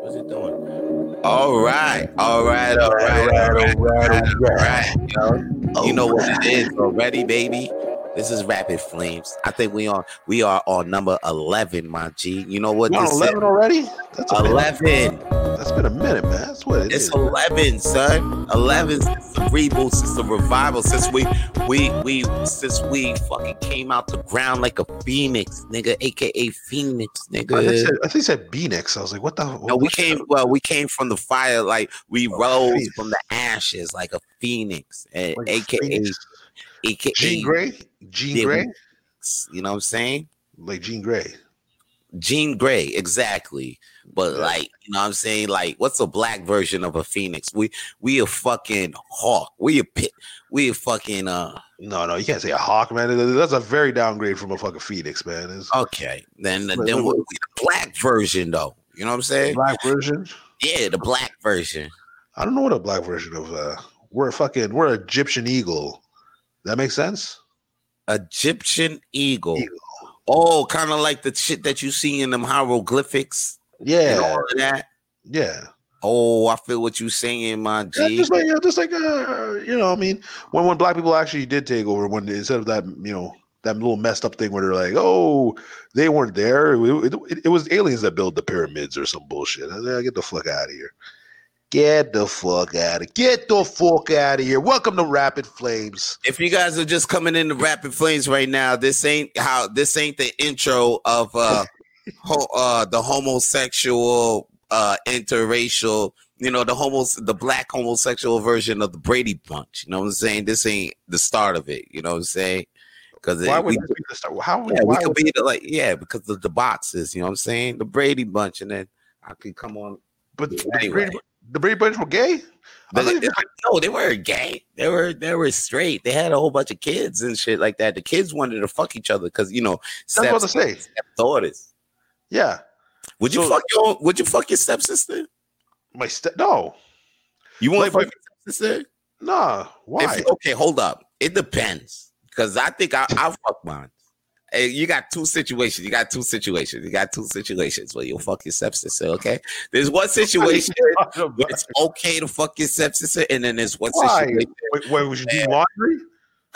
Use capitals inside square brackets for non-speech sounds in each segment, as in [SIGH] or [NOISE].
What's it doing? All right, all right, all right, all right, all right, all right. Yo, you know what it is already, baby. This is Rapid Flames. I think we are we are on number eleven, my G. You know what? We're on this is? eleven already. That's a minute. Eleven. That's been a minute, man. That's what it It's is. eleven, son. Eleven since the reboot, since the revival, since we we we since we fucking came out the ground like a phoenix, nigga, aka Phoenix, I think, nigga. said, I think he said B-Nix. I was like, what the? What, No, we came that? well, we came from the fire, like we Oh, rose Phoenix. from the ashes like a phoenix, and Like aka Phoenix? aka Jean Grey. Jean Grey. you know what I'm saying? Like Jean Grey. Jean Grey, exactly. But like, you know what I'm saying? Like, what's a black version of a phoenix? We we a fucking hawk. We a pit. We a fucking uh No, no, you can't say a hawk, man. That's a very downgrade from a fucking phoenix, man. It's okay. Then then we the black version though. You know what I'm saying? black version. Yeah, the black version. I don't know what a black version of. uh We're a fucking. We're Egyptian eagle. That makes sense. Egyptian eagle. Eagle. Oh, kind of like the shit that you see in them hieroglyphics and Yeah, all of that. yeah. Oh, I feel what you're saying, my Yeah, just like yeah, just like uh, you know, I mean, when when black people actually did take over, when instead of that, you know, that little messed up thing where they're like, oh, they weren't there. It, it, it was aliens that built the pyramids or some bullshit. I get the fuck out of here. Get the fuck out of Get the fuck out of here. Welcome to Rapid Flames. if you guys are just coming into rapid flames right now, this ain't how this ain't the intro of uh, ho- uh the homosexual uh interracial, you know, the homos the black homosexual version of the Brady Bunch. You know what I'm saying? This ain't the start of it. You know what I'm saying? Because Why would we, be the start? How would, yeah, we could be the, like yeah, because of the boxes. You know what I'm saying? The Brady Bunch, and then I could come on. but the Anyway. Brady, the Brady Bunch were gay? They- no, they were gay. They were they were straight. They had a whole bunch of kids and shit like that. The kids wanted to fuck each other because you know That's what I was about to daughters. Yeah. Would you So- fuck your Would you fuck your stepsister? My step no. You want to fuck your stepsister? Nah. Why? If- okay, hold up. It depends because I think I, I'll fuck mine. Hey, you got two situations. You got two situations. You got two situations where you'll fuck your stepsister. Okay, there's one [LAUGHS] situation where it's okay to fuck your stepsister, and then there's one Why? situation, Wait, wait, was she doing laundry?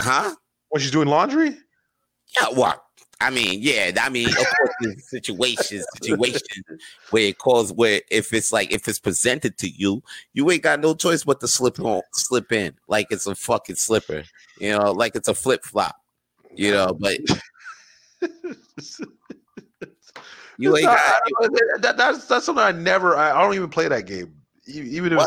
huh? Was she doing laundry? Yeah, what? I mean, yeah, I mean, of course, there's situations, situations where it calls where if it's like if it's presented to you, you ain't got no choice but to slip on, slip in like it's a fucking slipper, you know, like it's a flip flop, you know. But [LAUGHS] you ain't got that- that's that's something I never. I, I don't even play that game. Even if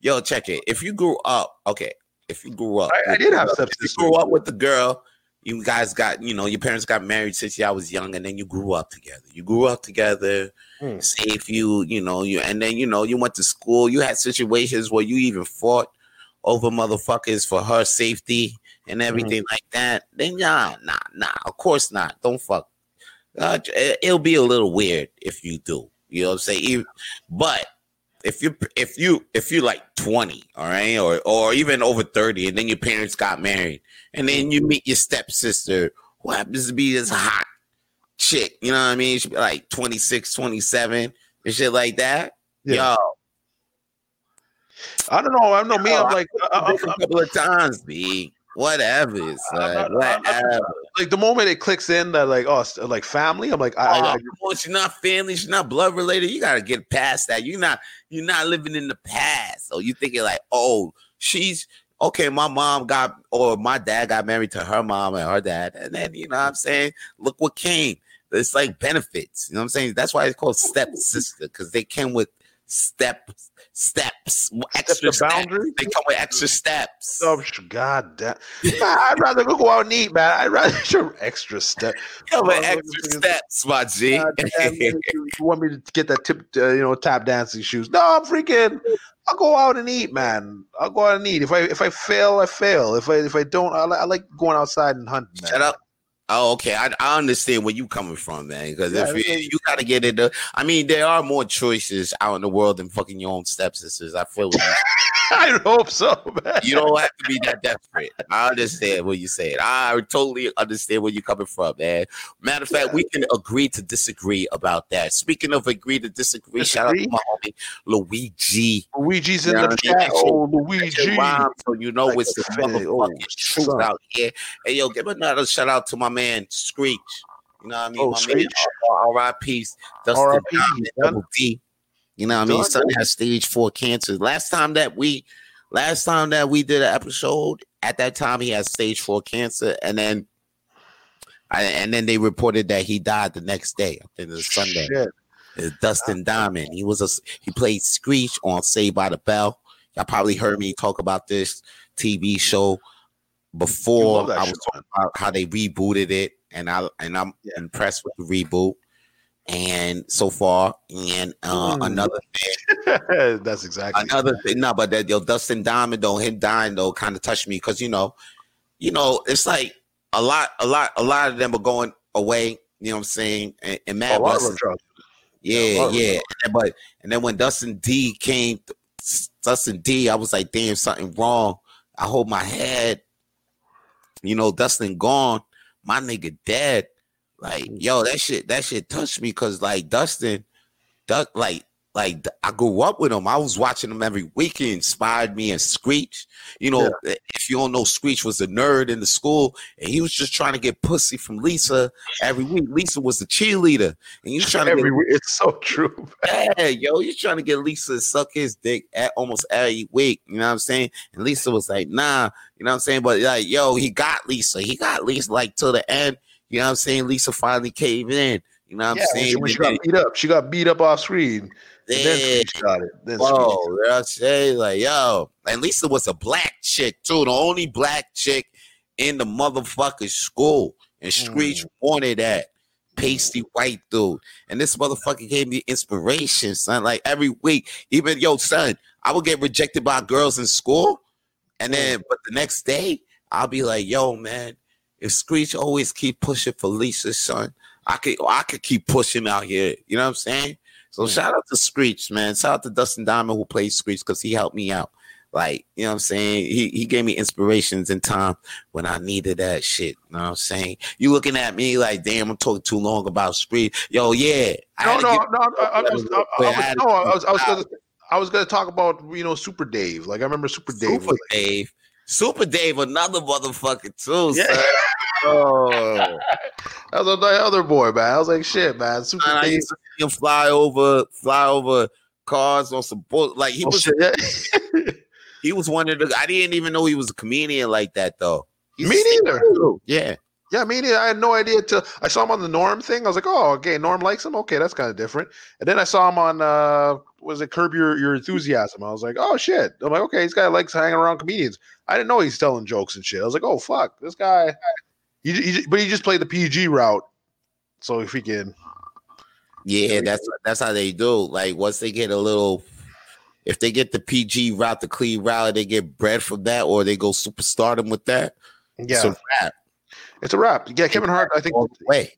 yo. Check it. If you grew up, okay, if you grew up, I, I did have if you grew up with the girl, you guys got, you know, your parents got married since y'all was young, and then you grew up together. You grew up together. Hmm. Say if you, you know, you and then you know you went to school. You had situations where you even fought over motherfuckers for her safety and everything like that. Then nah, nah, nah. Of course not. Don't fuck. Uh, it- it'll be a little weird if you do. You know what I'm saying? Even- But if you if you if you like 20 all right or or even over 30 and then your parents got married and then you meet your stepsister who happens to be this hot chick you know what i mean she be like 26 27 and shit like that Yeah. yo I don't know. I don't know. Me, Yo, I'm like, I, I, a couple of times b whatever I'm not- whatever like the moment it clicks in that like oh, like family. I'm like, I, I, oh, I, on, she's not family, she's not blood related. You gotta get past that. You're not you're not living in the past. So you thinking like, oh, she's okay, my mom got or my dad got married to her mom and her dad. And then you know what I'm saying? Look what came. It's like benefits. You know what I'm saying? That's why it's called step [LAUGHS] sister, because they came with step steps, extra the steps. boundary? They come with extra steps. oh god damn. I'd rather go out and eat, man. I'd rather your [LAUGHS] extra step. [LAUGHS] come with Oh, extra steps, my G. God damn, you, you want me to get that tip, uh, you know, tap dancing shoes? No, I'm freaking. I'll go out and eat, man. I'll go out and eat. If I if I fail, I fail. If I if I don't, I, I like going outside and hunting. Man. Shut up. Oh, okay. I, I understand where you coming from, man. Because Yeah, if you, you got to get into, uh, I mean, there are more choices out in the world than fucking your own stepsisters. I feel. [LAUGHS] You, I hope so, man. You don't have to be that desperate. I understand what you said. I totally understand where you're coming from, man. Matter of fact, yeah. we can agree to disagree about that. Speaking of agree to disagree, disagree? shout out to my homie Luigi. Luigi's in the chat. Oh, Luigi. so you know like it's the motherfucking oh, truth out here. Hey, yo, give another shout out to my man Screech. You know what I mean? Oh, my Screech. R.I.P. R.I.P. Double D. You know what I mean? Son has stage four cancer. Last time that we last time that we did an episode, at that time he had stage four cancer, and then and then they reported that he died the next day. I think it was Sunday. Shit. Uh, Dustin Diamond. He was a he played Screech on Saved by the Bell. Y'all probably heard me talk about this TV show before. I was talking about how they rebooted it, and I and I'm yeah. impressed with the reboot and so far, and uh, mm. another thing. [LAUGHS] That's exactly another thing. No, but that yo Dustin Diamond though, him dying though, kind of touched me because you know, you know, it's like a lot, a lot, a lot of them are going away. You know what I'm saying? And, and Matt yeah, yeah. But and then when Dustin D came, Dustin D, I was like, damn, something wrong. I hold my head. You know, Dustin gone, my nigga dead. Like, mm. yo, that shit, that shit touched me because like Dustin, Duck, like, like I grew up with him. I was watching him every weekend, inspired me and Screech. You know, yeah. if you don't know, Screech was a nerd in the school, and he was just trying to get pussy from Lisa every week. Lisa was the cheerleader, and he was trying every to get, week. It's so true. [LAUGHS] Man. Yeah, yo, he's trying to get Lisa to suck his dick at almost every week. You know what I'm saying? And Lisa was like, nah. You know what I'm saying? But like, yo, he got Lisa. He got Lisa like till the end you know what I'm saying? Lisa finally caved in. You know what I'm saying? When she, got beat up, she got beat up off screen. Yeah. Then she got it. Then Whoa, I'm saying? Like, yo, and Lisa was a black chick too, the only black chick in the motherfucking school. And Screech mm. wanted that pasty white dude. And this motherfucker gave me inspiration, son. Like every week, even yo, son, I would get rejected by girls in school. And then, but the next day, I'll be like, yo, man, if Screech always keep pushing for Lisa's son, I could I could keep pushing out here. You know what I'm saying? So mm. shout out to Screech, man. Shout out to Dustin Diamond who plays Screech because he helped me out. Like, you know what I'm saying? He he gave me inspirations in time when I needed that shit. You know what I'm saying? You looking at me like, damn, I'm talking too long about Screech. Yo, yeah. No, no, no, I, was, no, I was, I was gonna I was gonna talk about you know Super Dave. Like I remember Super Dave. Super Dave. Super Dave, another motherfucker too. Yeah. oh, [LAUGHS] that was another other boy, man. I was like, shit, man. Super man, Dave. I used to see him fly over, fly over cars on some bull. Like he oh, was. [LAUGHS] He was one of the. I didn't even know he was a comedian like that though. He's me neither. Yeah. Yeah, me neither. I had no idea till I saw him on the Norm thing. I was like, oh, okay, Norm likes him. Okay, that's kind of different. And then I saw him on uh was it Curb Your Your Enthusiasm? I was like, oh shit. I'm like, okay, this guy likes hanging around comedians. I didn't know he's telling jokes and shit. I was like, oh fuck, this guy. He, he but he just played the PG route. So if he can, yeah, that's that's how they do. Like once they get a little, if they get the PG route, the clean route, they get bread from that, or they go superstardom with that. Yeah, it's a wrap. It's a wrap. Yeah, Kevin Hart. I think. Way.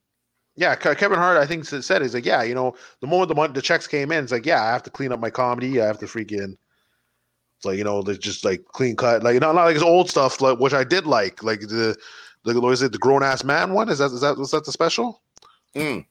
Yeah, Kevin Hart, I think said he's like, yeah, you know, the moment the money, the checks came in, it's like, yeah, I have to clean up my comedy. I have to freaking, it's like you know, they're just like clean cut, like not, not like his old stuff, like which I did like, like the the what is it, the grown ass man one? Is that is that was that the special? Mm.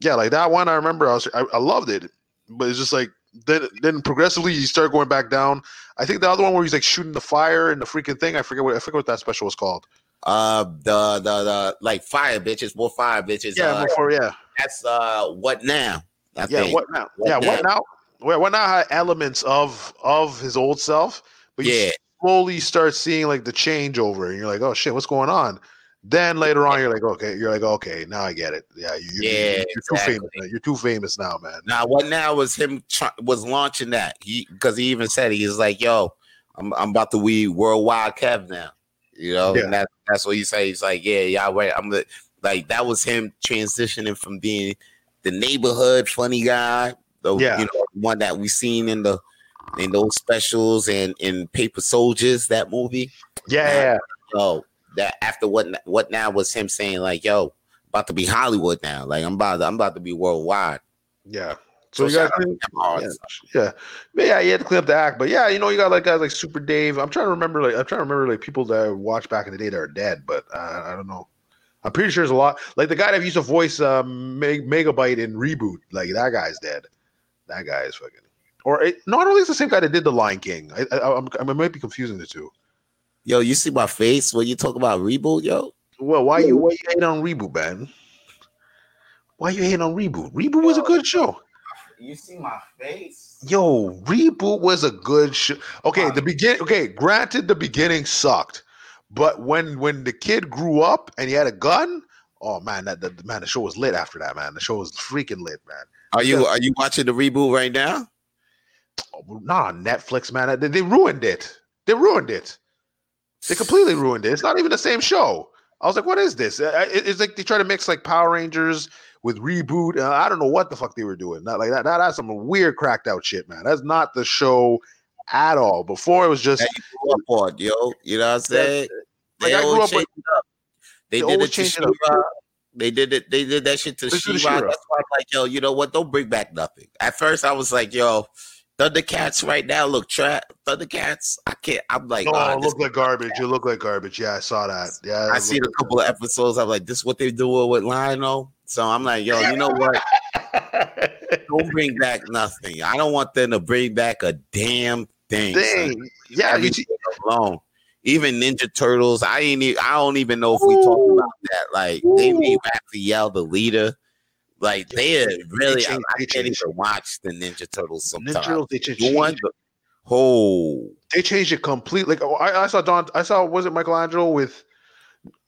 Yeah, like that one. I remember, I was I, I loved it, but it's just like then then progressively you start going back down. I think the other one where he's like shooting the fire and the freaking thing. I forget what I forget what that special was called. Uh, the the the like fire bitches, more fire bitches. Yeah, uh, more, yeah. That's uh, what now? I yeah, think. what now? What yeah, now? what now? What, what now had elements of of his old self, but you yeah. slowly start seeing like the changeover, and you're like, oh shit, what's going on? Then later on, you're like, okay, you're like, okay, now I get it. Yeah, you, yeah, you're, exactly. too famous. You're too famous now, man. Now, what now was him try- was launching that? He because he even said he was like, yo, I'm I'm about to be worldwide Kev now. You know, yeah. and that, that's what he said. He's like, yeah, yeah, wait, I'm the like that was him transitioning from being the neighborhood funny guy, the yeah. you know one that we seen in the in those specials and in Paper Soldiers, that movie. Yeah, yeah. So that after what what now was him saying like, yo, about to be Hollywood now. Like I'm about to, I'm about to be worldwide. Yeah. So, you got yeah, yeah, but yeah, you had to clean up the act. But yeah, you know, you got like guys like Super Dave. I'm trying to remember, like I'm trying to remember like people that I watched back in the day that are dead, but uh, I don't know. I'm pretty sure there's a lot. Like the guy that used to voice um, Meg- Megabyte in Reboot, like that guy's dead. That guy is fucking. Or it, no, I don't think it's the same guy that did the Lion King. I, I, I'm, I might be confusing the two. Yo, you see my face when you talk about Reboot, yo? Well, why you why you hating on Reboot, man? Why you hating on Reboot? Reboot was a good show. You see my face? Yo, Reboot was a good show. Okay, the begin. Okay, granted, the beginning sucked, but when when the kid grew up and he had a gun, oh man, that the man, the show was lit after that. Man, the show was freaking lit, man. Are you are you watching the reboot right now? Oh, not on Netflix, man. They, they ruined it. They ruined it. They completely ruined it. It's not even the same show. I was like, what is this? Uh, uh, it's like they try to mix like Power Rangers with reboot. Uh, I don't know what the fuck they were doing. Not like that. that. That's some weird cracked out shit, man. That's not the show at all. Before it was just hey, on, yo. You know what I'm saying? Like they I grew up with, They, they did it to She-Ra. They did it. They did that shit to. She-Ra. That's why I'm like, yo, you know what? Don't bring back nothing. At first, I was like, yo, Thundercats right now look trap. Thundercats, I can't. I'm like, oh, oh look like garbage. You look like garbage. Yeah, I saw that. Yeah, I seen a couple of episodes. I'm like, this is what they're doing with Lion-O. So I'm like, yo, you know what? [LAUGHS] don't bring back nothing. I don't want them to bring back a damn thing. Thing. Yeah, alone. Even Ninja Turtles. I ain't. Even, I don't even know if we talk about that. Like Ooh. they made Raphael the leader. Like they are really. They I, I can't even watch the Ninja Turtles sometimes. Ninja Turtles. They changed. One, oh, they changed it completely. Like oh, I, I saw Don. I saw was it Michelangelo with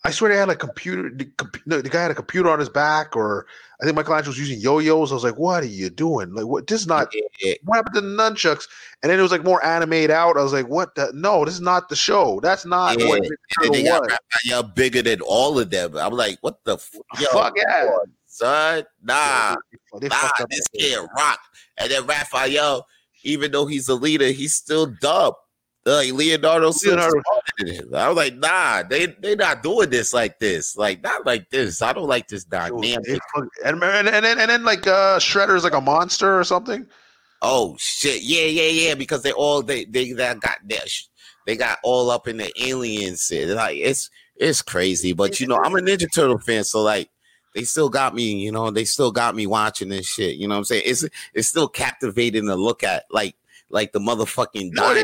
I swear they had a computer. The, the guy had a computer on his back, or I think Michelangelo was using yo-yos. I was like, "What are you doing? Like, what? This is not yeah. what happened to the nunchucks?" And then it was like more animated out. I was like, "What? The, no, this is not the show. That's not yeah. what." And they got Raphael bigger than all of them. I'm like, "What the f- yo, fuck yeah, son? Nah, they, they nah, this kid rock." And then Raphael, even though he's a leader, he's still dumb. Like Leonardo, Leonardo. I was like, nah, they they not doing this like this, like not like this. I don't like this dynamic. And and and then, and then like uh Shredder is like a monster or something. Oh shit! Yeah, yeah, yeah. Because they all they they that got that they got all up in the aliens. Like it's it's crazy, but you know I'm a Ninja Turtle fan, so like they still got me. You know, they still got me watching this shit. You know what I'm saying? It's it's still captivating to look at, like like the motherfucking. No,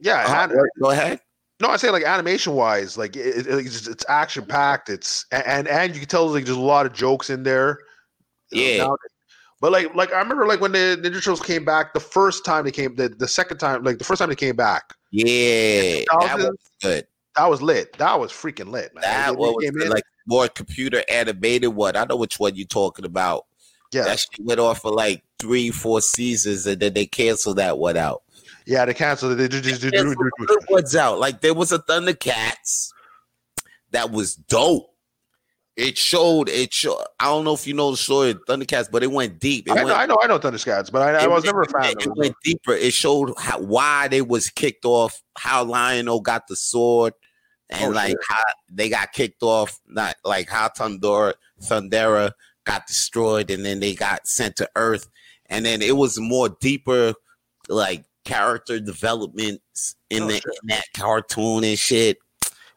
yeah, uh, go ahead. No, I say like animation wise, like it, it, it's, it's action packed. It's and and you can tell like there's a lot of jokes in there. Yeah. but like like I remember like when the Ninja Turtles came back the first time they came the, the second time like the first time they came back. Yeah, that was good. That was lit. That was freaking lit. Man. That was like more computer animated one. I know which one you're talking about. Yeah, that shit went off for like three, four seasons, and then they canceled that one out. Yeah, they canceled it. They just do, do, do, do, what's out. Like there was a Thundercats that was dope. It showed. It showed. I don't know if you know the story of Thundercats, but it went deep. It I, went, know, I know. I know Thundercats, but I, I was never a fan. It, it went deeper. It showed how, why they was kicked off. How Lion-O got the sword, and oh, like how they got kicked off. Not like how Thundera Thundera got destroyed, and then they got sent to Earth, and then it was more deeper, like character developments in, oh, the, in that cartoon and shit.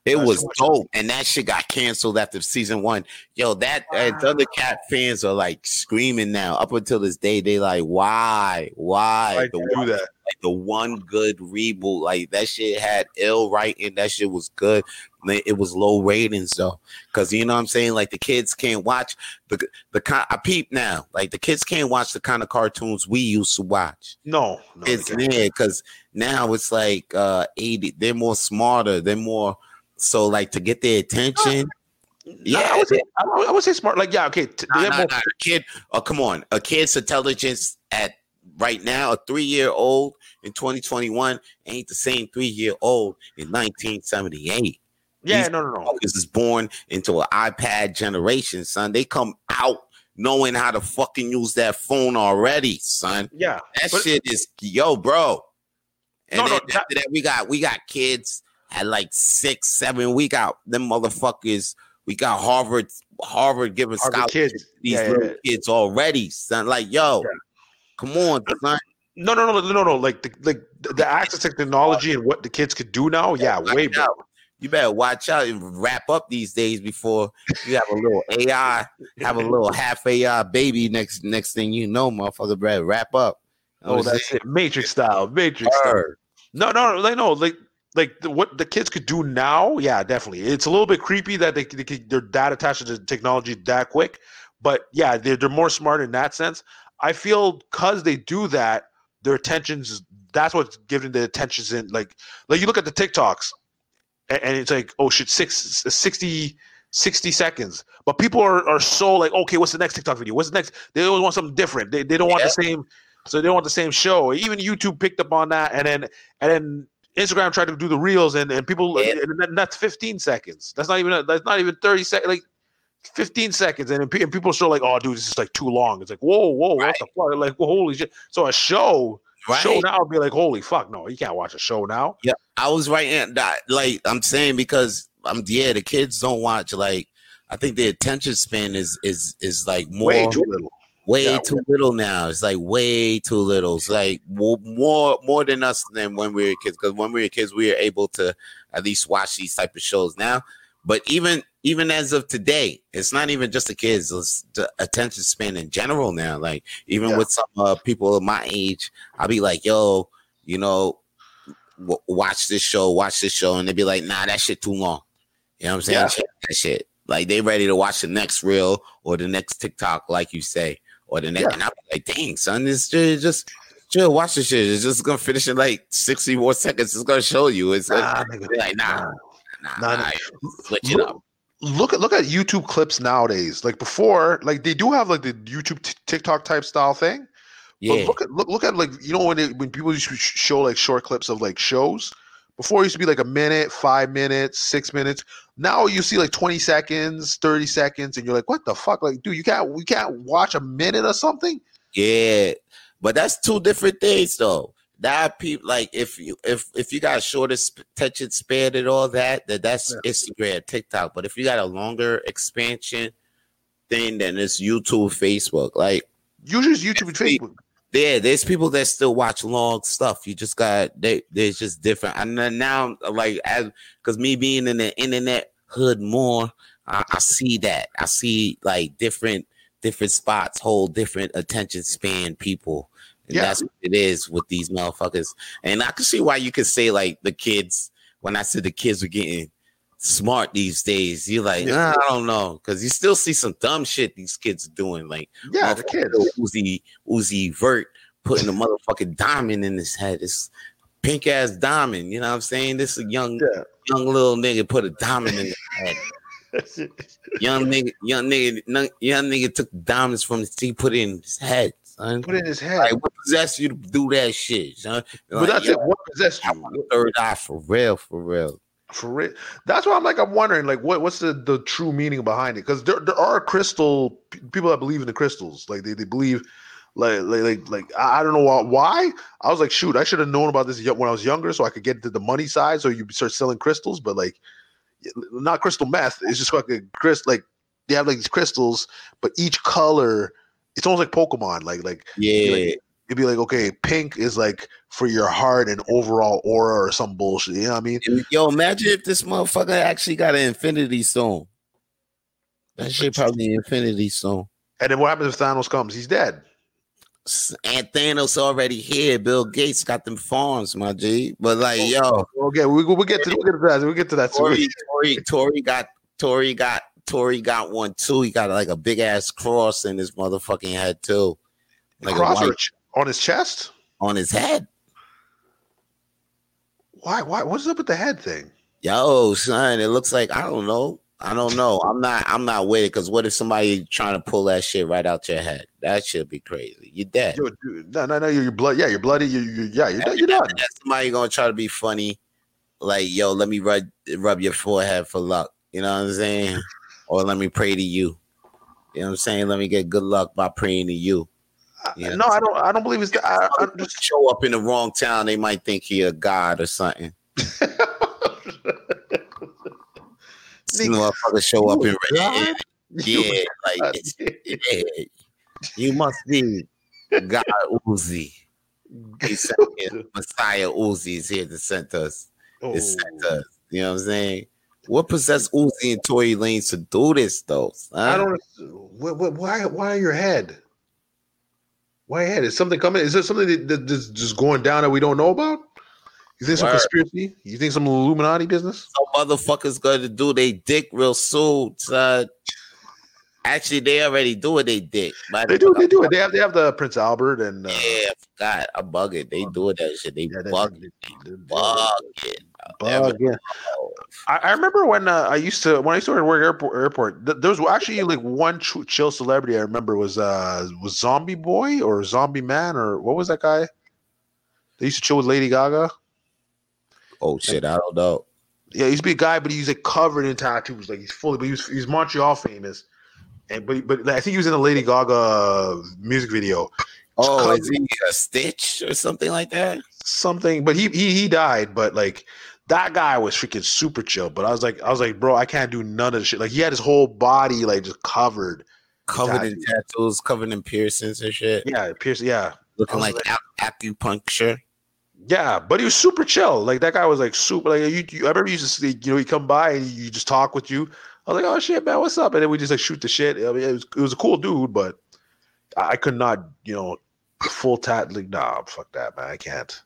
It was dope, and that shit got canceled after season one. Yo, that wow. Thundercat fans are like screaming now. Up until this day, they like, why, why the do that? Like the one good reboot, like that shit had ill writing. That shit was good. It was low ratings though, because you know what I'm saying. Like the kids can't watch the the I peep now. Like the kids can't watch the kind of cartoons we used to watch. No, no it's yeah, because now it's like uh 80. They're more smarter. They're more so like to get their attention. Yeah, I would say I would say smart. Like, yeah, okay. T- nah, nah, nah. A kid, oh come on, a kid's intelligence at right now, a three year old in 2021 ain't the same three year old in 1978. Yeah, These no, no, no. This is born into an iPad generation, son. They come out knowing how to fucking use that phone already, son. Yeah, that shit is yo, bro. And no, then, no, that, we got we got kids at like six, seven. We got them motherfuckers. We got Harvard, Harvard giving Harvard scholarships kids. these yeah, little yeah. kids already, son. Like, yo, Come on, son. No, no, no, no, no. Like the like the access to technology and what the kids could do now. Yeah, way better. You better watch out and wrap up these days before you have a little AI, have a [LAUGHS] little half AI baby. Next, next thing you know, motherfucker, better wrap up. You know oh, that's it. Matrix style, Matrix style. No, no, no, no. Like like the, what the kids could do now, yeah, definitely. It's a little bit creepy that they, they they're that attached to technology that quick, but yeah, they're they're more smart in that sense. I feel because they do that, their attentions. That's what's giving the attentions in. Like like you look at the TikToks, and, and it's like oh shit, six, 60, 60 seconds. But people are, are so like, okay, what's the next TikTok video? What's the next? They always want something different. They, they don't want the same. So they don't want the same show. Even YouTube picked up on that, and then and then Instagram tried to do the reels, and, and people, yeah. and that's 15 seconds. That's not even that's not even 30 seconds. Like 15 seconds, and, and people are like, "Oh, dude, this is like too long." It's like, whoa, whoa, right. what the fuck? Like, well, holy shit! So a show, right. show now be like, "Holy fuck, no, you can't watch a show now." Yeah, I was right. In that, like I'm saying because I'm yeah, the kids don't watch like. I think the attention span is is is like more way too little way yeah. too little now. It's like way too little. It's like more more than us than when we were kids. Because when we were kids, we were able to at least watch these type of shows now. But even even as of today, it's not even just the kids; it's the attention span in general now. Like even yeah. with some uh, people of my age, I'll be like, "Yo, you know, w- watch this show, watch this show," and they'd be like, "Nah, that shit too long." You know what I'm saying? Yeah. That shit. Like they ready to watch the next reel or the next TikTok, like you say or the next. Yeah. And I'm like, dang, son, this just chill, watch the shit. It's just gonna finish in like 60 more seconds. It's gonna show you. It's nah, like, nah, nah, nah, nah, switch it up. Look at look at YouTube clips nowadays. Like before, like they do have like the YouTube t- TikTok type style thing. Yeah. But look at look look at like you know when it, when people used to show like short clips of like shows. Before it used to be like a minute, five minutes, six minutes. Now you see like 20 seconds, 30 seconds, and you're like, what the fuck? Like, dude, you can't we can't watch a minute or something? Yeah. But that's two different things though. That people like if you if if you got shorter attention span and all that, then that's yeah. Instagram, TikTok. But if you got a longer expansion thing, then it's YouTube, Facebook. Like usually it's YouTube and Facebook yeah, there's people that still watch long stuff. You just got they there's just different. And then now like as because me being in the internet hood more, I, I, see that. I see like different different spots hold different attention span people. And yeah. that's what it is with these motherfuckers. And I can see why you could say like the kids when I said the kids were getting smart these days. You're like, nah, I don't know, because you still see some dumb shit these kids doing. Like, yeah, the kids, Uzi, Uzi Vert putting a motherfucking diamond in his head. It's pink ass diamond. You know what I'm saying? This is a young, yeah. young little nigga put a diamond in his head. [LAUGHS] young nigga, young nigga, young nigga took diamonds from his teeth, put it in his head. Son. Put it in his head. Like, what possessed you to do that shit, son? But like, that's it. What possessed you? Third eye for real, for real. For real. That's why I'm like I'm wondering like what what's the, the true meaning behind it? Because there there are crystal people that believe in the crystals. Like they, they believe like like like, I don't know why I was like shoot I should have known about this when I was younger so I could get to the money side so you start selling crystals but like not crystal meth it's just like a crystal like they have like these crystals but each color it's almost like Pokemon like like yeah like, it'd be like, okay, pink is like for your heart and overall aura or some bullshit. You know what I mean? Yo, imagine if this motherfucker actually got an infinity stone. That shit probably infinity stone. And then what happens if Thanos comes? He's dead. And Thanos already here. Bill Gates got them farms, my G. But like, yo, oh, okay, we we get to we get to that. We get to that. Tory, Tory, Tory got Tory got Tory got one too. He got like a big ass cross in his motherfucking head too. Like cross white, on his chest? On his head. Why? Why? What's up with the head thing? Yo, son, it looks like I don't know. I don't know. I'm not. I'm not with it because what if somebody trying to pull that shit right out your head? That should be crazy. You're dead. Yo, dude, no, no, no. You're blood. Yeah, you're bloody. You, you, yeah, you're, you're done. somebody gonna try to be funny, like yo, let me rub rub your forehead for luck. You know what I'm saying? or let me pray to you. You know what I'm saying? Let me get good luck by praying to you. Yeah. No, I don't. I don't believe it's. I, I just show up in the wrong town. They might think he a god or something. [LAUGHS] you motherfucker show up in red. Yeah, like yeah. you must be. God Uzi. He sent [LAUGHS] Messiah Uzi is here to send us. Oh, It sent us. You know what I'm saying? What possessed Uzi and Tory Lanez to do this though? son? I don't. What, what, why? Why your head? Why your head? Is something coming? Is there something that, that- that's just going down that we don't know about? You think some Word. conspiracy? You think some Illuminati business? Some motherfuckers gonna do they dick real soon, son. Actually, they already do it. They dick. They do. They do it. They have. They have the Prince Albert and. Uh, Yeah, I forgot. I'm bugging. They doing that shit. They yeah, bugging. they- they- they- Bugging. Bug, yeah. I, I remember when uh, I used to when I started work airport airport. Th- there was actually like one ch- chill celebrity I remember was uh was Zombie Boy or Zombie Man or what was that guy? They used to chill with Lady Gaga. Oh shit, I don't know. Yeah, he used to be a guy, but he's like covered in tattoos. Like he's fully, but he was he's Montreal famous. And but but I think he was in a Lady Gaga music video. Oh, covered- is he a Stitch or something like that? something, but he he he died. But like that guy was freaking super chill. But I was like, I was like, bro, I can't do none of the shit. Like he had his whole body like just covered. Covered in tattoos, covered in piercings and shit. Yeah, Pierce. Yeah, Looking like ac- acupuncture. yeah. But he was super chill. Like that guy was like super. Like you, you I remember you used to see, you know, he come by and you just talk with you. I was like, oh shit, man, what's up? And then we just like shoot the shit. I mean, it was it was a cool dude, but I I could not, you know, full tat. Like, nah, fuck that, man. I can't.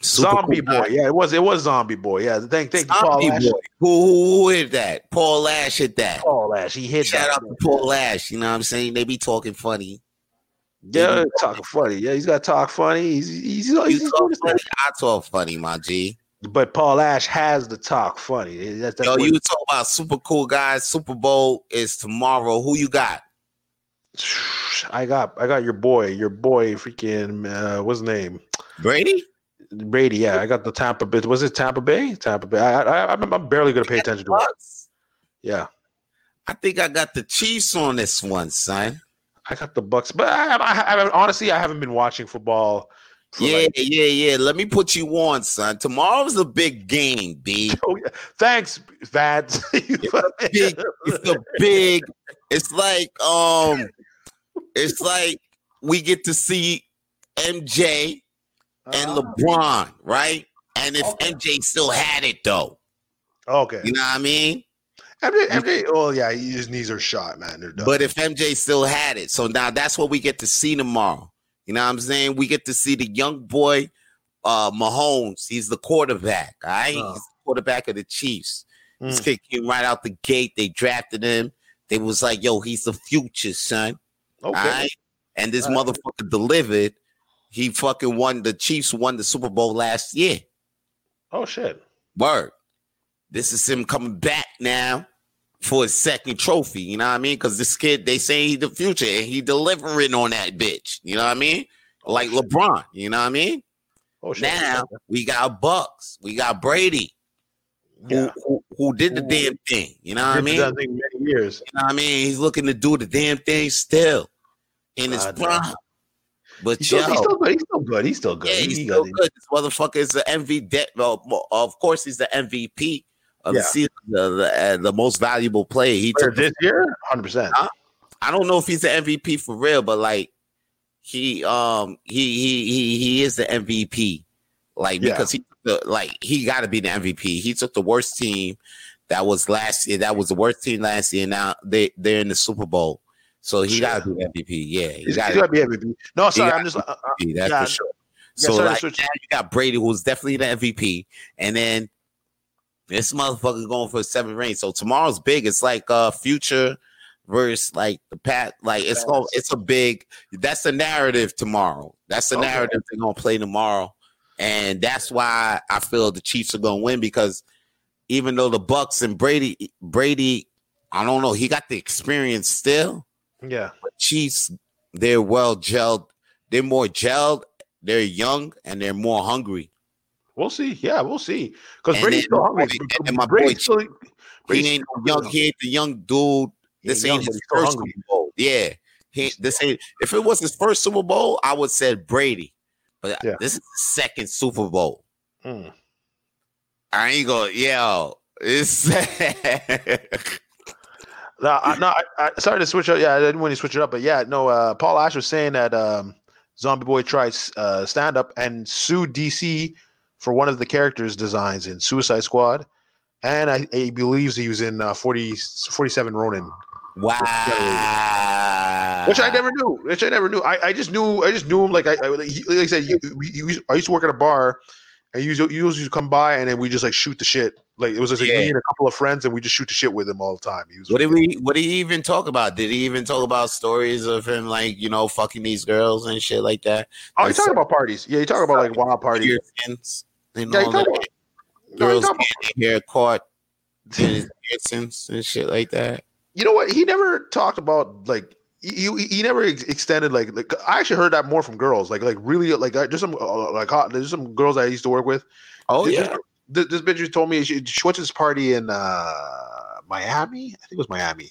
Super zombie cool boy. guy. Yeah, it was. It was zombie boy. Yeah. Thank, thank you, Paul Zombie Ash. boy. Who, who, who hit that? Paul Ash hit that. Paul Ash. He hit Shout that. out to Paul Ash. You know what I'm saying? They be talking funny. Yeah, talking funny. Yeah, he's got to talk funny. He's he's, he's, he's talk funny. I talk funny, my G. But Paul Ash has the talk funny. That's, that's Yo, what- you talk about super cool guys. Super Bowl is tomorrow. Who you got? I got I got your boy, your boy, freaking uh, what's his name? Brady? Brady. Yeah, I got the Tampa Bay. Was it Tampa Bay? Tampa Bay. I, I, I'm, I'm barely gonna pay attention to it. Yeah, I think I got the Chiefs on this one, son. I got the Bucks, but I, I, I, honestly, I haven't been watching football. Yeah, like- yeah, yeah. Let me put you on, son. Tomorrow's a big game, B. [LAUGHS] oh, yeah. Thanks, Vance. [LAUGHS] big, it's a big. It's like um, it's like we get to see MJ and LeBron, right? And if Okay. MJ still had it though, Okay. you know what I mean? MJ, MJ, oh yeah, his knees are shot, man. They're done. But if MJ still had it, so now that's what we get to see tomorrow. You know what I'm saying? We get to see the young boy, uh, Mahomes. He's the quarterback. All right, Oh. he's the quarterback of the Chiefs. This Mm. kid came right out the gate. They drafted him. They was like, "Yo, he's the future, son." okay. Right, and this All right. motherfucker delivered. He fucking won. The Chiefs won the Super Bowl last year. Oh shit. Word. This is him coming back now for his second trophy. You know what I mean? Because this kid, they say he the future and he delivering on that bitch. You know what I mean? Oh, like LeBron. You know what I mean? Oh shit. Now we got Bucks. We got Brady, who, yeah. who, who did the Who- damn thing. You know what I mean? many years. You know what I mean? He's looking to do the damn thing still in his prime. But He's yo, still, he's still good. He's still good. He's still good. yeah, he's he still it. good. This motherfucker is the MVP. Well, of course, he's the MVP of Yeah. the season, the the, the most valuable player. He took. this year, hundred percent. I don't know if he's the MVP for real, but like he um he he he he is the MVP. Like Yeah. because he the, like he got to be the MVP. He took the worst team that was last year. That was the worst team last year. Now they they're in the Super Bowl, so he got to be MVP. Yeah, he got to be MVP. No, sorry, I'm just. Uh, uh, be that's yeah, for sure. yeah, So sorry like now you got Brady, who's definitely the MVP, and then this motherfucker going for seven rings. So tomorrow's big. It's like uh future versus like the pat. Like it's going it's a big. That's the narrative tomorrow. That's the Okay. narrative they're gonna play tomorrow, and that's why I feel the Chiefs are gonna win because even though the Bucks and Brady Brady, I don't know, he got the experience still. Yeah. But Chiefs, they're well gelled. They're more gelled. They're young and they're more hungry. We'll see. Yeah, we'll see. Because Brady's still hungry. and then my Brady's boy- still, He ain't still young. ain't the young dude. This ain't young, his first hungry. Super Bowl. Yeah, he, this ain't. If it was his first Super Bowl, I would said Brady. But Yeah. this is the second Super Bowl. Mm. I ain't gonna. Yo, it's [LAUGHS] No, I, no, I, I started to switch up. Yeah, I didn't want to switch it up, but yeah, no. Uh, Paul Ash was saying that um, Zombie Boy tried uh, stand up and sued DC for one of the characters' designs in Suicide Squad, and I, he believes he was in uh, 40, 47 Ronin. Wow. Which I never knew. Which I never knew. I, I just knew. I just knew him. Like I, I like I said, he, he, I used to work at a bar, and you used, he used to come by, and then we just like shoot the shit. Like it was just like Yeah. me and a couple of friends, and we just shoot the shit with him all the time. He was What did we? What did he even talk about? Did he even talk about stories of him like you know fucking these girls and shit like that? Oh, you talking about parties? Yeah, you talking about like wild parties. Yeah, you all talking that. about, Girls talking about getting their hair caught, [LAUGHS] and shit like that. you know what? He never talked about like he, he, he never ex- extended like like I actually heard that more from girls. Like like really like I, there's some uh, like hot, there's some girls I used to work with. Oh This- yeah. This, this bitch just told me she, she went to this party in uh Miami. I think it was Miami.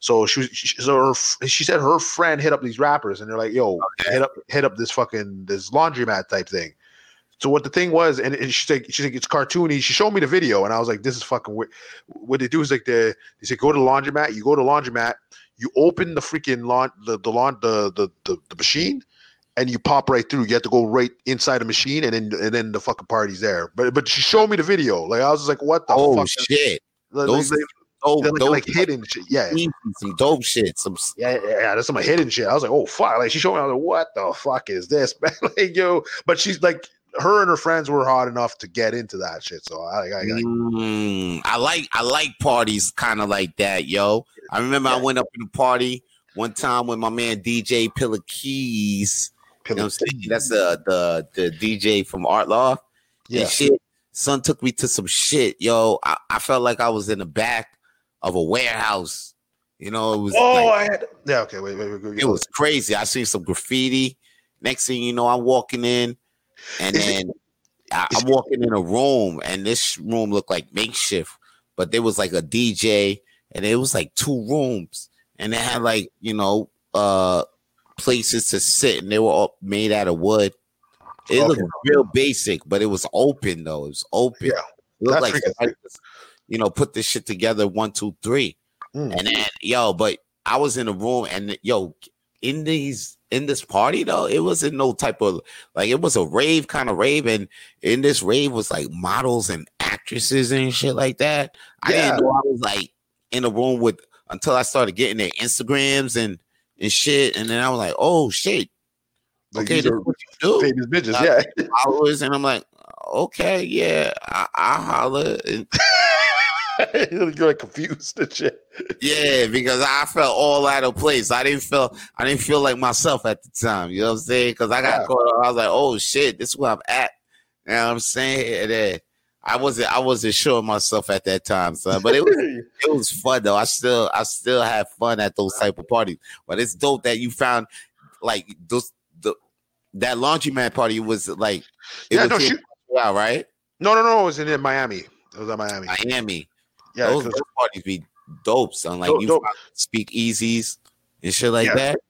So she was she, so her, she said her friend hit up these rappers and they're like, "Yo, Okay. hit up hit up this fucking this laundromat type thing." So what the thing was, and, and she's like, she's like, it's cartoony. She showed me the video, and I was like, this is fucking weird. What they do is like they they say go to the laundromat. You go to the laundromat. You open the freaking lawn the the lawn the, the the the machine, and you pop right through. You have to go right inside the machine, and then and then the fucking party's there. But but she showed me the video. Like I was just like, what the Oh fuck? shit. Like, Those they, Oh, like, those like hidden shit. Yeah. some dope shit. Some Yeah, yeah, yeah, that's some hidden shit. I was like, oh fuck! Like she showed me, I was like, what the fuck is this, [LAUGHS] man? like yo, but she's like, her and her friends were hot enough to get into that shit. So I, I, I Mm, I like I like parties kind of like that, yo. I remember I went up in a party one time with my man DJ Pillar Keys. You know what I'm saying? That's the the the DJ from Art Law. yeah. And shit. Son took me to some shit, yo. I, I felt like I was in the back of a warehouse. You know, it was Oh, like, I had. Yeah. Okay. Wait. Wait. wait, wait it was crazy. I seen some graffiti. Next thing you know, I'm walking in, and Is it- then I, I'm walking in a room, and this room looked like makeshift, but there was like a DJ, and it was like two rooms, and they had like you know uh places to sit, and they were all made out of wood. It Okay. looked real basic, but it was open though. It was open. Yeah, it looked that's like you know put this shit together one, two, three. Mm. And then yo, but I was in a room and yo, in these in this party though, it wasn't no type of like it was a rave kind of rave, and in this rave was like models and actresses and shit like that. I didn't know I was like in a room with until I started getting their Instagrams and and shit, and then I was like, oh shit, Like, okay, this what you do famous bitches. Uh, Yeah. [LAUGHS] followers, and I'm like, okay, yeah, I, I holler. And, [LAUGHS] You're like confused and shit. yeah, because I felt all out of place. I didn't feel I didn't feel like myself at the time. You know what I'm saying? Because I got Yeah. caught up. I was like, oh shit, this is where I'm at. You know what I'm saying? And then I wasn't I wasn't sure of myself at that time, son. But it was [LAUGHS] it was fun though. I still I still have fun at those type of parties. But it's dope that you found like those the that laundromat party was like it yeah. was No. here She, Montreal, right? no. No. No. It was in, in Miami. It was in Miami. Miami. Yeah. those, those parties be dope, son. Like Dope, you dope. speak easies and shit like Yeah. that.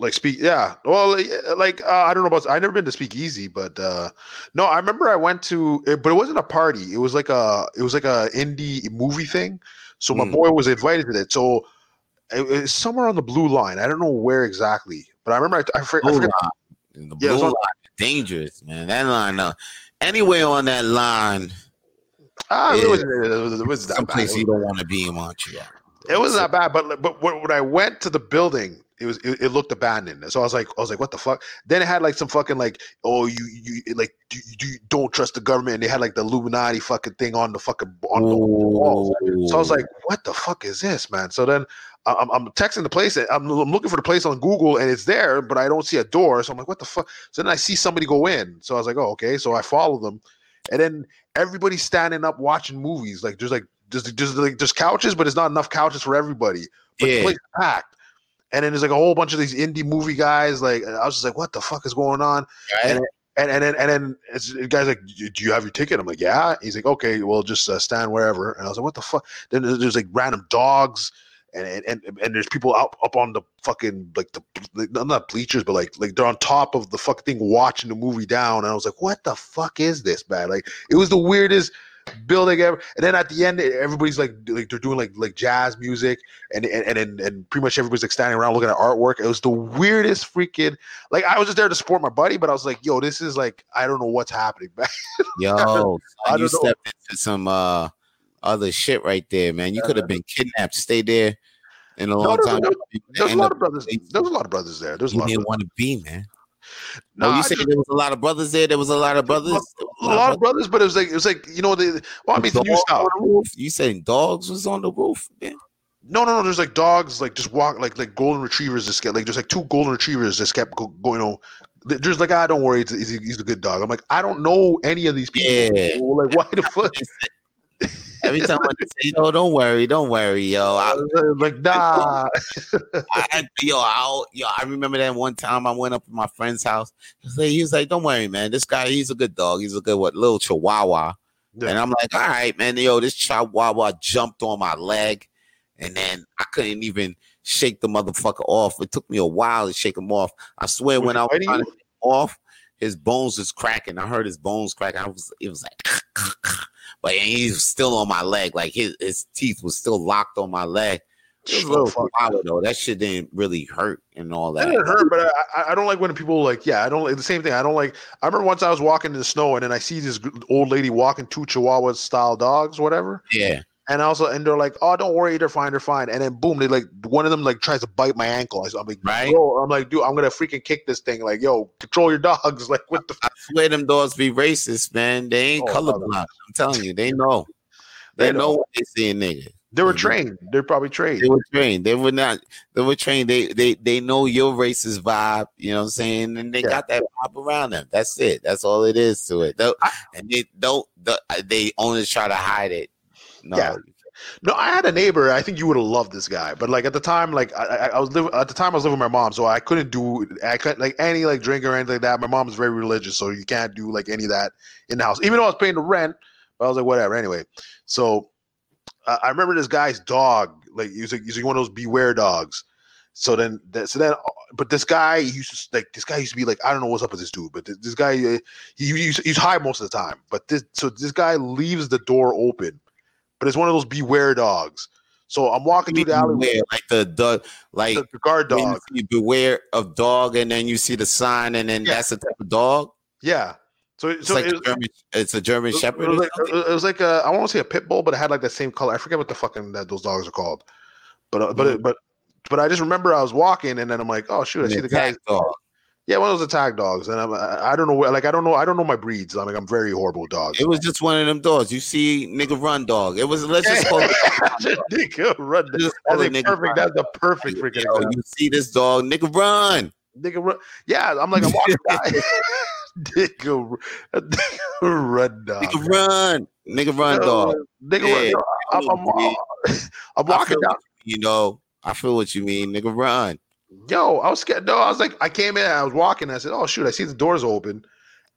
Like speak yeah. Well like uh, i don't know about i never been to speak easy but uh no i remember i went to it, but it wasn't a party. It was like a it was like a indie movie thing. So my Mm. boy was invited to that. So it, it's somewhere on the blue line. I don't know where exactly but i remember i, I, I forget the blue line. Dangerous, man. That line, uh, anywhere on that line, ah, it, was, it, was, it was someplace you don't want to be in Montreal. It wasn't bad, but but when I went to the building, it was it, it looked abandoned. So I was like, I was like, what the fuck? Then it had like some fucking like, oh, you you like do, do you don't trust the government, and they had like the Illuminati fucking thing on the fucking on the walls. So I was like, what the fuck is this, man? So then I'm, I'm texting the place. I'm, I'm looking for the place on Google, and it's there, but I don't see a door. So I'm like, what the fuck? So then I see somebody go in. So I was like, oh, okay. So I follow them, and then everybody's standing up watching movies. Like there's like there's just like there's couches, but it's not enough couches for everybody. But the Yeah. place is packed. And then there's like a whole bunch of these indie movie guys. Like I was just like, what the fuck is going on? Right? And and then and then it's, the guy's like, "Do you have your ticket?" I'm like, "Yeah." He's like, "Okay, well, just uh, stand wherever." And I was like, "What the fuck?" Then there's, there's like random dogs, and and and, and there's people out up on the fucking like the like, not bleachers, but like like they're on top of the fucking thing watching the movie down. And I was like, "What the fuck is this, man?" Like it was the weirdest. Building ever. And then at the end, everybody's like like they're doing like like jazz music, and and and and pretty much everybody's like standing around looking at artwork. It was the weirdest freaking like I was just there to support my buddy, but I was like, yo, this is like I don't know what's happening, [LAUGHS] man. Yo, I you stepped into some uh other shit right there, man. You could have been kidnapped. Stay there in a long there's- time. There's a lot of brothers. There's a lot of brothers there. There's a lot. Of didn't want to be, man. No, you said there was a lot of brothers there. There was a lot of brothers. a lot of brothers, but it was like it was like you know the well, I mean the new style. on the roof? You saying dogs was on the roof? Man. No, no, no. There's like dogs, like just walk, like like golden retrievers. Just get like there's like two golden retrievers just kept go, going. Know, there's like ah, don't worry, it's, he's, he's a good dog. I'm like I don't know any of these people. Yeah. Like why the [LAUGHS] fuck? Every [LAUGHS] time I say, "Yo, don't worry, don't worry, yo." I, like nah. I, yo, I, yo, I remember that one time I went up to my friend's house. He was like, he was like, "Don't worry, man. This guy, he's a good dog. He's a good what little Chihuahua." And I'm like, "All right, man. Yo, this Chihuahua jumped on my leg, and then I couldn't even shake the motherfucker off. It took me a while to shake him off. I swear, when I was trying to off, his bones was cracking. I heard his bones crack. I was, it was like, but he was still on my leg. Like his his teeth was still locked on my leg. It was a. Though. That shit didn't really hurt and all That that. didn't hurt, but I, I- don't like when people like, yeah, I don't like the same thing. I don't like. I remember once I was walking in the snow and then I see this g- old lady walking two Chihuahua style dogs, whatever. Yeah. And also, and they're like, "Oh, don't worry, they're fine, they're fine." And then boom, they like one of them like tries to bite my ankle. I'm like, Right. bro, I'm like, dude, I'm gonna freaking kick this thing. Like, yo, control your dogs. [LAUGHS] Like, what the? I swear them dogs be racist, man. They ain't Oh, colorblind. I'm telling you, they know. They, They know know. what they see, nigga. They were trained. They're probably trained. They were trained. They were not. They were trained. They they they know your racist vibe. You know what I'm saying? And they Yeah. got that vibe around them. That's it. That's all it is to it. And they don't. The, they only try to hide it. No. Yeah. No, I had a neighbor. I think you would have loved this guy, but like at the time, like I, I, was living at the time I was living with my mom, so I couldn't do I couldn't like any like drink or anything like that. My mom is very religious, so you can't do like any of that in the house. Even though I was paying the rent, but I was like whatever. Anyway, so uh, I remember this guy's dog, like he was like, he's like one of those beware dogs. So then, that, so then, but this guy he used to like this guy used to be like I don't know what's up with this dude, but this, this guy uh, he he's, he's high most of the time. But this so this guy leaves the door open, but it's one of those beware dogs. So I'm walking through the alley, Beware, like the dog, like the, the guard dog. you beware of dog, and then you see the sign, and then Yeah. that's the type of dog. Yeah. So It's so like it, a German, it's a German it, Shepherd. it was like it was like a I want to say a pit bull, but it had like the same color. I forget what the fucking that those dogs are called. But uh, but Mm. it, but but I just remember I was walking and then I'm like, oh shoot, I see the guy. dog. Yeah, one of those attack dogs, and I'm I I don't know where like I don't know I don't know my breeds. I'm like I'm very horrible dogs. It was just one of them dogs. You see, nigga, run dog. It was. Let's just call it. [LAUGHS] nigga, run. Just I call it think nigga perfect. run. That's the perfect freaking Yo, you see this dog, nigga, run. Nigga, run. Yeah, I'm like I'm walking by. [LAUGHS] nigga, run dog. Nigga, run. Nigga, run, dog. Nigga, Yeah, run. I'm, I'm, yeah. I'm walking down. what you mean, You know, I feel what you mean, nigga, run. Yo, I was scared. No, I was like, I came in, I was walking. I said, "Oh shoot!" I see the doors open,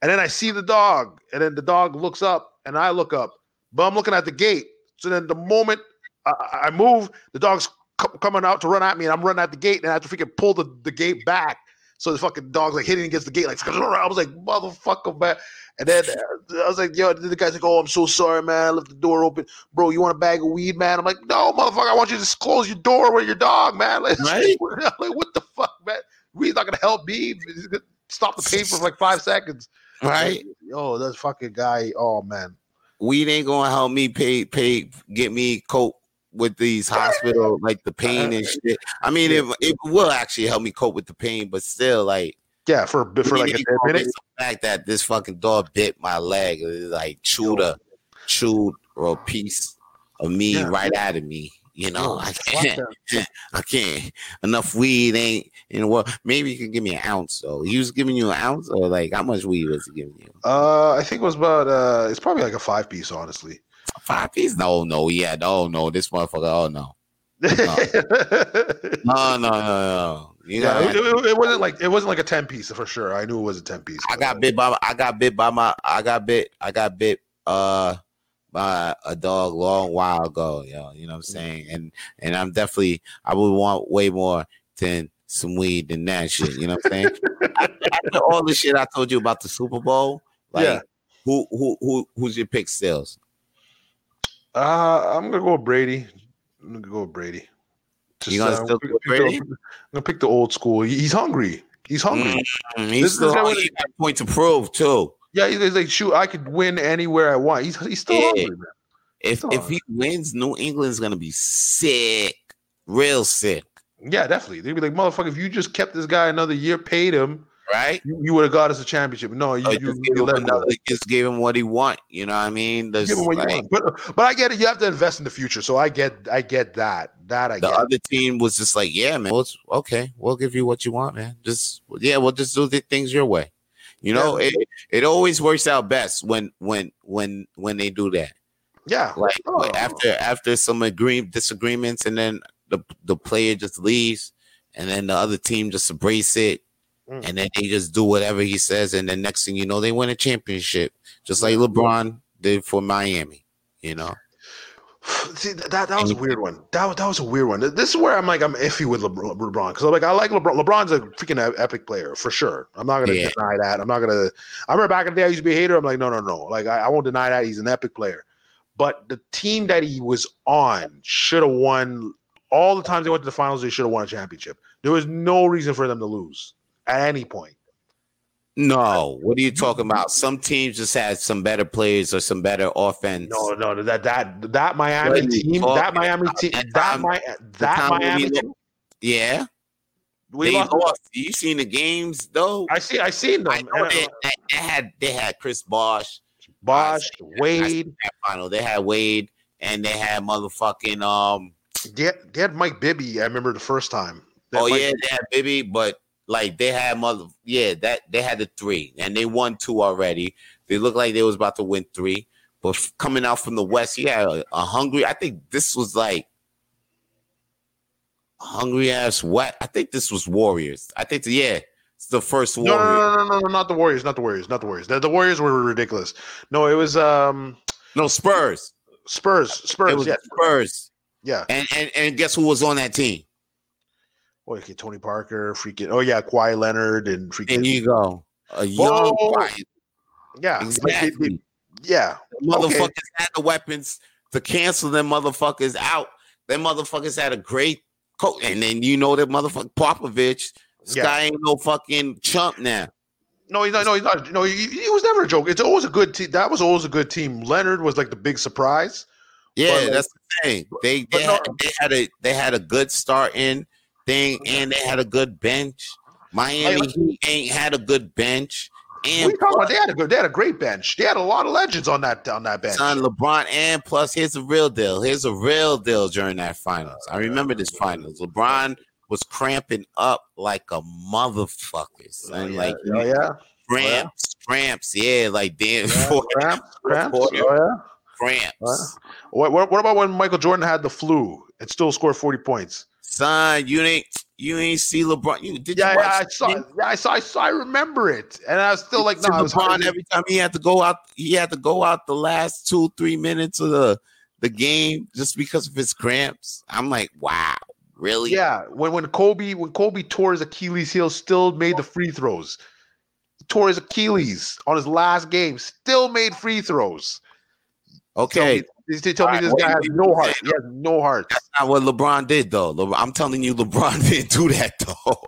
and then I see the dog, and then the dog looks up, and I look up, but I'm looking at the gate. So then, the moment I, I move, the dog's co- coming out to run at me, and I'm running at the gate, and I have to freaking pull the, the gate back. So the fucking dog's like hitting against the gate, like [LAUGHS] I was like, "Motherfucker, man!" And then I was like, "Yo," the guy's like, "Oh, I'm so sorry, man. I left the door open, bro. You want a bag of weed, man?" I'm like, "No, motherfucker. I want you to just close your door with your dog, man." [LAUGHS] Like, Right. [LAUGHS] like what the fuck, man? Weed's not gonna help me. Stop the pain for like five seconds. Right? Yo, that fucking guy. Oh man. Weed ain't gonna help me pay pay get me cope with these hospital like the [LAUGHS] pain and shit. I mean, it it will actually help me cope with the pain, but still, like Yeah, for for like a minute. the fact that this fucking dog bit my leg, like chewed a chewed a piece of me Yeah. right out of me. You know, Yo, I can't. [LAUGHS] I can't. Enough weed ain't in the world. Maybe you can give me an ounce. though. he was giving you an ounce, or like how much weed was he giving you? Uh, I think it was about. Uh, it's probably like a five piece, honestly. Five piece? No, no, yeah, no, no. This motherfucker. Oh no, [LAUGHS] no, no, no, no. You know, yeah, it, it- it wasn't like it wasn't like a ten piece for sure. I knew it was a ten piece. I got bit by I got bit by my I got bit I got bit uh by a dog long while ago, yo. You know what I'm saying? And and I'm definitely I would want way more than some weed than that shit. You know what I'm saying? [LAUGHS] after, all the shit I told you about the Super Bowl, like Yeah. who who who who's your pick stills? Uh, I'm gonna go with Brady. I'm gonna go with Brady. You gonna uh, still pick- pick the- Brady? I'm gonna pick the old school. He's hungry. He's hungry. Mm, This he's is still how it he got a point to prove too. Yeah, he's, like, shoot, I could win anywhere I want. He's he's still Yeah. hungry, man. If if he wins, New England's gonna be sick, real sick, Yeah, definitely. They'd be like, motherfucker, if you just kept this guy another year, paid him, right? you, you would have got us a championship. No, you, Or you, just you give him let him go. another, just give him what he want. You know what I mean? There's Give him what you like- want. But but I get it. You have to invest in the future. So I get I get that. That I the get. other team was just like, yeah, man, well, it's- okay, we'll give you what you want, man. Just yeah, we'll just do the things your way. You know, Yeah. it, it always works out best when when when when they do that. yeah. Like Oh. like, after after some agree disagreements, and then the the player just leaves, and then the other team just embrace it, Mm. and then they just do whatever he says, and the next thing you know, they win a championship, just like LeBron did for Miami. You know, [SIGHS] See that, that was a weird one. That was that was a weird one. This is where I'm like I'm iffy with LeBron because I'm like I like LeBron. LeBron's a freaking epic player for sure. I'm not gonna Yeah. deny that. I'm not gonna. I remember back in the day I used to be a hater. I'm like no no no. Like I, I won't deny that he's an epic player. But the team that he was on should have won all the times they went to the finals. They should have won a championship. There was no reason for them to lose at any point. no, what are you talking about? Some teams just had some better players or some better offense. No, no, that that that Miami team, that Miami team, That that my that Miami team. Yeah, We they lost. lost. You seen the games though? I see. I seen them. I know uh, they, they, they had they had Chris Bosh Bosh, I- Wade, final. They had Wade and they had motherfucking um. they had, they had Mike Bibby. I remember the first time. Oh Mike- yeah, they had Bibby, but like they had mother. Yeah, that they had the three and they won two already. They looked like they was about to win three, but f- coming out from the west, he had a, a hungry. I think this was like. Hungry ass what? I think this was Warriors. I think yeah, it's the first Warriors. no, no, no, no, no, not the Warriors, not the Warriors, not the Warriors. The, the Warriors were ridiculous. No, it was um No, Spurs. Spurs. Spurs. was Yeah, Spurs. yeah. And, and and guess who was on that team? Oh, okay, Tony Parker, freaking. Oh yeah, Kawhi Leonard and freaking. There you go. A young yeah, like, they- Exactly. they- yeah. motherfuckers had the weapons to cancel them motherfuckers out. Them motherfuckers had a great coach. And then you know that motherfucker Popovich. This Yeah. guy ain't no fucking chump now. No, he's not. No, he's not. No, he, he was never a joke. It's always a good team. That was always a good team. Leonard was like the big surprise. Yeah, But, that's the thing. They they, no- had, they had a they had a good starting thing and they had a good bench. Oh, Miami Heat ain't had a good bench. And you talking about? They had a good. They had a great bench. They had a lot of legends on that on that bench. Son, LeBron, and plus, here's a real deal. Here's a real deal during that finals. I remember this finals. LeBron was cramping up like a motherfucker. Oh, son. yeah. Like oh, oh yeah, cramps, cramps. Yeah, like damn, yeah. [LAUGHS] cramps, [LAUGHS] cramps. Oh yeah. cramps. What, what, what about when Michael Jordan had the flu and still scored 40 points? Son, you ain't you ain't see LeBron. You did Yeah, you yeah, I saw, yeah, I saw, I saw, I remember it, and I was still like, no, was LeBron every time he had to go out, he had to go out the last two, three minutes of the the game just because of his cramps. I'm like, wow, really? yeah. When when Kobe when Kobe tore his Achilles heel, still made the free throws. Tore his Achilles on his last game, still made free throws. Okay. They tell me this guy has no heart. He has no heart. That's not what LeBron did, though. I'm telling you, [LAUGHS] LeBron didn't do that, [LAUGHS] though.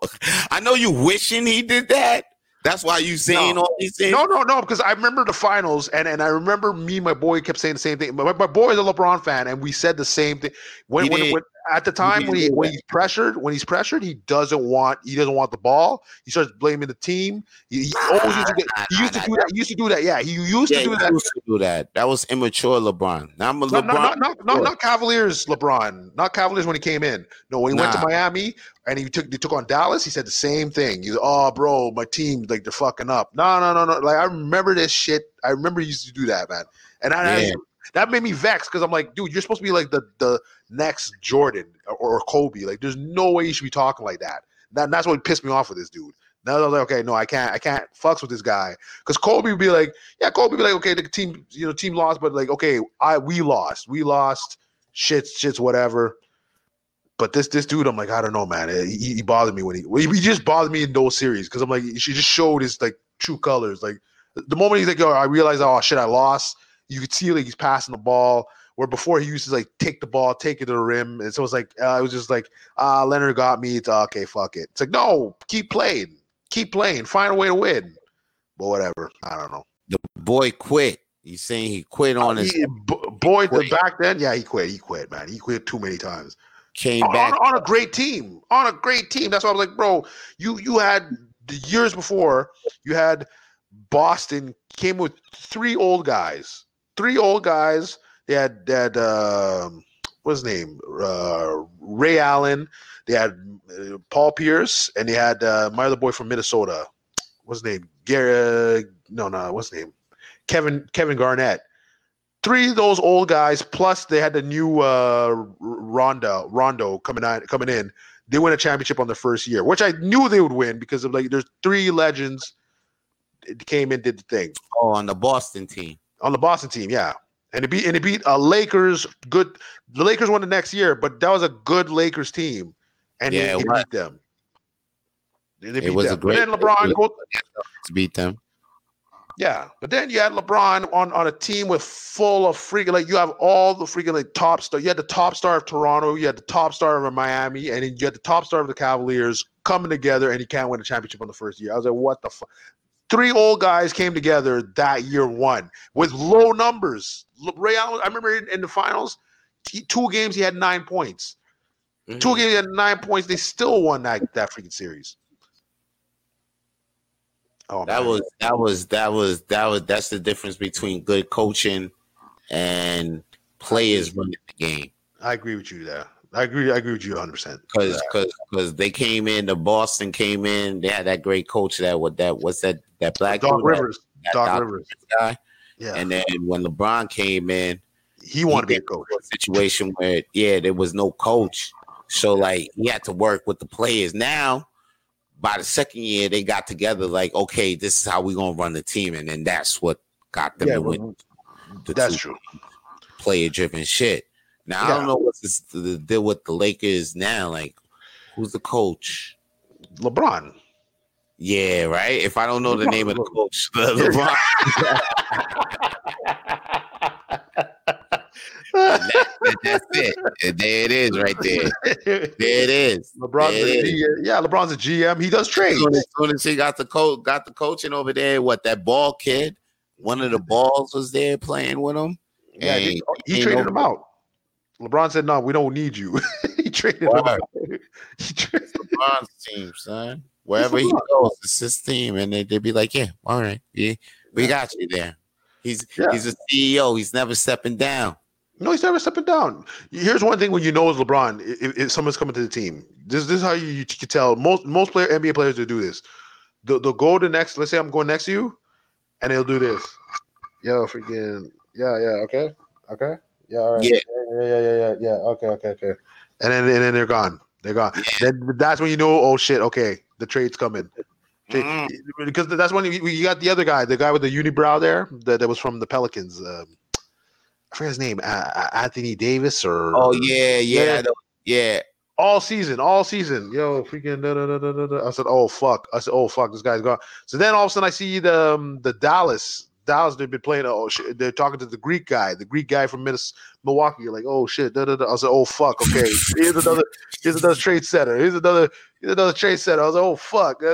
I know you wishing he did that. That's why you saying No. all these things. No, no, no, because I remember the finals, and, and I remember me my boy kept saying the same thing. My, my boy is a LeBron fan, and we said the same thing. When, when, when at the time when he when he's pressured, when he's pressured, he doesn't want he doesn't want the ball. He starts blaming the team. He, he always used to, get- he used to do that. He used to do that. Yeah, he used yeah, to do he that. used to do that. That was immature LeBron. Now I'm a No, LeBron. no, not, not, not, not Cavaliers, LeBron. Not Cavaliers when he came in. No, when he went to Miami and he took they took on Dallas, he said the same thing. He's oh bro, my team like they're fucking up. No, no, no, no. Like I remember this shit. I remember he used to do that, man. And I, Yeah. That made me vexed because I'm like, dude, you're supposed to be like the the next Jordan or, or Kobe. Like, there's no way you should be talking like that. That that's what pissed me off with this dude. Now I was like, okay, no, I can't, I can't fucks with this guy because Kobe would be like, yeah, Kobe would be like, okay, the team, you know, team lost, but like, okay, I we lost, we lost, shits, shits, whatever. But this this dude, I'm like, I don't know, man. He, he bothered me when he he just bothered me in those series because I'm like, she just showed his like true colors. Like the moment he's like, oh, I realized, oh shit, I lost. You could see like he's passing the ball. Where before he used to like take the ball, take it to the rim, and so it's like uh, it was just like, ah, Leonard got me. It's okay, fuck it. It's like no, keep playing, keep playing, find a way to win. But whatever, I don't know. The boy quit. He's saying he quit on his He- B- boy, the back then, yeah, he quit. He quit, man. He quit too many times. came on, back. on a great team. On a great team. That's why I was like, bro, you you had the years before, you had Boston came with three old guys. Three old guys. They had that um what's his name? Uh, Ray Allen. They had uh, Paul Pierce, and they had uh, my other boy from Minnesota. What's his name? Gary? No, no. What's his name? Kevin Kevin Garnett. Three of those old guys, plus they had the new uh, Rondo Rondo coming on coming in. They win a championship on the first year, which I knew they would win because of like there's three legends. It came in did the thing Oh, on the Boston team. On the Boston team, yeah. And it beat and it beat a Lakers good. The Lakers won the next year, but that was a good Lakers team, and Yeah, they, it they was. beat them. They, they It beat was a great- But then LeBron, go, to beat them. yeah. But then you had LeBron on on a team with full of freaking like you have all the freaking like top star. You had the top star of Toronto, you had the top star of Miami, and then you had the top star of the Cavaliers coming together, and he can't win a championship on the first year. I was like, what the fuck? Three old guys came together that year one with low numbers. Ray Allen, I remember in, in the finals, he- two games he had nine points. Mm-hmm. Two games he had nine points. They still won that that freaking series. Oh, That man. was that was that was that was that's the difference between good coaching and players running the game. I agree with you there. I agree. I agree with you 100. percent Because because because they came in, the Boston came in. They had that great coach that what that what's that that black Doc dude, Rivers. that Doc Doc Rivers. guy. Yeah, And then when LeBron came in, he wanted to be a coach. a situation where yeah, there was no coach, so like he had to work with the players. Now, by the second year, they got together like, okay, this is how we're gonna run the team, and then that's what got them Yeah, to win the that's two true. player driven shit. Now I don't know what's this, the deal with the Lakers now. Like, who's the coach? LeBron. Yeah, right. If I don't know the name of the coach, LeBron. [LAUGHS] that- that's it. And there it is, right there. There it is. LeBron's There a it is. Yeah, LeBron's a GM. He does trades. As, soon as he got the coach, got the coaching over there. What that ball kid? One of the balls was there playing with him. Yeah, he, he traded him out. LeBron said, "No, we don't need you." [LAUGHS] [LAUGHS] he traded him Word. out. He traded- LeBron's team, son. Wherever he goes, it's his team, and they they be like, "Yeah, all right, yeah, we got you there." He's Yeah. he's a CEO. He's never stepping down. No, he's never stepping down. Here's one thing: when you know it's LeBron, if, if someone's coming to the team, this, this is how you, you can tell. Most most player NBA players will do this. They'll, they'll go to next. Let's say I'm going next to you, and they'll do this. Yo, freaking yeah, yeah, okay, okay, yeah, all right, Yeah. yeah, yeah, yeah, yeah, yeah, okay, okay, okay. And then and then they're gone. They're gone. Then that's when you know, oh shit, okay, the trade's coming. Mm. Because that's when you, you got the other guy, the guy with the unibrow there, that, that was from the Pelicans. Um, I forget his name, uh, Anthony Davis or Oh yeah, yeah, Yeah. Yeah. all season, all season. Yo, freaking da, da, da. I said, oh fuck. I said, oh fuck, this guy's gone. So then all of a sudden I see the um, the Dallas. Dallas, they've been playing. Oh shit, they're talking to the Greek guy, the Greek guy from Milwaukee. You're like, oh shit, da, da, da. I was like, oh fuck, okay. Here's another, here's another trade setter. Here's another, here's another trade setter. I was like, oh fuck. [LAUGHS]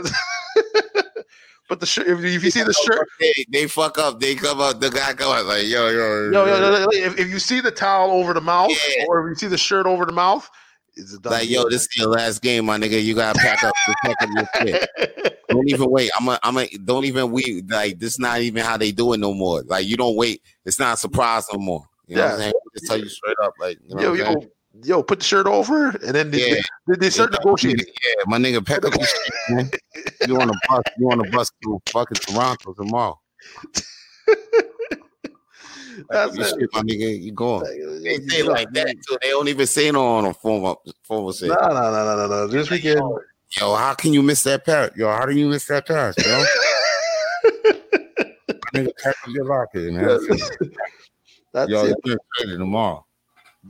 But the shirt, if, if you see the shirt, They, they fuck up. They come up. The guy come out like, yo, yo, yo, yo, yo, yo, if, if you see the towel over the mouth, Yeah. or if you see the shirt over the mouth, it's a like, yo, this is your last game, my nigga. You gotta pack up, pack up your shit. [LAUGHS] Don't even wait. I'm a, I'm a, don't even wait. like this. Not even how they do it no more. Like you don't wait. It's not a surprise no more. You know what I'm Yeah. saying? Just tell you straight up, like you know yo, I'm saying? yo, yo, put the shirt over, and then they, Yeah. they, they start negotiating. Yeah, my nigga, pack up your shit, [LAUGHS] man. You on a bus? You on a bus to fucking Toronto tomorrow? [LAUGHS] That's Your shit, my nigga. You going? They say it like that too. They don't even say no on a formal formal say. No, no, no, no, no, no. This weekend, Yo, how can you miss that parrot? Yo, how do you miss that parrot, yo? [LAUGHS] nigga, pack up your locker, man. that's Yo, it. [LAUGHS] you're traded tomorrow.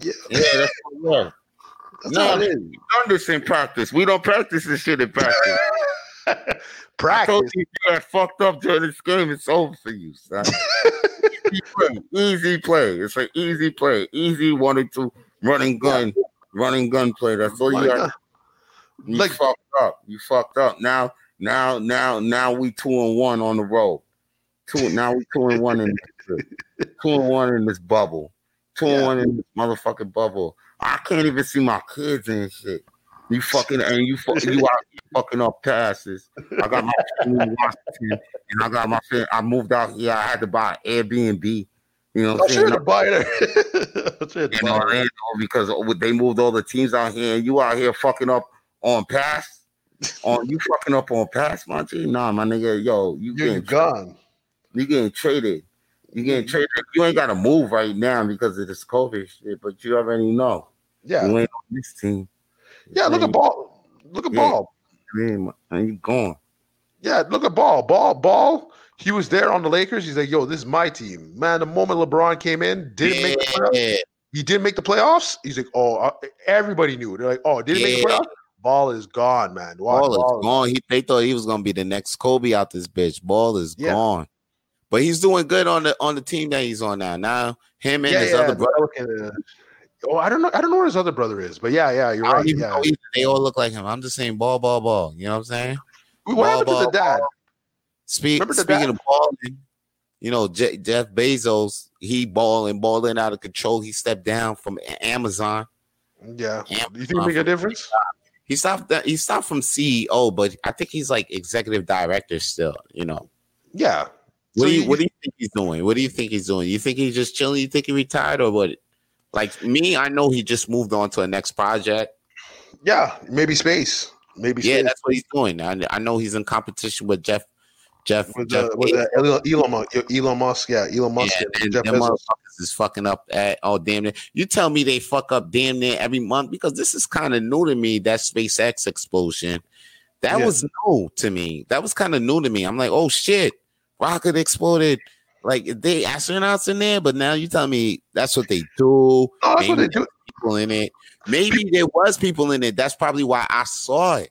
Yeah, Yeah, that's what yeah. [LAUGHS] that's No, it we done this in practice. We don't practice this shit in practice. is. I Practice. told you you got fucked up during this game, it's over for you, son. Easy play, easy play. It's an easy play, easy one and two running gun, yeah. running gun play. That's all you got. You like, fucked up. You fucked up. Now, now, now, now we two and one on the road. Two now we two and one in [LAUGHS] two and one in this bubble. Two yeah. and one in this motherfucking bubble. I can't even see my kids and shit. You fucking and you fuck, you out fucking up passes. I got my [LAUGHS] Washington and I got my I moved out here. I had to buy an Airbnb. You know, what I'm to buy it. in Orlando because they moved all the teams out here, and you out here fucking up on pass. on you fucking up on pass, my G. Nah, my nigga, yo, you You're getting gone. You getting traded. You getting mm-hmm. traded. You ain't got to move right now because of this COVID shit, but you already know. Yeah, you ain't on this team. Yeah, look at ball. Look at yeah. ball. Man, you gone. Yeah, look at ball. Ball. Ball. He was there on the Lakers. He's like, "Yo, this is my team, man." The moment LeBron came in, didn't yeah. make the playoffs. He didn't make the playoffs. He's like, "Oh, uh, everybody knew." They're like, "Oh, didn't yeah. make the playoffs." Ball is gone, man. Watch, ball, ball is gone. He they thought he was gonna be the next Kobe out this bitch. Ball is yeah. gone. But he's doing good on the on the team that he's on now. Now him and yeah, his yeah, other brother. Oh, I don't know. I don't know where his other brother is, but yeah, yeah, you're right. Yeah. They all look like him. I'm just saying, ball, ball, ball. You know what I'm saying? What ball, happened ball, to the dad? Speak, speaking dad? of balling, you know, Je- Jeff Bezos, he balling, balling out of control. He stepped down from Amazon. Yeah, Amazon you think it make a difference? He stopped. He stopped from CEO, but I think he's like executive director still. You know. Yeah. What so do you, you What do you think he's doing? What do you think he's doing? You think he's just chilling? You think he retired or what? Like me, I know he just moved on to a next project. Yeah, maybe space. Maybe yeah, that's what he's doing. I, I know he's in competition with Jeff. Jeff, with, Jeff uh, with uh, Elon, Musk, Elon Musk, yeah, Elon Musk, yeah, and Jeff Bezos. is fucking up at oh damn it! You tell me they fuck up damn near every month because this is kind of new to me. That SpaceX explosion, that yeah. was new to me. That was kind of new to me. I'm like, oh shit, rocket exploded like they astronauts in there, but now you tell me that's what they do. Oh, that's what they do. People in it. Maybe there was people in it. That's probably why I saw it.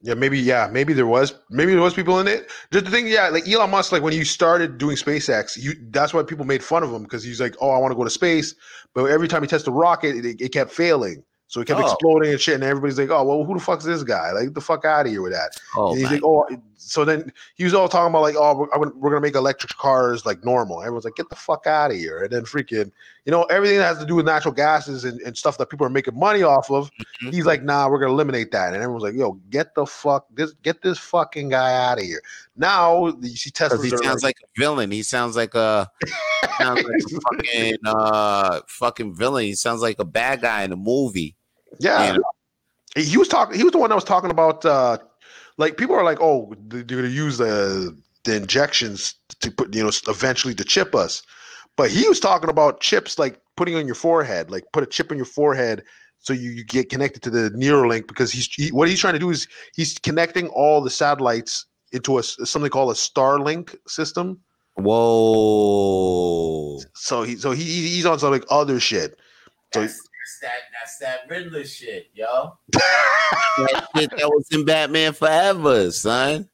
Yeah, maybe. Yeah, maybe there was. Maybe there was people in it. Just the thing, yeah, like Elon Musk, like when you started doing SpaceX, you that's why people made fun of him because he's like, oh, I want to go to space, but every time he tested a rocket, it, it kept failing. So it kept oh. exploding and shit, and everybody's like, "Oh, well, who the fuck's this guy? Like, the fuck out of here with that." Oh, and he's like, "Oh." So then he was all talking about like, "Oh, we're, we're gonna make electric cars like normal." Everyone's like, "Get the fuck out of here!" And then freaking, you know, everything that has to do with natural gases and, and stuff that people are making money off of. Mm-hmm. He's like, "Nah, we're gonna eliminate that." And everyone's like, "Yo, get the fuck this, get this fucking guy out of here!" Now you see Tesla. He sounds like, like a villain. He sounds like a sounds like a [LAUGHS] fucking uh fucking villain. He sounds like a bad guy in a movie. Yeah. He was talking. He was the one that was talking about. Uh, like people are like, oh, they're going to use the the injections to put, you know, eventually to chip us. But he was talking about chips like putting on your forehead, like put a chip on your forehead so you, you get connected to the Neuralink because he's he, what he's trying to do is he's connecting all the satellites into a something called a Starlink system. Whoa! So he so he he's on some like other shit. So yes that that's that Riddler shit, yo. [LAUGHS] that shit that was in Batman Forever, son.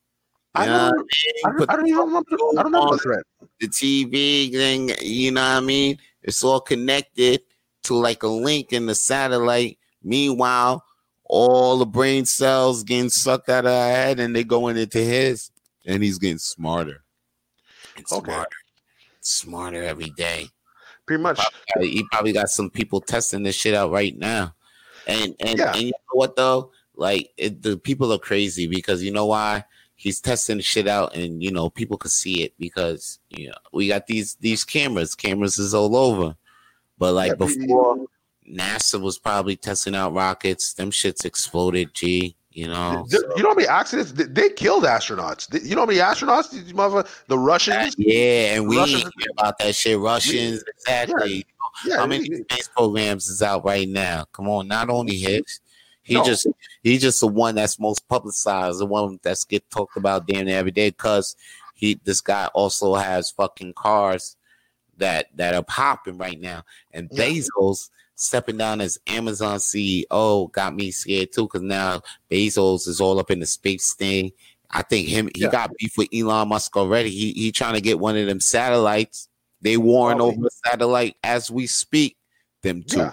I don't, I, don't, I don't even remember. I don't know the threat. The TV thing, you know what I mean? It's all connected to like a link in the satellite. Meanwhile, all the brain cells getting sucked out of our head and they going into his, and he's getting smarter. And okay. smarter. Smarter every day pretty much. Probably, he probably got some people testing this shit out right now, and and, yeah. and you know what though, like it, the people are crazy because you know why he's testing shit out, and you know people could see it because you know we got these these cameras, cameras is all over, but like yeah, before. NASA was probably testing out rockets. Them shits exploded. G. You know, so. you know how many accidents they killed astronauts. You know how many astronauts? mother. The Russians. Uh, yeah, and we Russians, about that shit. Russians, exactly. Yeah, how many space programs is out right now? Come on, not only his. He no. just he's just the one that's most publicized, the one that's get talked about damn near every day. Cause he this guy also has fucking cars that that are popping right now, and yeah. Bezos stepping down as Amazon CEO got me scared too, because now Bezos is all up in the space thing. I think him he yeah. got beef with Elon Musk already. He he trying to get one of them satellites They warring Probably. over satellite as we speak. Them two. Yeah.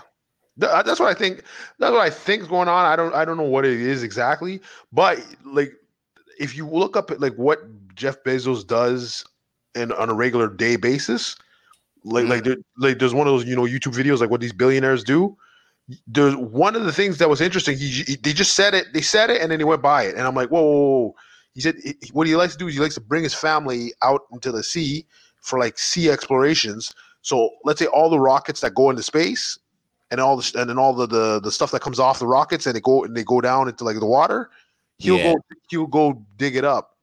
Uh, That's what I think. That's what I think is going on. I don't. I don't know what it is exactly, but like, if you look up at like what Jeff Bezos does, in on a regular day basis, like like there, like there's one of those you know YouTube videos like what these billionaires do. There's one of the things that was interesting. He, he they just said it. They said it and then he went by it, and I'm like, whoa, whoa, whoa, whoa. He said he- what he likes to do is he likes to bring his family out into the sea for like sea explorations. So let's say all the rockets that go into space and all the and then all the, the the stuff that comes off the rockets and they go and they go down into like the water. He'll Yeah. go he'll go dig it up,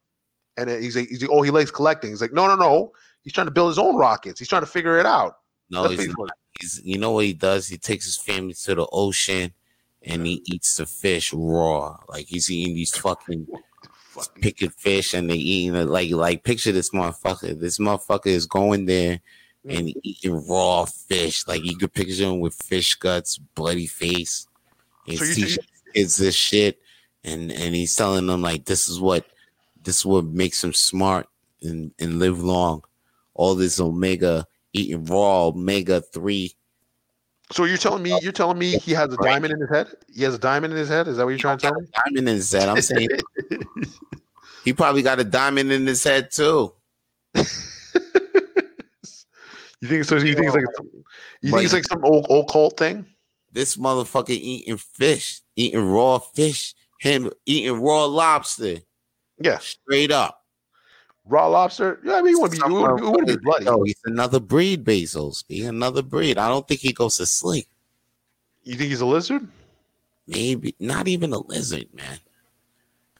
and he's like, he's like, oh, he likes collecting. He's like, no, no, no. He's trying to build his own rockets. He's trying to figure it out. No, That's he's not. He's, you know what he does? He takes his family to the ocean and he eats the fish raw. Like he's eating these fucking [LAUGHS] Fucking- picking fish and they eating it like like picture this motherfucker. This motherfucker is going there mm. and eating raw fish. Like you could picture him with fish guts, bloody face. He's So you- this shit and and he's telling them like this is what this is what makes him smart and and live long. All this omega eating raw omega three. So you're telling me you're telling me he has a diamond in his head? He has a diamond in his head? Is that what you're trying to tell me? Diamond in his head. I'm saying [LAUGHS] he probably got a diamond in his head too. You think so? You think it's like you think it's like some old occult thing? This motherfucker eating fish, eating raw fish, him eating raw lobster, Yeah, straight up. Raw lobster. Yeah, I mean, it wouldn't be, it wouldn't, it wouldn't be bloody. No, he's another breed, Bezos. He's another breed. I don't think he goes to sleep. You think he's a lizard? Maybe not even a lizard, man.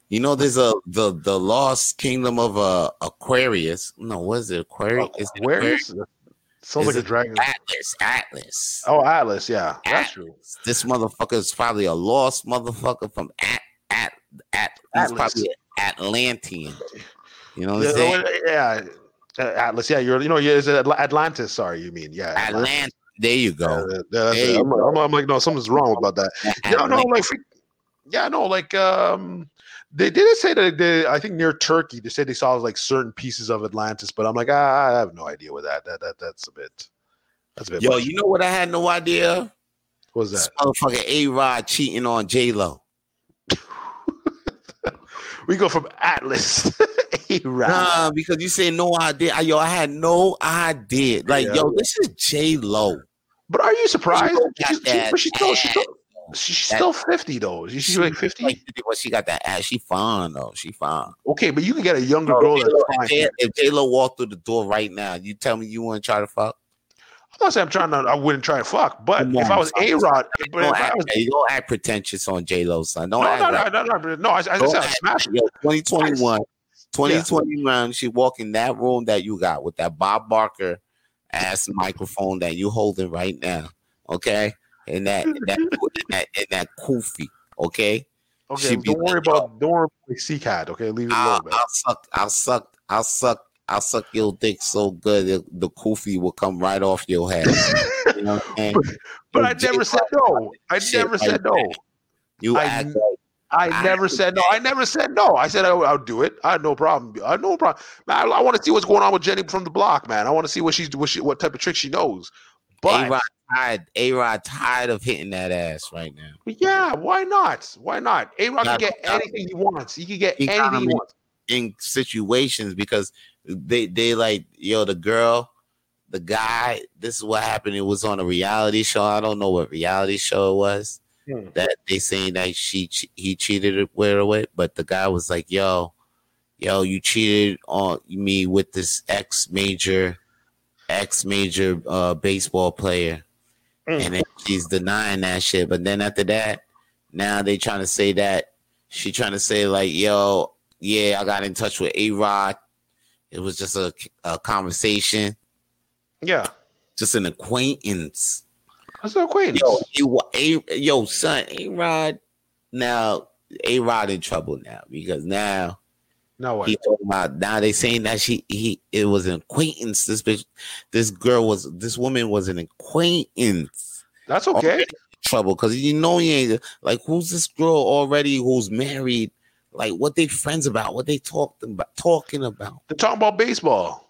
You know, there's a the the lost kingdom of uh Aquarius. No, what is it? Aquarius? Is it Aquarius? Sounds Is like a dragon. Atlas. Atlas. Oh, Atlas. Yeah, that's true. This motherfucker is probably a lost motherfucker from at at at. He's Atlas. probably Atlantean. You know what Yeah, I'm saying? yeah, uh, Atlas. Yeah, you're. You know, yeah, is it Atlantis? Sorry, you mean? Yeah, Atlantis. There you go. yeah, that's There you I'm, I'm, I'm like, no, something's wrong about that. Yeah, no, like, yeah, no, like, um, they did say that they, I think near Turkey, they said they saw like certain pieces of Atlantis, but I'm like, ah, I have no idea what that, that, that, that's a bit, that's a bit. Yo, much. you know what I had no idea? what was This that? motherfucker A Rod cheating on J Lo. [LAUGHS] We go from Atlas, [LAUGHS] A-Rod. Nah, because you say no idea. I- Yo, I had no idea. Like, Yeah. yo, this is J Lo. but are you surprised? she, but she's still, she's still, she's still 50 though. She's, she's like 50. Like, well, she got that ass. She fine though. She fine. Okay, but you can get a younger girl J-Lo- fine. if J- If J Lo walked through the door right now, you tell me you want to try to fuck? I'm not saying I'm trying to. I wouldn't try to fuck, but if I was a Rod, but if Don't I act, was you don't act pretentious on J Lo, son. Don't no, act no, like no, no, no, no, I, I just said smash like- Yo, 2021, Yeah. 2021, she walk in that room that you got with that Bob Barker ass microphone that you holding right now. Okay, and that and that [LAUGHS] and that, and that kufi. Okay, Okay, She don't worry about don't worry about sea cat. Okay, leave it I'll, alone. I'll suck, I'll suck, I'll suck, I'll suck your dick so good the, the kufi will come right off your head. you know saying? [LAUGHS] But I never said no. I never right said no. there. You I- act like I I- never said no. I never said no. I said I, I'll do it. I had no problem. I had no problem. I, I want to see what's going on with Jenny from the block, man. I want to see what she's what she what type of trick she knows. But Rod tired. A Rod tired of hitting that ass right now. yeah, why not? Why not? A Rod can get anything he wants. He can get He anything he wants. in situations because they they like yo the girl the guy this is what happened it was on a reality show i don't know what reality show it was Hmm. that they saying that she he cheated with her with but the guy was like yo yo you cheated on me with this ex major ex major uh baseball player Mm. and then she's denying that shit but then after that now they trying to say that she trying to say like yo yeah, I got in touch with A Rod. It was just a, a conversation, Yeah, just an acquaintance. that's an acquaintance. Yo, wa- a, yo, son, A Rod. Now A Rod in trouble now because now no way. he talking about now they saying that she he it was an acquaintance. This bitch, this girl was this woman was an acquaintance. That's okay. Trouble because you know he ain't like who's this girl already who's married. Like what they friends about, what they talked about, talking about. They're talking about baseball.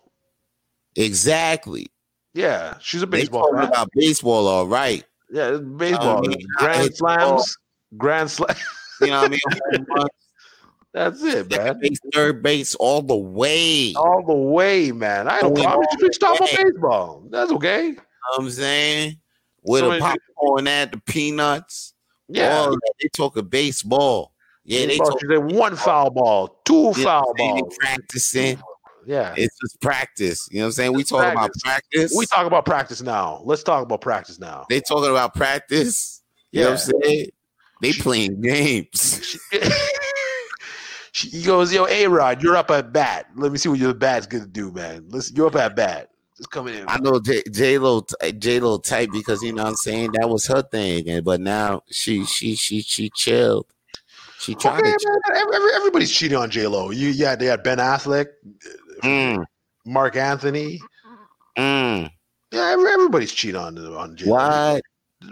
Exactly. Yeah, she's a They baseball fan. about baseball, all right. Yeah, baseball. I mean, Grand slams. Grand slam. You know what I mean? [LAUGHS] That's it, man. second base, third base, all the way. All the way, man. I don't know. should stop on baseball. That's okay. You know I'm saying? With So a popcorn at the peanuts. Yeah. They talking baseball. Yeah, they talk she one foul ball, two foul? They balls. practicing. Yeah. It's just practice. You know what I'm saying? We It's talking about practice. We talk about practice now. Let's talk about practice now. they talking about practice. You know what I'm saying? They playing games. [LAUGHS] [LAUGHS] She- he goes, yo, A Rod, you're up at bat. Let me see what your bat's gonna do, man. Listen, you're up at bat. Just coming in. I know J Lo J Lo type because you know what I'm saying that was her thing, and but now she she she she chilled. She tried Okay, to. man, every- every- everybody's cheating on J Lo. You, yeah, they had Ben Affleck, Mm, Marc Anthony. mm. Yeah, every, everybody's cheating on on J Lo. What?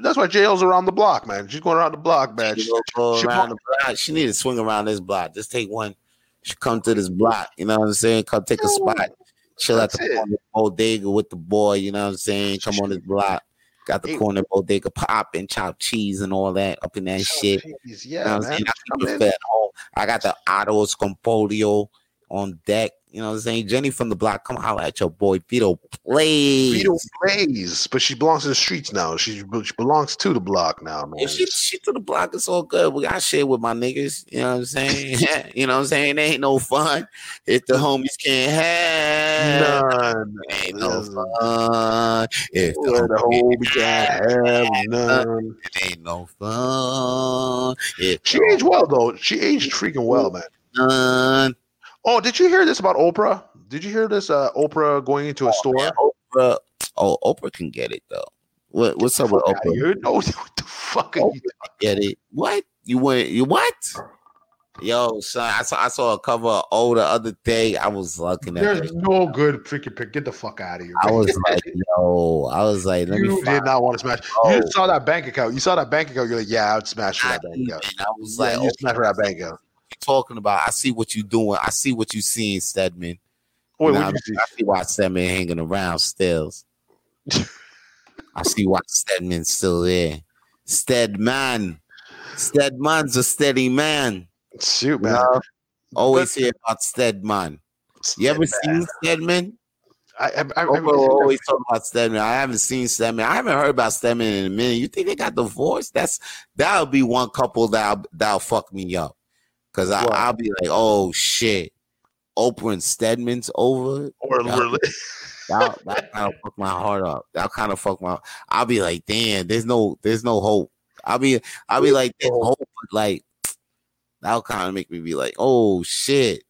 That's why J Lo's around the block, man. She's going around the block, man. She She- she around walk- the block. She need to swing around this block. Just take one. She come to this block. You know what I'm saying? Come take a spot. Chill at the bodega with the boy. You know what I'm saying? Come on this block. Got the Hey. corner bodega pop and chop cheese and all that up in that shit. Jeez, You know Yeah, man. I Come keep it in. fed home. I got the Otto Scompolio on deck. You know what I'm saying? Jenny from the block, come holler at your boy Vito Plays. Vito plays, but she belongs to the streets now. She, she belongs to the block now, man. If she she to the block, it's all good. We got shit with my niggas. You know what I'm saying? [LAUGHS] you know what I'm saying? It ain't no fun if the homies can't have. None. Ain't no fun if the the homies can't have none. it ain't no fun if She aged well though. She aged freaking well, man. none. Oh, did you hear this about Oprah? Did you hear this? Uh, Oprah going into a store. Man, Oprah. Oh, Oprah can get it though. What what's up with Oprah? here. [LAUGHS] No, what the fuck are you? Get it? What you went? You what? Yo, son, I saw I saw a cover of O the other day. I was looking at There's it. no good freaking pick. Get the fuck out of here. I was like, yo, I was like, let me you did not want to smash. Oh. You saw that bank account. You saw that bank account. You're like, yeah, I would smash for that bank account. I was Yeah, like, you oh, smash for that bank account. Talking about? I see what you doing. I see what you seeing, Stedman. Wait, Nah, what you see? I see why Stedman hanging around still. [LAUGHS] I see why Stedman's still there. Stedman. Stedman's a steady man. Shoot, man. Always hear about Stedman. You ever seen Stedman? I, I, I, I, always talk about Stedman. I haven't seen Stedman. I haven't heard about Stedman in a minute. You think they got divorced? That's that'll be one couple that'll that'll fuck me up. Cause I, I'll be like, oh shit. Oprah and Stedman's over. or Yeah. [LAUGHS] we're, That that kind of fuck my heart up. That kind of fuck my. I'll be like, damn. There's no, there's no hope. I'll be, I'll be like, there's hope, like, [TSK] that'll kind of make me be like, oh shit.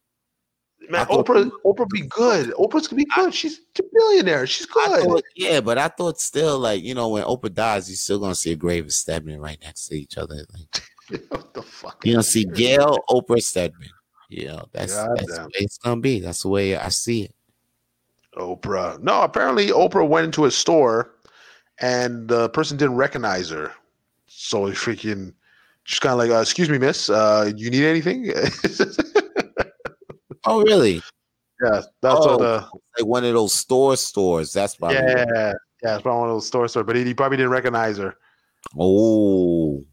Man, Oprah, Oprah be good. Oprah's gonna be good. She's a billionaire. She's good. thought, yeah, but I thought still like you know when Oprah dies, you're still gonna see a grave of Stedman right next to each other. Like [LAUGHS] what the fuck? you gonna see Gail, Oprah, Stedman. You know that's God that's the way it's gonna be. That's the way I see it. Oprah. No, apparently Oprah went into a store and the person didn't recognize her. So he freaking she's kind of like, uh, excuse me, miss, uh, you need anything? [LAUGHS] Oh really? Yeah, that's Oh, what the Like one of those store stores. That's probably yeah, yeah, it's probably one of those store stores, but he, he probably didn't recognize her. Oh,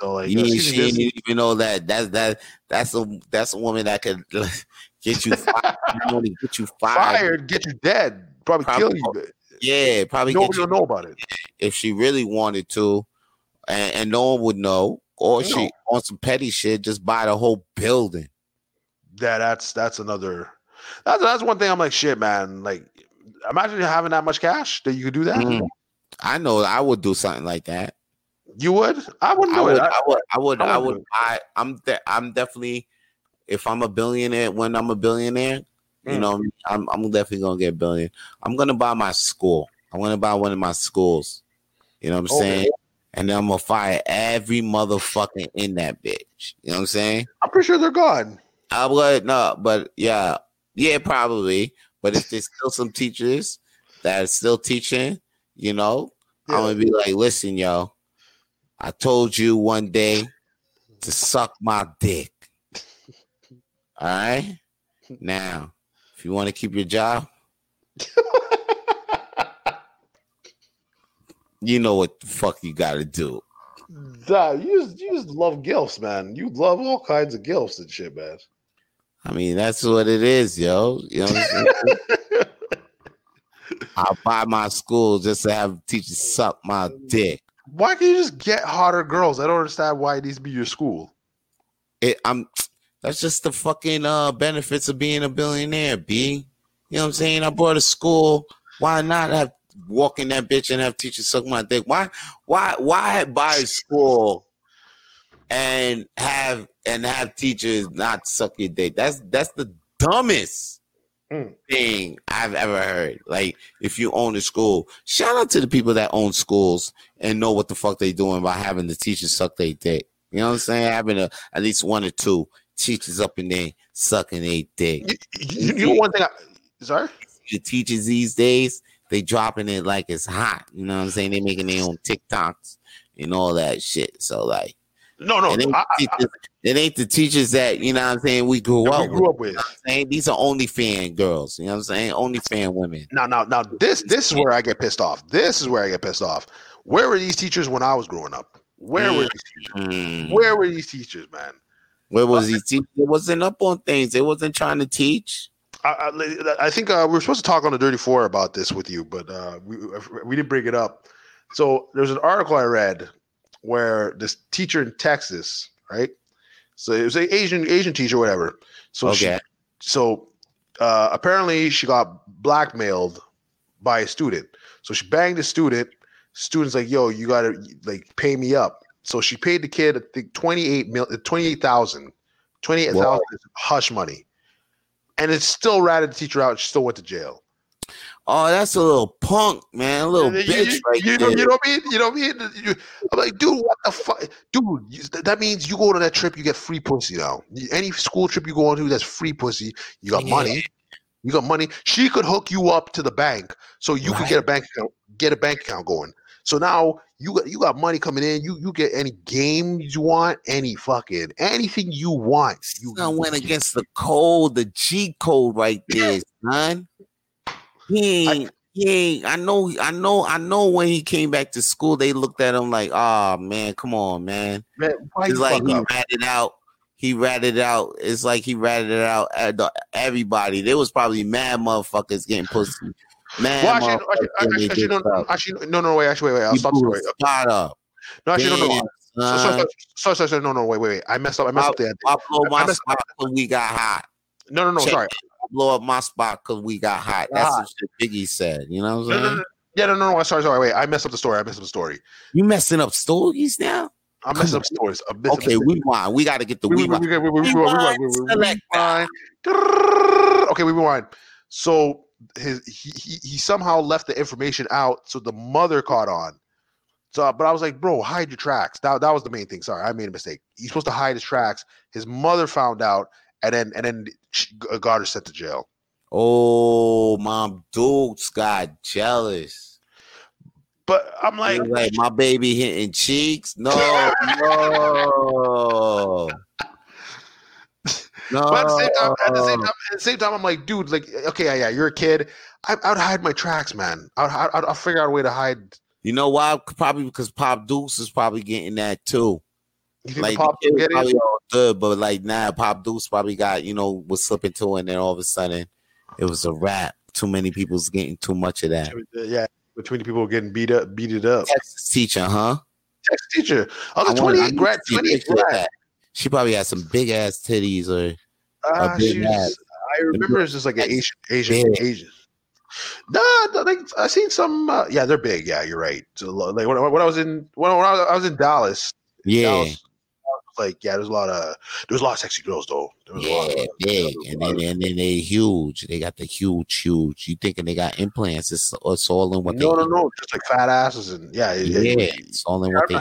So oh, like, you, uh, excuse she me, didn't even know that. That's that. That's a that's a woman that could [LAUGHS] get you fired. Get you fired. fired, get you dead, probably, Probably- kill you. Yeah, probably get Nobody you will know about it. if she really wanted to, and, and no one would know, or she on some petty shit, just buy the whole building. That that's that's another. That's that's one thing. I'm like, shit, man. Like, imagine having that much cash that you could do that. Mm. I know I would do something like that. You would? I wouldn't I do would, it. I- I would, I would, I I would buy. I'm, de- I'm definitely. If I'm a billionaire, when I'm a billionaire, you Mm. know, I'm, I'm definitely gonna get a billion. I'm gonna buy my school. I'm gonna buy one of my schools. You know what I'm Okay. saying? And then I'm gonna fire every motherfucker in that bitch. You know what I'm saying? I'm pretty sure they're gone. I would no, but yeah, yeah, probably. But if there's still some teachers that are still teaching, you know, I'm gonna be like, listen, yo, I told you one day to suck my dick. [LAUGHS] All right. Now, if you want to keep your job, [LAUGHS] you know what the fuck you got to do. That you just you just love gilfs, man. You love all kinds of gilfs and shit, man. I mean, that's what it is, yo. You know what I'm saying? [LAUGHS] I'll buy my school just to have teachers suck my dick. Why can't you just get hotter girls? I don't understand why it needs to be your school. It, I'm. [TSK] That's just the fucking uh, benefits of being a billionaire, B. You know what I'm saying? I bought a school. Why not have walk in that bitch and have teachers suck my dick? Why? Why? Why buy a school and have and have teachers not suck your dick? That's that's the dumbest Mm. thing I've ever heard. Like, if you own a school, shout out to the people that own schools and know what the fuck they doing by having the teachers suck their dick. You know what I'm saying? Having a, at least one or two teachers up in there sucking their dick. You, you, you know one thing. I, sorry. The teachers these days, they dropping it like it's hot. You know what I'm saying? They making their own TikToks and all that shit. So like, No, no. it, ain't I, I, the teachers, it ain't the teachers that you know what I'm saying we grew up we with. grew up with. saying these are only fan girls. You know what I'm saying? Only fan women. Now, now, now. This this is where I get pissed off. This is where I get pissed off. Where were these teachers when I was growing up? Where were these teachers? Mm. Where were these teachers, man? Where was he? They wasn't up on things. They wasn't trying to teach. I, I, I think uh, we were supposed to talk on the Dirty Four about this with you, but uh, we we didn't bring it up. So there's an article I read where this teacher in Texas, right? So it was an Asian Asian teacher, whatever. So she, Okay. so uh, apparently she got blackmailed by a student. So she banged the student. Student's like, "Yo, you gotta like pay me up." So she paid the kid, I think twenty eight mil, twenty eight thousand, twenty eight thousand hush money, and it still ratted the teacher out. She still went to jail. Oh, that's a little punk, man. A little You- bitch you, right you know, there. you know what I mean? You know what I mean? I'm like, dude, what the fuck, dude? That means you go on that trip, you get free pussy now. Any school trip you go on to, that's free pussy. You got Yeah. money. You got money. She could hook you up to the bank, so you could get a bank account, get a bank account going. So now you got you got money coming in. You you get any games you want, any fucking anything you want. You I went against the code, the G code right there, son. He ain't, he ain't, I know, I know, I know when he came back to school, they looked at him like, oh man, come on, man. man, It's like he up? ratted out. He ratted out. It's like he ratted it out at the, everybody. There was probably mad motherfuckers getting pussy. Man, Well, actually, actually, getting actually, no, no, actually, no, no, wait, actually, wait, wait. I'll stop the story. spot up. No, actually, no, no, Damn, no. So, so, son. so, so, so, so, no, no, wait, wait, wait. I messed up. I messed up the ending. I I messed- because we got hot. No, no, no. Check Sorry. I blow up my spot because we got hot. That's Hot. what Biggie said. You know what I'm saying? Yeah, no, no, no. Sorry, sorry. Wait, I messed up the story. I messed up the story. You messing up stories now? I'm Come messing on. up stories. I'm messing Okay, we rewind. We got to get the we, rewind. we, we, we, Rewind, select rewind. Okay, we rewind. So his he, he he somehow left the information out, so the mother caught on. So, but I was like, bro, hide your tracks. That, that was the main thing. Sorry, I made a mistake. He's supposed to hide his tracks. His mother found out, and then and then she uh, got her sent to jail. Oh, Mom Dukes got jealous. But I'm like, like, my baby hitting cheeks. No, no. [LAUGHS] No. But at the same time, at the same time, at the same time, I'm like, dude, like, okay, yeah, yeah, you're a kid. I, I'd hide my tracks, man. I'd, I'd, I'd, I'll figure out a way to hide. You know why? Probably because Pop Dukes is probably getting that too. You think Like pop kid probably good, but like now Pop Dukes probably got you know was slipping to, and then all of a sudden it was a wrap. Too many people's getting too much of that. Yeah, between the people getting beat up, beat it up. Texas teacher, huh? Text teacher, I a wanna- 28 grad, a 28 grad. She probably had some big ass titties, or Ah, big ass. I remember it's just like an Asian, Asian. Asian. No, no, like I seen some. Uh, yeah, they're big. Yeah, you're right. So, like when, when I was in when, when I was, I was in Dallas, yeah, Dallas, like yeah, there's a lot of there's a lot of sexy girls though. There was a lot yeah, big, and then and then they huge. They got the huge, huge. You thinking they got implants? It's, it's all in what no, they no, no, just like fat asses and yeah, Yeah, yeah. it's all in what they.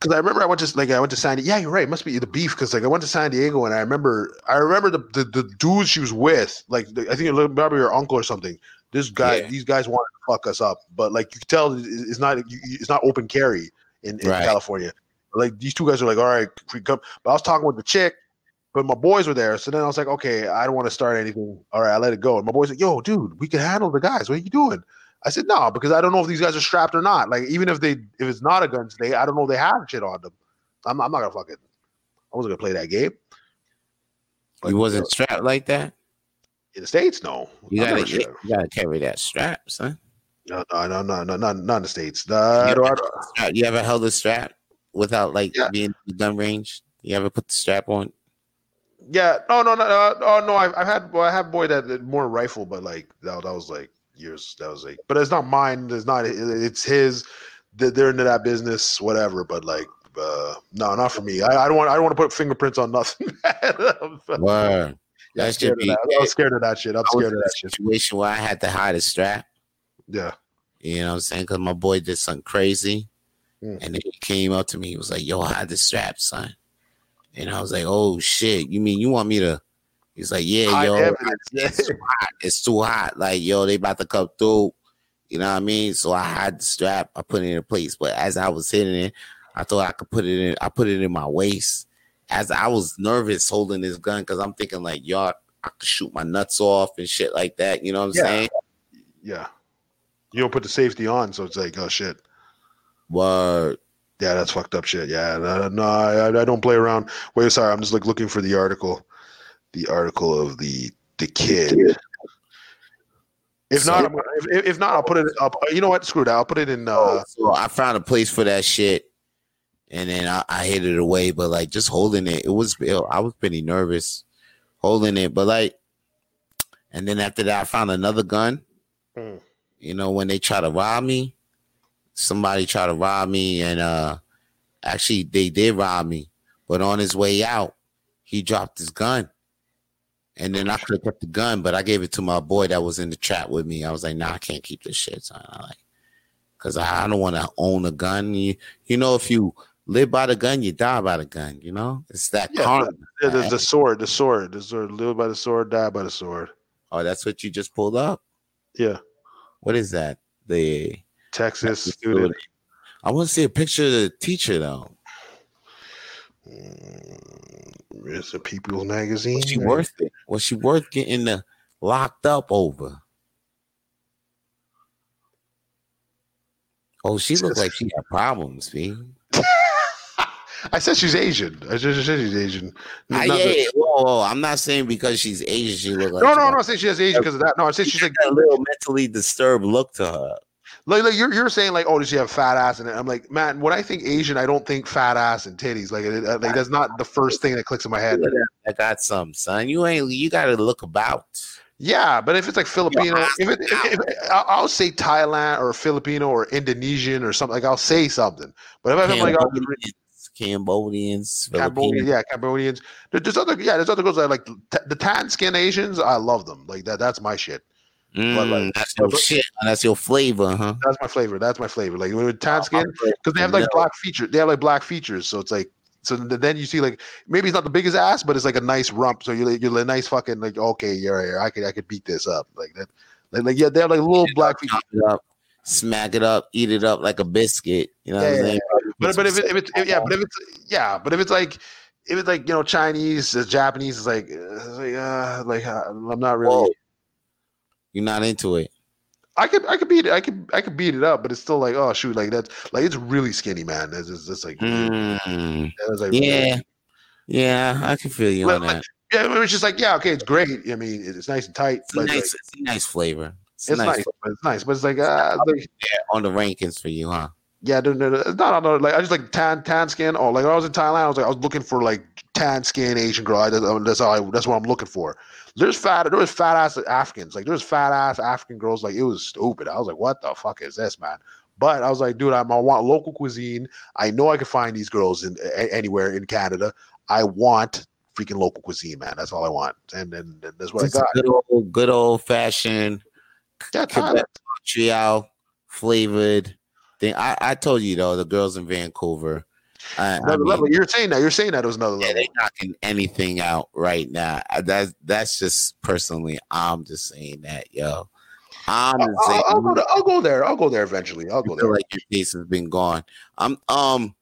Because I remember I went to like I went to San. Yeah, you're right. It must be the beef. Because like I went to San Diego and I remember I remember the the, the dude she was with. Like the, I think it was probably her uncle or something. This guy, Yeah. these guys wanted to fuck us up, but like you can tell, it's not it's not open carry in, in Right. California. Like these two guys are like, all right, we come. But I was talking with the chick, but my boys were there. So then I was like, okay, I don't want to start anything. All right, I let it go. And my boys like, yo, dude, we can handle the guys. What are you doing? I said, no, because I don't know if these guys are strapped or not. Like, even if they if it's not a gun today, I don't know if they have shit on them. I'm, I'm not gonna fucking. I wasn't gonna play that game. But, you wasn't uh, strapped like that. in the states. No, You gotta, you, gotta carry that strap, son. No, no, no, no, no, not, not in the states. I don't- Strap- You ever held a strap without like Yeah. being in the gun range? You ever put the strap on? yeah, no, no, no, no, oh no. I've, I've had, well, I have boy that that more rifle, but like that, that was like years. That was like, but it's not mine. It's not. It's his. They're they're into that business, whatever. But like, uh, no, not for me. I, I don't want. I don't want to put fingerprints on nothing. I'm, [LAUGHS] Word. yeah, That scared of be. that. I'm scared of that shit. I'm scared of that shit. situation where I had to hide a strap. Yeah. You know what I'm saying? Because my boy did something crazy. Mm. And then he came up to me. He was like, Yo, hide the strap, son. And I was like, Oh shit. You mean you want me to? He's like, Yeah, Hide yo, evidence. it's too hot. It's too hot. Like, yo, they about to come through. You know what I mean? So I had the strap, I put it in place. But as I was hitting it, I thought I could put it in, I put it in my waist. As I was nervous holding this gun, because I'm thinking like, y'all, I could shoot my nuts off and shit like that. You know what I'm Yeah. saying? Yeah. You don't put the safety on, so it's like, oh shit. Word. Yeah, that's fucked up shit. Yeah, no, no I, I don't play around. Wait, sorry, I'm just like looking for the article, the article of the the kid. If So- not, gonna- if, if not, I'll put it up. You know what? Screw that. I'll put it in. Uh, so I found a place for that shit, and then I, I hid it away. But like just holding it, it was I was pretty nervous holding it. But like, and then after that, I found another gun. Hmm. You know, when they try to rob me, somebody tried to rob me, and uh, actually they did rob me. But on his way out, he dropped his gun. And then I could have kept the gun, but I gave it to my boy that was in the trap with me. I was like, nah, I can't keep this shit. Son. I like because I, I don't want to own a gun. You, you know, if you live by the gun, you die by the gun. You know, it's that Yeah, karma. the, the sword, the sword, the sword. Live by the sword, die by the sword. Oh, that's what you just pulled up. Yeah, What is that? The Texas student. I want to see a picture of the teacher though. Mm, It's a People's Magazine. Was she worth it? Was she worth getting the locked up over? Oh, she looks like she had problems, B. [LAUGHS] I said she's Asian. I just said she's Asian. Ah, Not yeah, that- Whoa, whoa, I'm not saying because she's Asian, she look like no, no, no. I say she has Asian because of that. No, I'm say she's like, got a little mentally disturbed look to her. Like, like you're, you're saying like, oh, does she have fat ass? And I'm like, man, when I think Asian, I don't think fat ass and titties. Like, it, uh, like that's not the first thing that clicks in my head. I got some, son. You ain't. You got to look about. Yeah, but if it's like Filipino, if it, if, if, I'll say Thailand or Filipino or Indonesian or something. Like I'll say something. But if I'm like, oh, Cambodians, Cambodians, yeah, Cambodians. There's other, yeah, there's other girls that I like t- the tan skin Asians. I love them. Like that. That's my shit. Mm, like- that's your shit. That's your flavor, huh? That's my flavor. That's my flavor. Like with tan skin, because they have like black features. They have like black features, so it's like. So then you see like maybe it's not the biggest ass, but it's like a nice rump. So you're like, you're a nice fucking like okay, yeah, yeah, I could I could beat this up like that. Like, like yeah, they have like little black features. It up, smack it up, eat it up like a biscuit. You know what Yeah, I'm saying? But but if, it, if it's if, yeah, but if it's yeah, but if it's like if it's like you know Chinese, it's Japanese, it's like uh, it's like uh, like uh, I'm not really. Whoa. You're not into it. I could I could beat it. I could I could beat it up, but it's still like oh shoot, like that's like it's really skinny, man. It's just, it's like Mm, it's like yeah, yeah, I can feel you on like, that. yeah. It's just like yeah, okay, it's great. I mean, it's nice and tight. It's but nice, like, it's a nice flavor. It's, it's nice, nice, but it's nice, but it's like uh, like on the rankings for you, huh? yeah, no, no, no, it's not on the like I just like tan tan skin. Or like when I was in Thailand, I was like I was looking for like tan skin Asian girl. I, that's all. I, that's what I'm looking for. There's fat. There was fat ass Africans. Like there's fat ass African girls. Like it was stupid. I was like, what the fuck is this, man? But I was like, dude, I'm, I want local cuisine. I know I can find these girls in a, anywhere in Canada. I want freaking local cuisine, man. That's all I want. And then and that's what It's I got. good old, good old fashioned Quebec Montreal flavored thing. I, I told you though, the girls in Vancouver. I, I Another mean, level. You're saying that. You're saying that it was another level yeah, level. they knocking anything out right now. Uh, That's that's just personally. I'm just saying that, yo. I'm I'll, saying. I'll, go to, I'll go there. I'll go there eventually. I'll go there. like your case has been gone. I'm um.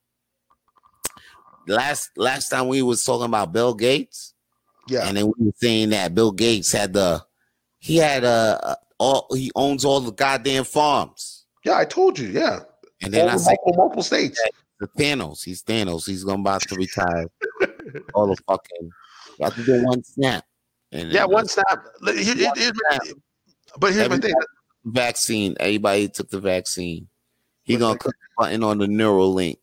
Last last time we was talking about Bill Gates, Yeah. and then we were saying that Bill Gates had the he had a all he owns all the goddamn farms. Yeah, I told you. Yeah, And then I Over say multiple, multiple states. The Thanos. He's Thanos. He's gonna about to retire. [LAUGHS] all the fucking about to do one snap. And Yeah, one snap. One snap. but here's my thing. vaccine. Everybody took the vaccine. He gonna click the button on the Neuralink.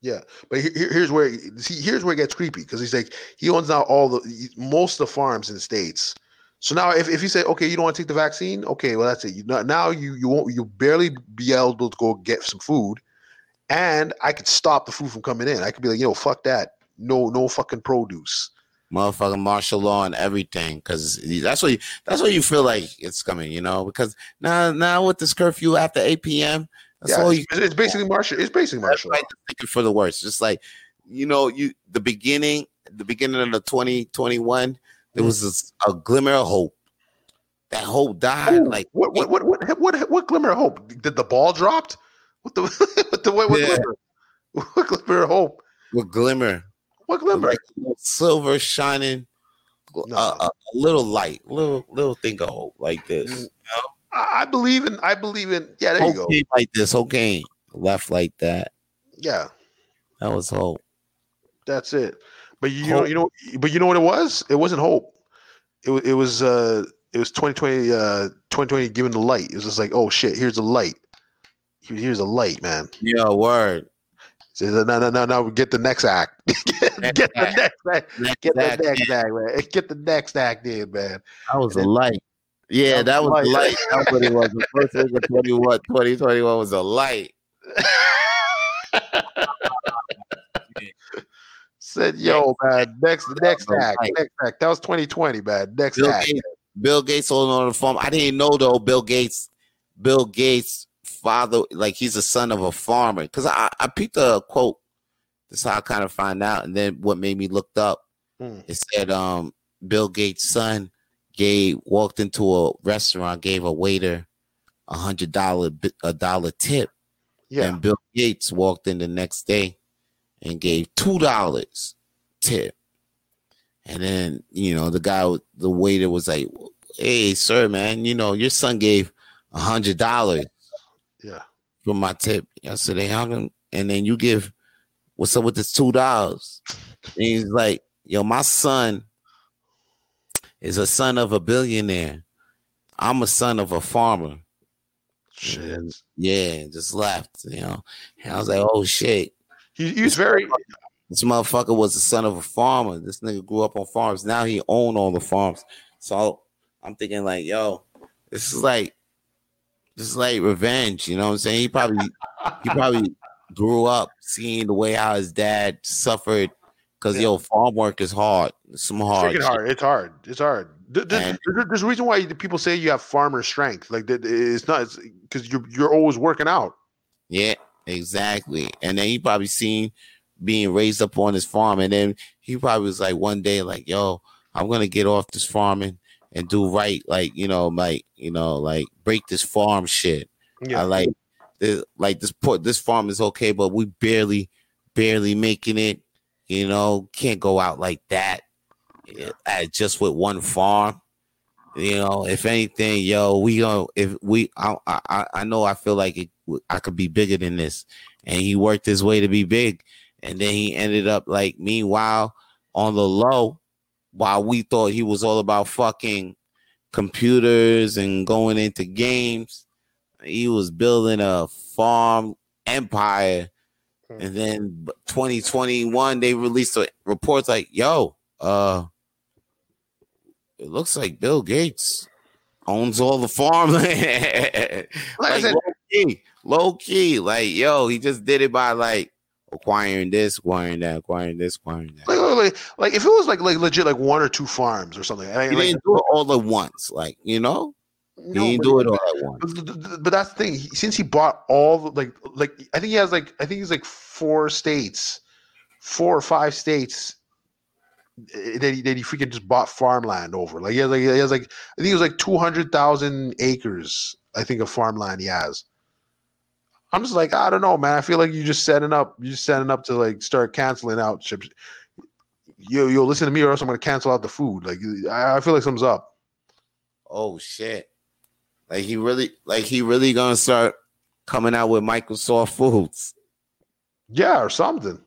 Yeah, but here, here- here's where see here's where it gets creepy because he's like he owns now all the most of the farms in the states. So now if, if you say okay you don't want to take the vaccine okay well that's it you now- now you you won't you barely be able to go get some food, and I could stop the food from coming in. I could be like yo fuck that no no fucking produce. Motherfucking martial law and everything, because that's what you, that's what you feel like it's coming, you know. Because now now with this curfew after eight p.m., that's yeah, all you it's, it's basically martial. It's basically martial. Just thinking for the worst. Just like you know, you the beginning, the beginning of the twenty twenty one, there was a, a glimmer of hope. That hope died. Ooh, like what what what what what what glimmer of hope? Did the ball dropped? What the [LAUGHS] what the what, what Yeah. glimmer? [LAUGHS] What glimmer of hope? with glimmer, What glimmer? like silver shining, a, No. a, a little light, little little thing of hope like this. I I believe in. I believe in. Yeah, there you go. like this. Hope came left like that. Yeah, That was hope. that's it. But you know, you know, but you know what it was? It wasn't hope. It was. It was. Uh, it was 2020. Uh, 2020 giving the light. It was just like, oh shit, here's the light. Here- was a light, man. Yeah, word. Says, no, no, no, no. Get the next act. [LAUGHS] get, get the next act. Next Get the next act, man. Get the next act in, man. That was a light. Yeah, that was Light. light. That's what it was. The first thing of [LAUGHS] 21, 2021 was a light. [LAUGHS] Said, yo, man. Next, next act. light. Next act. That was 2020, man. Next Bill act. Gates, Bill Gates holding on the phone. I didn't know though. Bill Gates, Bill Gates' father, like he's a son of a farmer. Because I, I peeped a quote. That's how I kind of find out. And then what made me looked up, Hmm. it said um Bill Gates' son gave walked into a restaurant, gave a waiter a hundred dollar a dollar tip. Yeah. And Bill Gates walked in the next day and gave two dollars tip. And then, you know, the guy, the waiter was like, Hey, sir, man, you know, your son gave a hundred dollars. For my tip I said, hey, How come? And then you give, what's up with this two dollars? And he's like, Yo, my son is a son of a billionaire. I'm a son of a farmer. Shit. Yeah, just left, you know. And I was like, oh shit. He, he was very. This motherfucker was the son of a farmer. This nigga grew up on farms. Now he owned all the farms. So I'm thinking like, yo, this is like is like revenge, you know what I'm saying? He probably he probably grew up seeing the way how his dad suffered because Yeah. yo, farm work is hard. It's some hard. shit. hard. It's hard. It's hard. Th- th- And- There's a reason why people say you have farmer strength. Like that, it's not because you're you're always working out. Yeah, exactly. And then he probably seen being raised up on his farm, and then he probably was like one day, like, "Yo, I'm gonna get off this farming and do right, like you know, like you know, like break this farm shit. I like this, like this port, this farm is okay, but we barely, barely making it. You know, can't go out like that, eh, uh, just with one farm. You know, if anything, yo, we gonna if we, I, I, I know I feel like it, I could be bigger than this, and he worked his way to be big, and then he ended up like, meanwhile, on the low, while we thought he was all about fucking computers and going into games, he was building a farm empire. Hmm. And then 2021, they released a reports like, yo, uh, it looks like Bill Gates owns all the farmland. [LAUGHS] Like like said- low key, low key. Like, yo, he just did it by like acquiring this, acquiring that, acquiring this, acquiring that. Like, like, like, if it was like like legit like one or two farms or something. I, He like, didn't do it all at once, like you know. no, he didn't but- do it all at once. But, but that's the thing. He, since he bought all the, like like I think he has like I think he's like four states, four or five states eh, that he, that he freaking just bought farmland over. Like he has like he has like I think it was like two hundred thousand acres. I think of farmland he has. I'm just like I don't know, man. I feel like you just setting up. You just setting up to like start canceling out ships. Yo, yo, listen to me, or else I'm gonna cancel out the food. Like I, I feel like something's up. Oh shit. Like he really, like he really gonna start coming out with Microsoft foods. Yeah, or something.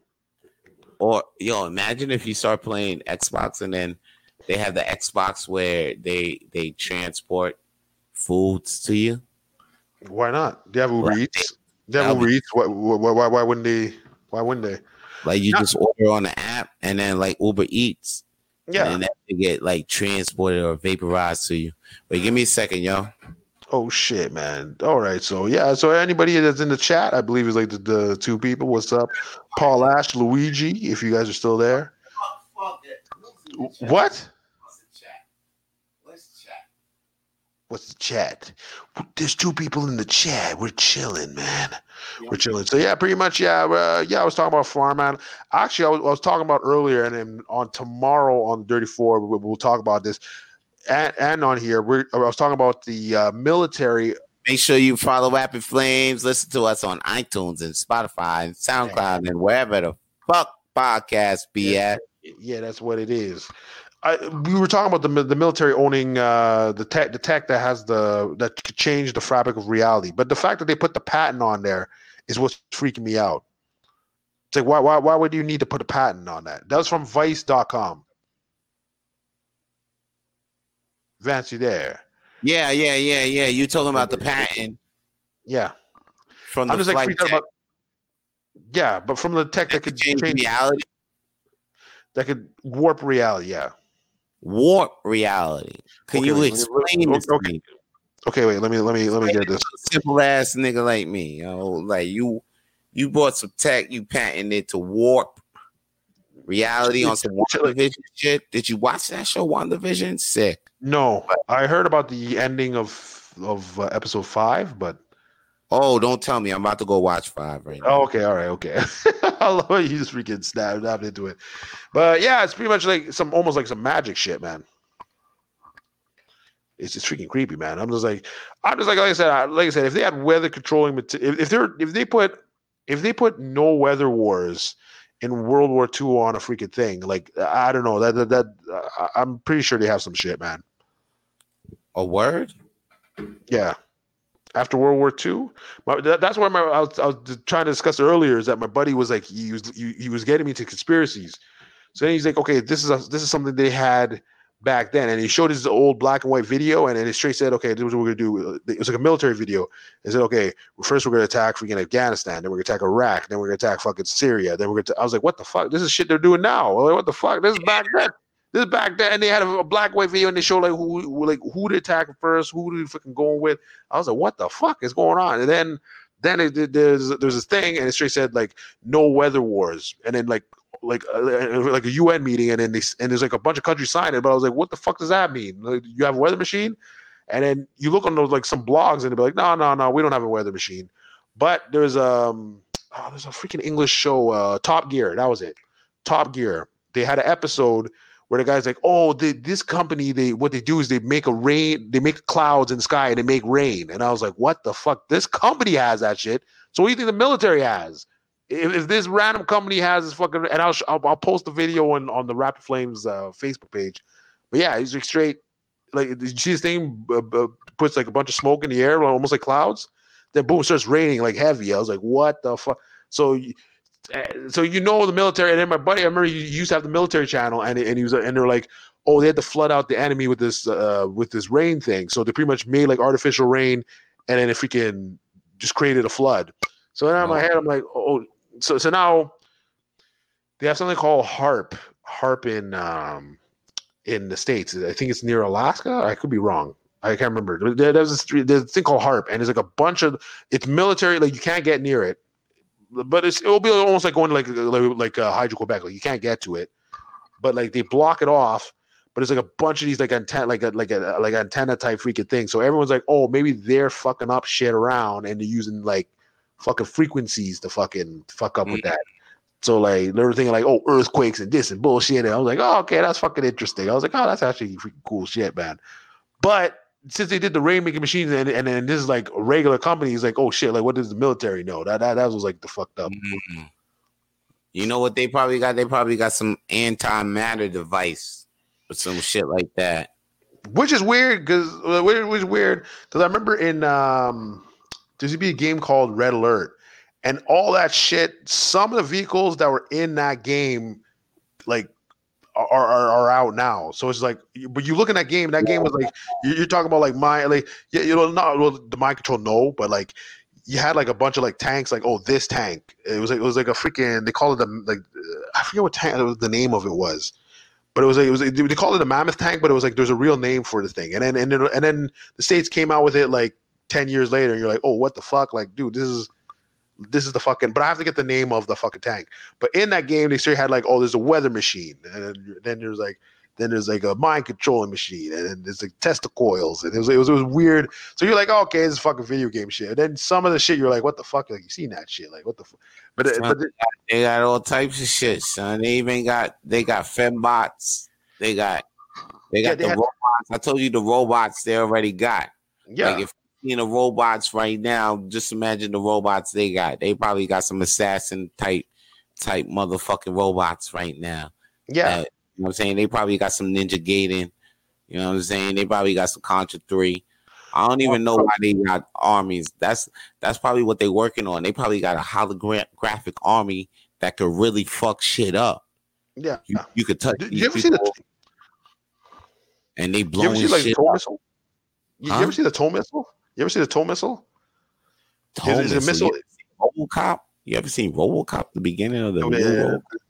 Or yo, imagine if you start playing Xbox and then they have the Xbox where they they transport foods to you. Why not? They have Uber Well, Eats. They have be- Eats. Why, why, why, why wouldn't they? Why wouldn't they? Like you Yeah. just order on the app and then like Uber Eats. Yeah. And then they get like transported or vaporized to you. But give me a second, yo. Oh shit, man. All right. So yeah. So anybody that's in the chat, I believe is like the, the two people. What's up? Paul Ash, Luigi, if you guys are still there. What? What's the chat? There's two people in the chat. We're chilling, man. We're chilling. So yeah, pretty much. Yeah, uh, yeah. I was talking about farm man. Actually, I was, I was talking about earlier, and then on tomorrow on Dirty Four, we, we'll talk about this. And, and on here, we're, I was talking about the uh, military. Make sure you follow Rapid Flames. Listen to us on iTunes and Spotify and SoundCloud and wherever the fuck podcast be Yeah. at. Yeah, that's what it is. I, we were talking about the the military owning uh, the tech the tech that has the that could change the fabric of reality. But the fact that they put the patent on there is what's freaking me out. It's like why why why would you need to put a patent on that? That was from Vice.com. Vance, you there? Yeah, yeah, yeah, yeah. You talking about the patent Yeah, from the I'm just like freaked out tech about. Yeah, but from the tech that that could change reality, that could warp reality. Yeah. Warp reality. Can Okay, you wait, let me- explain this okay. to me? Okay, wait. Let me let me let me get this. Simple ass nigga like me, you know, like you, you bought some tech, you patented it to warp reality on some WandaVision shit. Did you watch that show, WandaVision? Sick. No, I heard about the ending of of uh, episode five, but Oh, don't tell me. I'm about to go watch five right now. oh, okay, all right, okay. [LAUGHS] I love how you just freaking snapped snapped into it. But yeah, it's pretty much like some almost like some magic shit, man. It's just freaking creepy, man. I'm just like, I'm just like, like I said, I- like I said, if they had weather controlling, mate- if, if they're if they put if they put no weather wars in World War II on a freaking thing, like I don't know that that, that uh, I'm pretty sure they have some shit, man. A word? Yeah. After World War II, my, that, that's why my, I, was, I was trying to discuss earlier is that my buddy was like he was he, he was getting me to conspiracies. So then he's like, okay, this is a, this is something they had back then, and he showed his old black and white video, and then he straight said, okay, this is what we're gonna do. Uh, it was like a military video. He said, okay, first we're gonna attack freaking Afghanistan, then we're gonna attack Iraq, then we're gonna attack fucking Syria, then we're gonna. I was like, what the fuck? This is shit they're doing now. Like, what the fuck? This is back then. This back then, and they had a, black white video, and they showed like who, like who to attack first, who to fucking going with. I was like, what the fuck is going on? And then then it- there's there's this thing, and it straight said like no weather wars, and then like like uh, like a UN meeting, and then they, and there's like a bunch of countries signed it. But I was like, what the fuck does that mean? Like, you have a weather machine, and then you look on those like some blogs, and they're like, no, no, no, we don't have a weather machine. But there's um oh, there's a freaking English show, uh, Top Gear. That was it, Top Gear. They had an episode where the guy's like, "Oh, this company, they what they do is they make a rain, they make clouds in the sky and they make rain." And I was like, "What the fuck? This company has that shit. So what do you think the military has? If, if this random company has this fucking, and I'll I'll, I'll post the video on on the Rapid Flames uh, Facebook page. But yeah, he's like straight, like this thing uh, puts like a bunch of smoke in the air, almost like clouds. Then boom, starts raining like heavy. I was like, "What the fuck?" So. Uh, so you know the military, and then my buddy, I remember he used to have the military channel, and and he was, and they were like, oh, they had to flood out the enemy with this uh with this rain thing. So they pretty much made like artificial rain, and then it freaking just created a flood. So then in my Oh. head, I'm like, oh, so so now they have something called HAARP, HAARP in um in the states. I think it's near Alaska. I could be wrong. I can't remember. There's this, there's this thing called HAARP, and there's like a bunch of it's military. Like you can't get near it, but it's it'll be almost like going like like, like uh, Hydro Quebec. Like you can't get to it, but like they block it off. But it's like a bunch of these like antenna like a like a like antenna type freaking thing. So everyone's like, oh, maybe they're fucking up shit around and they're using like fucking frequencies to fucking fuck up with that. So like they were thinking like, oh, earthquakes and this and bullshit. And I was like, oh, okay, that's fucking interesting. I was like, oh, that's actually freaking cool shit, man. But since they did the rainmaking machines and and then this is like a regular company, he's like, oh shit, like what does the military know? That that, that was like the fucked up. Mm. You know what they probably got? They probably got some antimatter device or some shit like that. which is weird because which was weird because I remember in um, there used to be a game called Red Alert, and all that shit. Some of the vehicles that were in that game, like, are are, are out now. So it's like, but you look in that game. That game was like you're, talking about like my like yeah, you know not well the mind control no, but like you had like a bunch of like tanks. Like oh this tank. It was like it was like a freaking they call it the like uh, I forget what tank the name of it was but it was like it was they called it a mammoth tank, but it was like there's a real name for the thing. And then and then and then the states came out with it like ten years later, and you're like, oh, what the fuck? Like, dude, this is this is the fucking. But I have to get the name of the fucking tank. But in that game, they still had like, oh, there's a weather machine, and then, there's like. Then there's like a mind controlling machine, and then there's like testicles, and it was, it was it was weird. So you're like, oh, okay, this is fucking video game shit. And then some of the shit, you're like, what the fuck? Like you seen that shit? Like what the fuck? But, but they got all types of shit, son. They even got they got fembots. They got they got yeah, they the had, robots. I told you the robots they already got. Yeah. Like if you know robots right now, just imagine the robots they got. They probably got some assassin type type motherfucking robots right now. Yeah. you know what I'm saying? They probably got some Ninja Gaiden. You know what I'm saying? They probably got some Contra 3. I don't even know why they got armies. That's that's probably what they're working on. They probably got a holographic army that could really fuck shit up. Yeah, you, you could touch. Did you ever see the? And they blowing you ever see, shit. Like, missile? You, huh? you ever see the TOW missile? You ever see the TOW missile? TOW is, is missile. Is missile? RoboCop. You ever seen RoboCop? The beginning of the oh, yeah,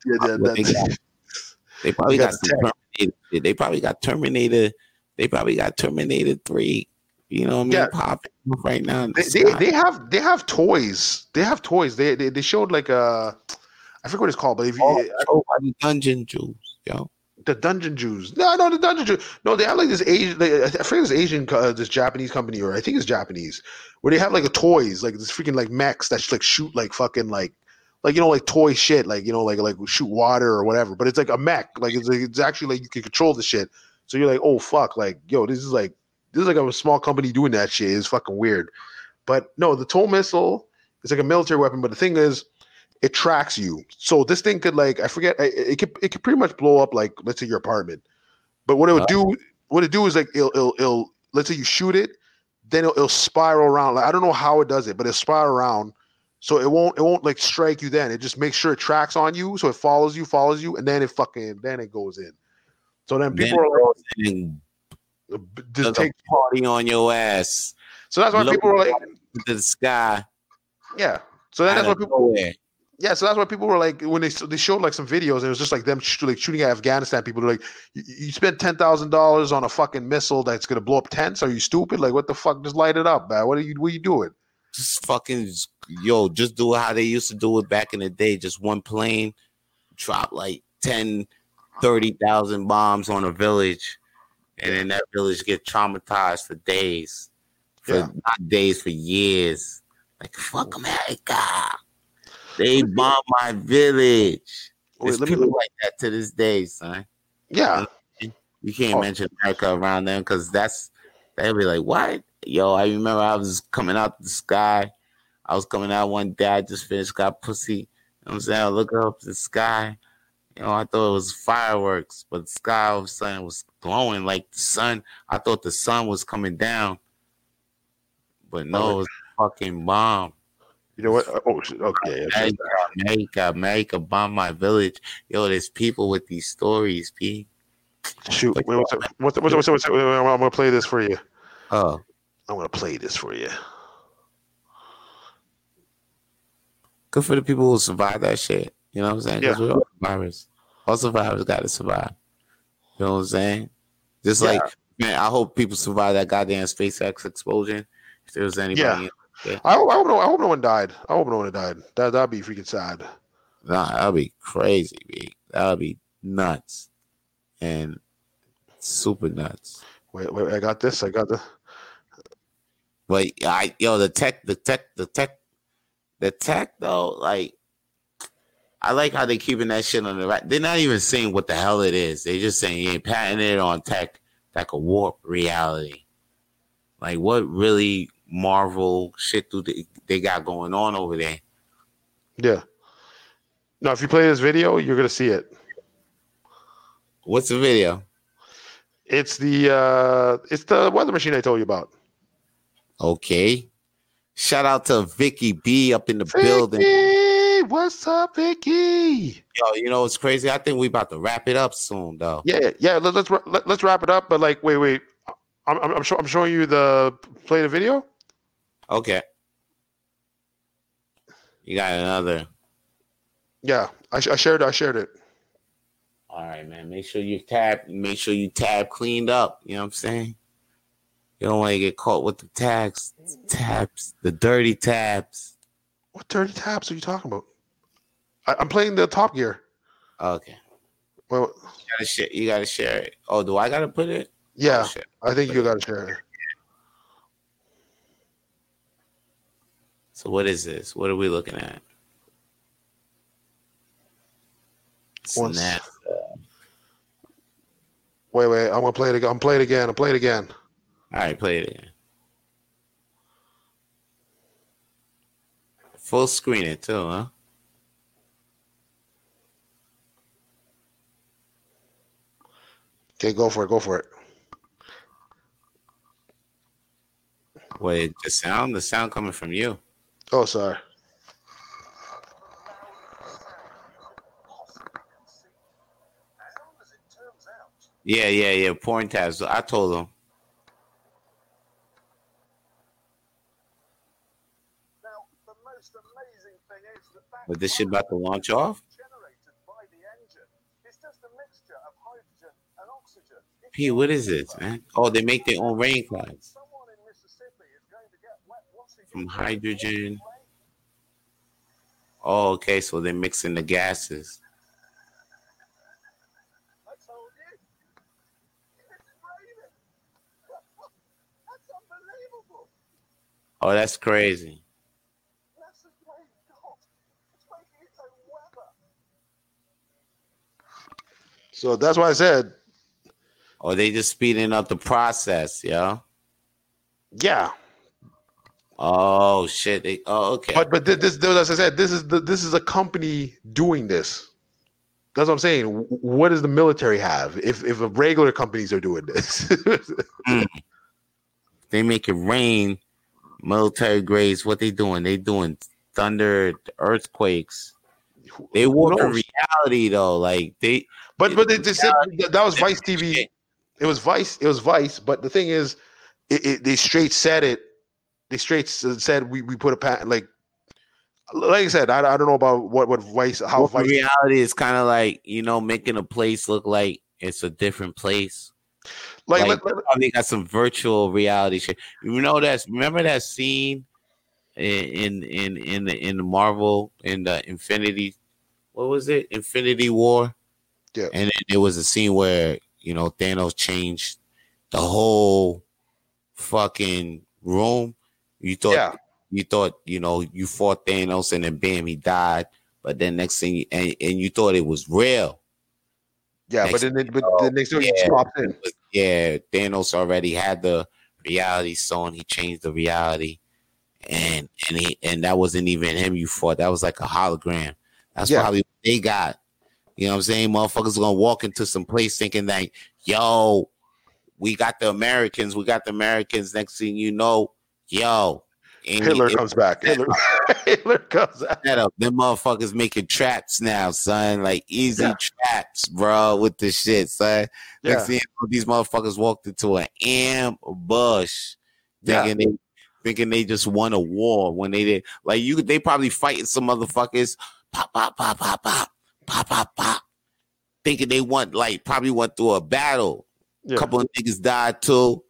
yeah, yeah, they, got, [LAUGHS] they probably got, got Terminator. They probably got Terminator. They probably got Terminator Three. You know what I mean? Yeah. Popping right now. The they, they, they have they have toys. They have toys. They they, they showed like a I forget what it's called, but if you oh, the dungeon jewels, yo. The Dungeon Jews. No, no, the Dungeon Jews. No, they have like this Asian. Like, I forget this Asian, uh, this Japanese company, or I think it's Japanese, where they have like a toys, like this freaking like mechs that like shoot like fucking like, like you know like toy shit, like you know like like shoot water or whatever. But it's like a mech, like it's like, it's actually like you can control the shit. So you're like, oh fuck, like yo, this is like this is like a small company doing that shit. It's fucking weird. But no, the TOW missile is like a military weapon. But the thing is, it tracks you. So this thing could like I forget it could it could pretty much blow up like let's say your apartment. But what it would uh. do what it do is like it'll it'll, it'll let's say you shoot it, then it'll, it'll spiral around. Like I don't know how it does it, but it'll spiral around. So it won't it won't like strike you then. It just makes sure it tracks on you, so it follows you, follows you, and then it fucking then it goes in. So then people then are like, uh, just take party on your ass. So that's why Look people are like to the sky. Yeah. So that's why people yeah, so that's why people were like when they they showed like some videos, and it was just like them sh- like shooting at Afghanistan. People were like, "You, spent ten thousand dollars on a fucking missile that's gonna blow up tents? Are you stupid? Like, what the fuck? Just light it up, man. What are you? What are you doing? Just fucking yo, just do how they used to do it back in the day. Just one plane drop like 10, 30,000 bombs on a village, and then that village get traumatized for days, for yeah. not days, for years. Like fuck America. They bombed my village. There's Wait, people me... like that to this day, son. Yeah. You can't oh. mention America around them because that's they'll be like, what? Yo, I remember I was coming out the sky. I was coming out one day, I just finished got pussy. You know what I'm saying? I look up the sky. You know, I thought it was fireworks, but the sky all of a sudden was glowing like the sun. I thought the sun was coming down. But no, it was a fucking bomb. You know what? Oh, oh okay. America, America, America bomb my village. Yo, there's people with these stories, P. Shoot, wait, what's, up? what's, what's, what's, what's, I'm gonna play this for you. Oh, I'm gonna play this for you. Good for the people who survive that shit. You know what I'm saying? Because yeah. we're all survivors. All survivors got to survive. You know what I'm saying? Just yeah. like, man, I hope people survive that goddamn SpaceX explosion. If there was anybody yeah. Yeah. I hope, I hope no, I hope no one died. I hope no one died. That that'd be freaking sad. Nah, that'd be crazy, big. That'd be nuts, and super nuts. Wait, wait, I got this. I got the. Wait, I yo the tech, the tech, the tech, the tech though. Like, I like how they keeping that shit on the right. They're not even saying what the hell it is. They're just saying you ain't patented on tech that could warp reality. Like, what really Marvel shit through the, they got going on over there. Yeah. Now, if you play this video, you're gonna see it. What's the video? It's the uh it's the weather machine I told you about. Okay. Shout out to Vicky B up in the building. Vicky, what's up, Vicky? Yo, you know it's crazy? I think we about to wrap it up soon, though. Yeah, yeah. Let, let's let, let's wrap it up. But like, wait, wait. I'm I'm, I'm, show, I'm showing you the play the video. Okay. You got another. Yeah, I, I shared I shared it. All right, man. Make sure you tab. Make sure you tab cleaned up. You know what I'm saying? You don't want to get caught with the tags, tabs, the dirty tabs. What dirty tabs are you talking about? I, am playing the Top Gear. Okay. Well, you gotta share. You gotta share it. Oh, do I gotta put it? Yeah, oh, I think you gotta share it. So what is this? What are we looking at? Snap. Wait, wait. I'm gonna play it again. I'm playing it again. I'm playing it again. All right, play it again. Full screen it too, huh? Okay, go for it. Go for it. Wait, the sound? The sound coming from you. Oh, sorry. Yeah, yeah, yeah. Porn tabs. I told him. But this shit about to launch off? P, what is this, man? Oh, they make their own rain clouds. From hydrogen. Oh, okay, so they're mixing the gases. Oh, that's crazy. So that's why I said. Or oh, they just speeding up the process, yeah. Yeah. Oh shit! They, oh okay. But but this, this as I said, this is the this is a company doing this. That's what I'm saying. What does the military have if if regular companies are doing this? [LAUGHS] mm. They make it rain. Military grades. What they doing? They doing thunder, earthquakes. They walk in reality though. Like they but but they, they said that was Vice TV. It was Vice. It was Vice. But the thing is, it, it, they straight said it. They straight said we, we put a patent like like I said, I, I don't know about what what Vice how well, Vice reality is kind of like you know making a place look like it's a different place. Like, like let, let, they got some virtual reality shit. You know that remember that scene in in in the in the Marvel in the Infinity what was it Infinity War yeah. And then there was a scene where, you know, Thanos changed the whole fucking room. You thought yeah. you thought, you know, you fought Thanos and then bam, he died. But then next thing and, and you thought it was real. Yeah, next but then but the next thing yeah, popped in. Yeah, Thanos already had the reality stone. He changed the reality. And and he and that wasn't even him you fought. That was like a hologram. That's yeah. probably what they got you know what I'm saying? Motherfuckers gonna walk into some place thinking that, yo, we got the Americans, we got the Americans. Next thing you know, yo, [LAUGHS] Hitler comes back. Hitler, Hitler comes back. Up. Them motherfuckers making traps now, son. Like easy yeah. traps, bro, with this shit, son. Yeah. Next thing these motherfuckers walked into an ambush thinking yeah. they thinking they just won a war when they did. Like you, they probably fighting some motherfuckers. Pop, pop, pop, pop, pop pop, pop, pop, thinking they went like probably went through a battle. A couple of niggas died too.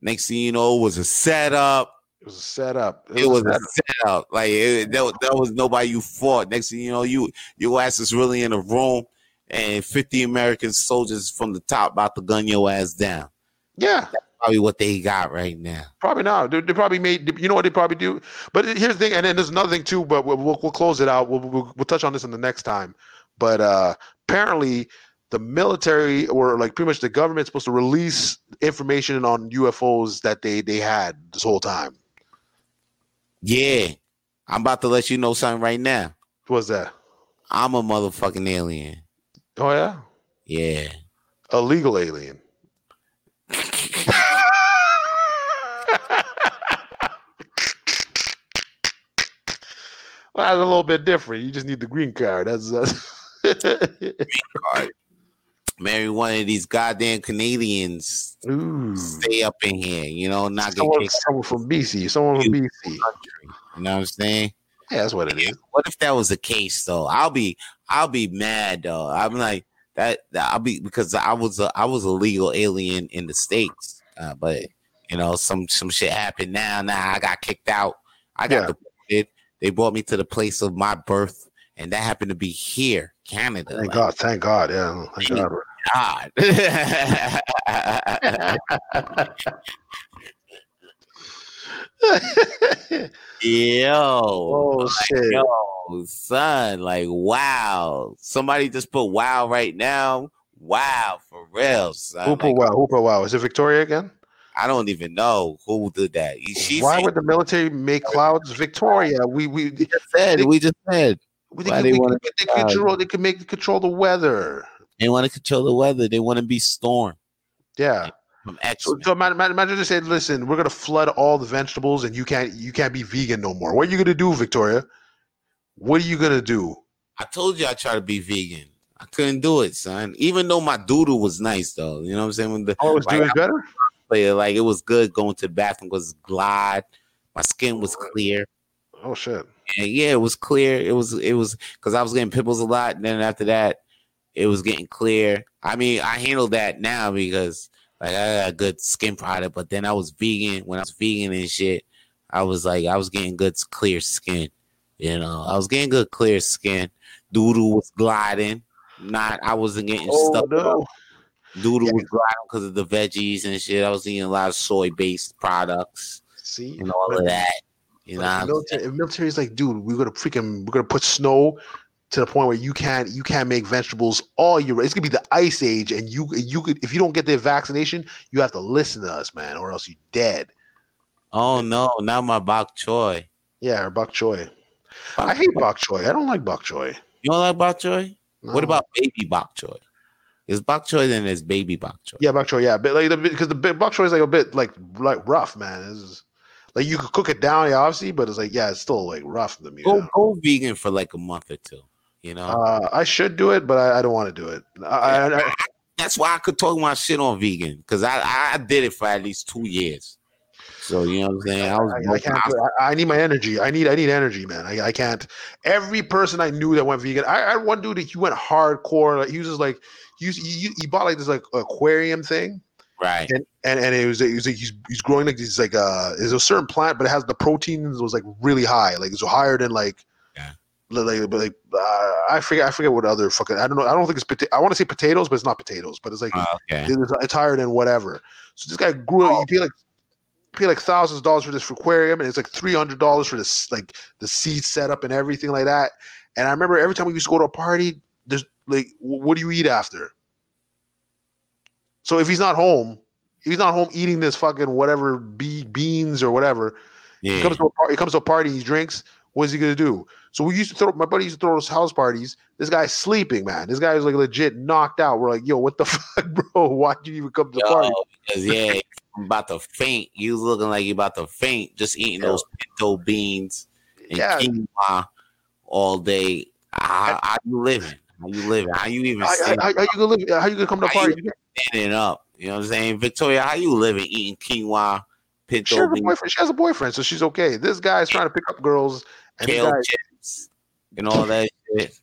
Next thing you know, it was a setup. It was a setup. It, it was, was, a setup. Like it, that, that was nobody you fought. Next thing you know, you your ass is really in a room, and fifty American soldiers from the top about to gun your ass down. Yeah, That's probably what they got right now. Probably not. They, they, probably made. You know what they probably do. But here's the thing, and then there's another thing too. But we'll, we'll, we'll close it out. We'll, we'll, we'll touch on this in the next time. But uh, apparently, the military or like pretty much the government, supposed to release information on UFOs that they they had this whole time. Yeah, I'm about to let you know something right now. What's that? I'm a motherfucking alien. Oh yeah. Yeah. A legal alien. [LAUGHS] well, that's a little bit different. You just need the green card. That's, that's... green card. Marry one of these goddamn Canadians. Ooh. Stay up in here, you know, not get someone, kicked someone from BC. Someone from BC. out of the country. You know what I'm saying? Yeah, that's what it is. What if that was the case though? I'll be I'll be mad though. I'm like that, that I'll be because I was a I was a legal alien in the states, uh, but you know some some shit happened now. Now I got kicked out. I got Yeah. deported. They brought me to the place of my birth, and that happened to be here, Canada. Thank Like, God. Thank God. Yeah. Thank God. God. [LAUGHS] Yo. oh shit. Yo, son, like wow. Somebody just put wow right now. Wow, for real, son. Hooper Like, wow. Hooper wow. Is it Victoria again? I don't even know who did that. She Why would the military make clouds Victoria? We we just said we just said we Why think they we wanna can, they can control they can make control the weather. they want to control the weather. They want to be storm Yeah. from X. So, so imagine, imagine they said, "Listen, we're gonna flood all the vegetables, and you can't you can't be vegan no more." What are you gonna do, Victoria? What are you gonna do? I told you I tried to be vegan. I couldn't do it, son. Even though my doodle was nice, though. You know what I'm saying? When the Oh, it's like, doing better. player, like it was good going to the bathroom was glide. My skin was clear. Oh shit. And yeah, it was clear. It was it was because I was getting pimples a lot. And then after that, it was getting clear. I mean, I handled that now because like I got a good skin product, but then I was vegan. When I was vegan and shit, I was like I was getting good clear skin. You know, I was getting good clear skin. Doodle was gliding. Not I wasn't getting Oh stuck. no. Doodle Yeah. was gliding because of the veggies and shit. I was eating a lot of soy based products See, and all of that. You know, But what if military, is like, dude, we're gonna freaking we're gonna put snow to the point where you can't you can't make vegetables all year. It's gonna be the ice age, and you you could if you don't get the vaccination, you have to listen to us, man, or else you're dead. Oh no, not my bok choy. Yeah, or bok choy. Bok I hate bok choy. I don't like bok choy. You don't like bok choy? What about baby bok choy? There's bok choy, then there's baby bok choy. Yeah, bok choy. Yeah, but like because the bit- bok choy is like a bit like like rough, man. It's like you could cook it down, yeah, obviously, but it's like yeah, it's still like rough to me. Go know? go vegan for like a month or two. You know, Uh, I should do it, but I, I don't want to do it. I, I, that's why I could talk my shit on vegan because I I did it for at least two years. So you know what I'm saying? I was I, can't. I, need my energy. I need. I need energy, man. I, I can't. Every person I knew that went vegan, I, I had one dude that he went hardcore. Like he was just like, he, he, he bought like this like aquarium thing, right. and and, and it was it was like he's he's growing like this like uh, there's a certain plant, but it has the proteins was like really high, like it's higher than like. Yeah. Like, but like uh, I forget, I forget what other fucking. I don't know. I don't think it's. Pota- I want to say potatoes, but it's not potatoes. But it's like Oh, okay. it's, it's higher than whatever. So this guy grew up. You pay like pay like thousands of dollars for this aquarium, and it's like three hundred dollars for this like the seed setup and everything like that. And I remember every time we used to go to a party, there's like, what do you eat after? So if he's not home, if he's not home eating this fucking whatever be beans or whatever. He comes to a party. He comes to a party. He drinks. What is he gonna do? So we used to throw. My buddy used to throw those house parties. This guy's sleeping, man. This guy was like legit knocked out. We're like, yo, what the [LAUGHS] fuck, bro? Why'd you even come to the party? Because yeah, I'm about to faint. You looking like you about to faint just eating those pinto beans and Yeah. quinoa all day. How, how you living? How you living? How you even How, how, how you gonna live? How you gonna come to the How you- party? standing up? You know what I'm saying? Victoria, how you living eating quinoa, She pinto has a beans, boyfriend. She has a boyfriend, so she's okay. This guy's trying to pick up girls, and kale guy, chips, and all that shit?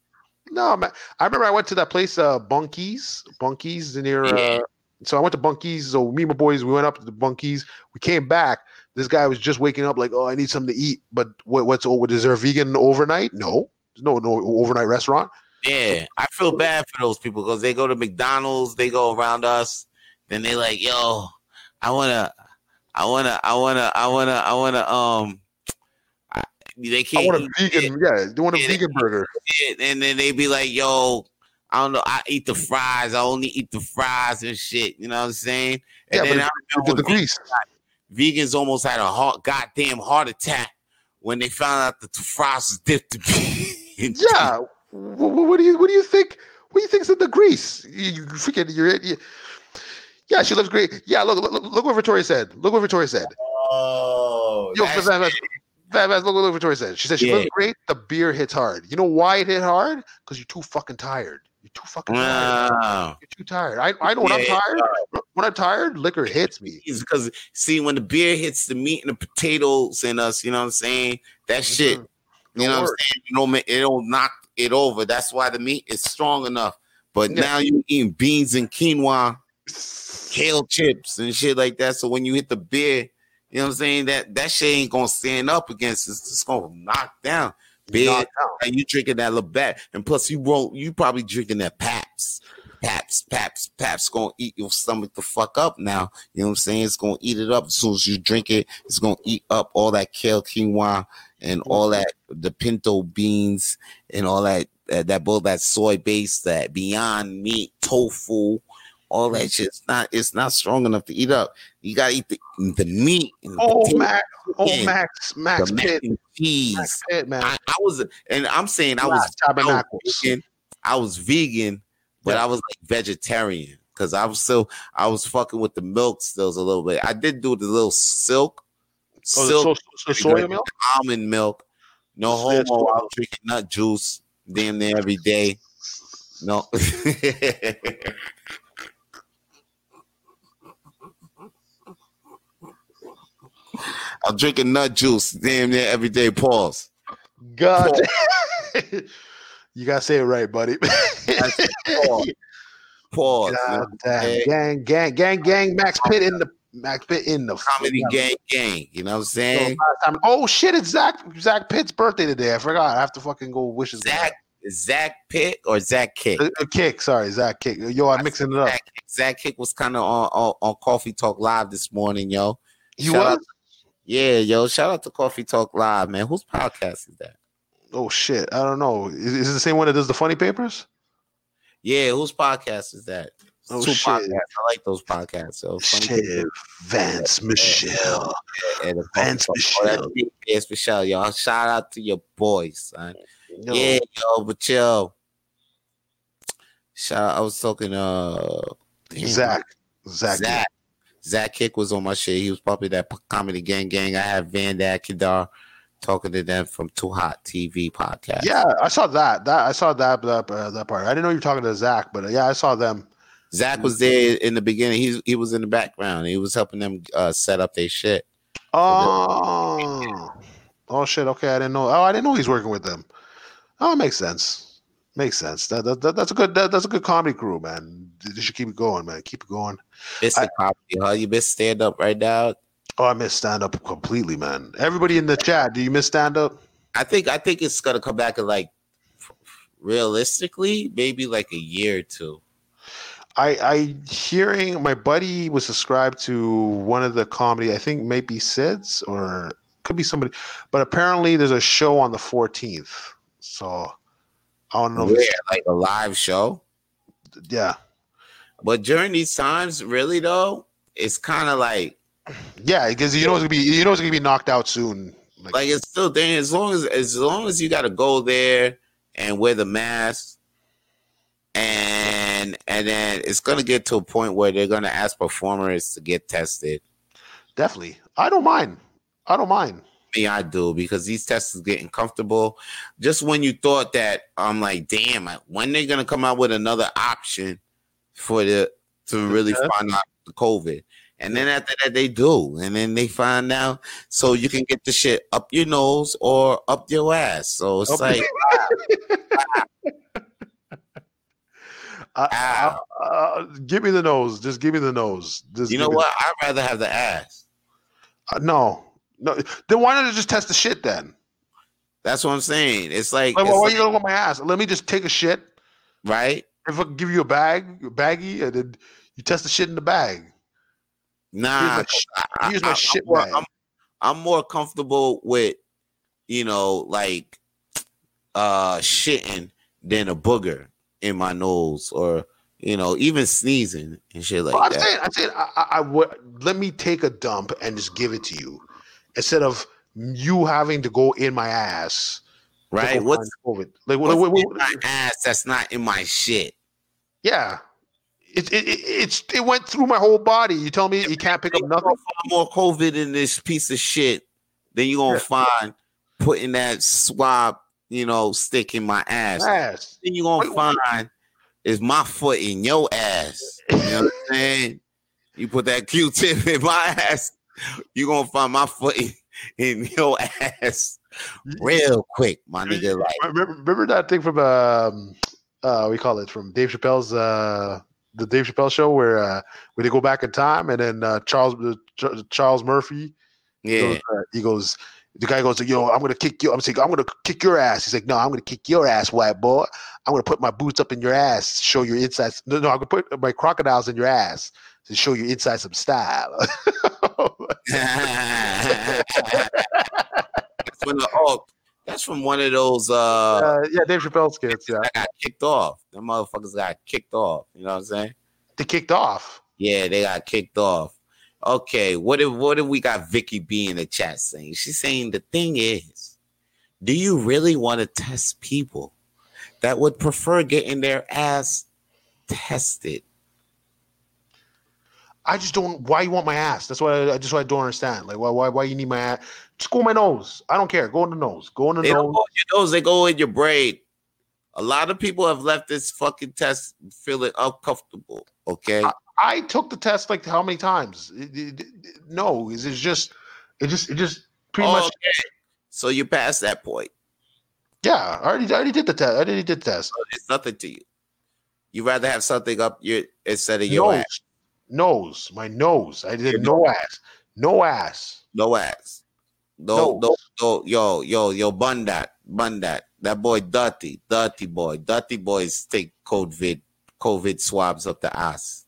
no man. I remember I went to that place, uh, Bunkies, Bunkies near. Uh, so I went to Bunkies. So me and my boys, we went up to the Bunkies. We came back. This guy was just waking up, like, oh, I need something to eat. But what, what's over? Is there a vegan overnight? No, there's no no overnight restaurant. Yeah, I feel bad for those people because they go to McDonald's, they go around us, then they like, yo, I wanna, I wanna, I wanna, I wanna, I wanna, um, I, they can't I want a vegan. Yeah, they want a Yeah, vegan burger. and then they be like, yo, I don't know, I eat the fries, I only eat the fries and shit, you know what I'm saying? And Yeah, then but I remember the grease. vegans almost had a heart, goddamn heart attack when they found out that the fries was dipped in Yeah. What, what do you What do you think? What do you think's in the grease? You, you freaking you're. You, yeah, she looks great. Yeah, look, look, look what Victoria said. Look what Victoria said. Oh, Yo, that's- Fat look what Victoria said. She said she Yeah. feels great. The beer hits hard. You know why it hit hard? Because you're too fucking tired. You're too fucking tired. Wow. You're too tired. I, I know when I'm Yeah, tired. When I'm tired, liquor hits me. because see when the beer hits the meat and the potatoes in us, you know what I'm saying? That shit, Mhm. you know what I'm saying? Know, ma- it'll knock it over. That's why the meat is strong enough. But Yeah. now you eating beans and quinoa, [LAUGHS] kale chips and shit like that. So when you hit the beer, you know what I'm saying? That that shit ain't gonna stand up against it. It's just gonna knock down. Beer Knock down. and you drinking that Labatt, and plus you won't. You probably drinking that Paps, Paps, Paps, Paps. Gonna eat your stomach the fuck up now. You know what I'm saying? It's gonna eat it up as soon as you drink it. It's gonna eat up all that kale quinoa and all that the pinto beans and all that uh, that both that soy base, that Beyond Meat, tofu. All that shit, it's not it's not strong enough to eat up. You gotta eat the, the meat the Oh, potato, Max. Oh. Max. Max the mac and cheese. Max Pitt, man. I, I was, and I'm saying I was, I was vegan. I was vegan, but Yeah. I was like vegetarian because I was still, I was fucking with the milk stills a little bit. I did do the little silk, Oh, the silk so, so soy milk? almond milk. No Yeah, homo. I was drinking nut juice damn near every day. No. [LAUGHS] I'm drinking nut juice damn near every day. Pause. God. [LAUGHS] you gotta say it right, buddy. Pause. [LAUGHS] Pause. God Gang, gang, gang, gang. Max Pitt in the Max Pitt in the Comedy gang, gang. You know what I'm saying? last time- Oh shit! It's Zach Zach Pitt's birthday today. I forgot. I have to fucking go wish his Zach, Zach Pitt or Zach Kick? Uh, uh, Kick. Sorry, Zach Kick. Yo, I'm mixing it up. Zach, Zach Kick was kind of on, on on Coffee Talk Live this morning, yo. He Shout was. out- Yeah, yo. Shout out to Coffee Talk Live, man. Whose podcast is that? Oh shit! I don't know. Is, is it the same one that does the funny papers? Yeah, whose podcast is that? Oh, Two shit. podcasts. I like those podcasts. So funny Shit, Vance Michelle. and the Vance Coffee Talk- that's Michelle. Vance Michelle, y'all. Shout out to your boys, son. Yo, Yeah, yo, but yo. Shout out, I was talking uh damn, Zach. Zach. Zach. Zach Kick was on my shit. He was probably that comedy gang gang. I have Van Dad Kedar talking to them from Too Hot TV podcast. Yeah, I saw that. That I saw that that, uh, that part. I didn't know you were talking to Zach, but uh, yeah, I saw them. Zach was there in the beginning. He he was in the background. He was helping them uh, set up their shit. Oh, oh shit. Okay, I didn't know. Oh, I didn't know he's working with them. Oh, it makes sense. Makes sense. That, that, that- that's a good. That, that's a good comedy crew, man. You should keep it going, man. Keep it going. It's the comedy, huh? You best stand up right now. Oh, I miss stand up completely, man. Everybody in the chat, do you miss stand up? I think I think it's gonna come back in like realistically, maybe like a year or two. I I hearing my buddy was subscribed to one of the comedy. I think maybe Sid's or could be somebody, but apparently there's a show on the 14th. So I don't know. It's, like a live show. yeah, But during these times, really though, it's kind of like yeah, because you know it's gonna be you know it's gonna be knocked out soon. Like, like it's still there as long as as long as you got to go there and wear the mask and and then it's gonna get to a point where they're gonna ask performers to get tested. Definitely, I don't mind. I don't mind. me i do because these tests is getting comfortable. Just when you thought that i'm like damn when they're gonna come out with another option for the to really test? find out the covid? And then after that they do. And then they find out so you can get the shit up your nose or up your ass. So it's Up- like [LAUGHS] I-. I- uh, give me the nose. Just give me the nose. Just you know what i'd rather have the ass Uh, no, no. Then why not just test the shit then? that's what i'm saying it's like, Like, it's why are like- you gonna go my ass? Let me just take a shit. right If I give you a bag, a baggie, and then you test the shit in the bag. nah Here's my here's my I'm shit more- bag. I'm, I'm more comfortable with, you know, like uh shitting than a booger in my nose or you know, even sneezing and shit like Well, I'm that. saying, I'm saying, I, I, I would let me take a dump and just give it to you instead of you having to go in my ass. right? What's, COVID. Like, what's what, what, in what- my ass that's not in my shit? yeah, it, it, it, it's it went through my whole body. You tell me you can't pick up nothing. more COVID in this piece of shit than you're gonna Yeah. find putting that swab, you know, stick in my ass. Ass. Then you gonna Wait, find is my foot in your ass. You know what I'm saying? You put that Q-tip in my ass, you gonna find my foot in, in your ass real quick, my nigga. Like, Remember, remember that thing from um, uh, we call it from Dave Chappelle's uh, the Dave Chappelle show where uh, where they go back in time and then uh, Charles uh, Ch- Charles Murphy yeah, goes, uh, he goes the guy goes yo I'm gonna kick you I'm saying I'm gonna kick your ass he's like no I'm gonna kick your ass white boy I'm gonna put my boots up in your ass show your insides no no I'm gonna put my crocodiles in your ass to show you inside some style [LAUGHS] that's, the, oh, that's from one of those uh, uh, yeah Dave Chappelle skits yeah got kicked off. The motherfuckers got kicked off. You know what I'm saying? they kicked off Yeah, they got kicked off. Okay, what if what if we got Vicky B in the chat saying? She's saying the thing is, do you really want to test people that would prefer getting their ass tested? I just don't. Why you want my ass? That's what I, I just what I don't understand. Like why why why you need my ass? Just go in my nose. I don't care. Go in the nose. Go in the They nose. go in your nose, they go in your brain. A lot of people have left this fucking test feeling uncomfortable. Okay. I took the test like how many times? It- it- it- no, it's it's just it just it just pretty Oh, much. okay. So you passed that point. Yeah, I already I already did the test. I already did the test. So it's nothing to you. You rather have something up your instead of your Nose, ass. nose, my nose. I did Your no ass, no ass. No ass. No, no, no, yo, yo, yo, bun that, bun that. That boy dirty, dirty boy. Dirty boys take COVID, COVID swabs up the ass.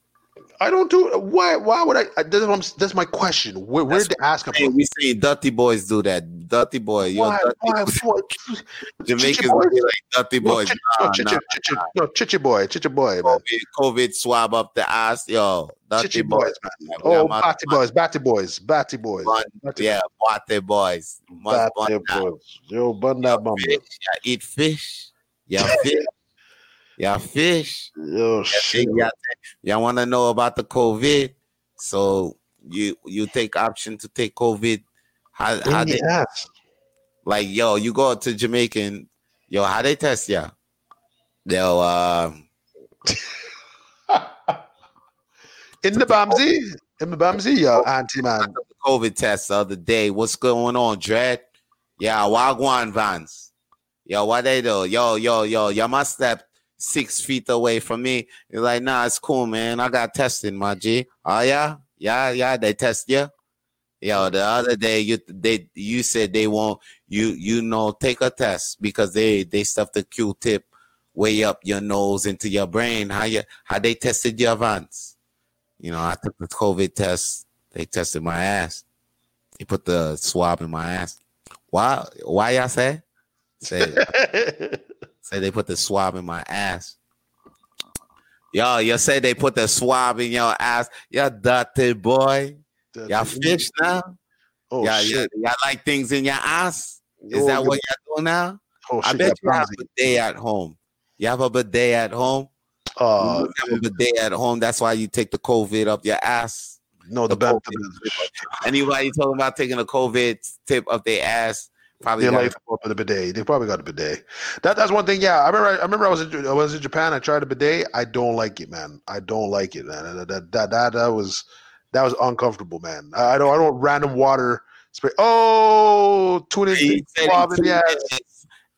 I don't do. Why? Why would I? I that's, that's my question. Where, where did the ass come we say dirty boys do that. Dirty boy, Why? dirty Why? [LAUGHS] Jamaicans like dirty boys. chichi, no, chichi, nah. no, chichi boy, chichi boy. COVID, COVID swab up the ass, yo. Dirty Chichi boys. man. Oh, batty boys, batty boys, batty boys. Batty- yeah, bate boys. Batty boys. Yo, bun that bum. Eat fish. Yeah, [LAUGHS] fish. Yeah, fish. Yo, shit. y'all, y'all want to know about the COVID? So you you take option to take COVID. How how they the ass. like yo? You go to Jamaican, yo. How they test ya? They'll uh, [LAUGHS] In the Bamsey, in the Bamsey, yo, auntie man. COVID test the other day. What's going on, Dread? Yeah, Wagwan Vance. Yo, what they do? Yo, yo, yo, y'all must step six feet away from me. You're like, nah, it's cool, man. I got tested, my G. Oh yeah, yeah, yeah. They test you. Yo, the other day you they you said they won't you you know take a test because they they stuffed the Q-tip way up your nose into your brain. How you how they tested your vans? You know, I took the COVID test. They tested my ass. They put the swab in my ass. Why? Why y'all say? Say [LAUGHS] say they put the swab in my ass. Yo, you say they put the swab in your ass. Y'all dirty boy. Y'all fish now? Oh y'all, shit! y'all, y'all like things in your ass? Is Oh, that what y'all doing now? Oh I shit! bet you have a bidet at home. You have a bidet at home. Uh, you have a bidet at home. That's why you take the COVID up your ass. no, the the best. Anybody talking about taking a COVID tip up their ass? Probably They like up with a bidet. They probably got a bidet. That that's one thing. Yeah, I remember. I remember. I was in, I was in Japan. I tried a bidet. I don't like it, man. I don't like it, man. That that that, that, that was that was uncomfortable, man. I, I don't. I don't random water spray. Oh, tune in. He said he swabbing, yeah.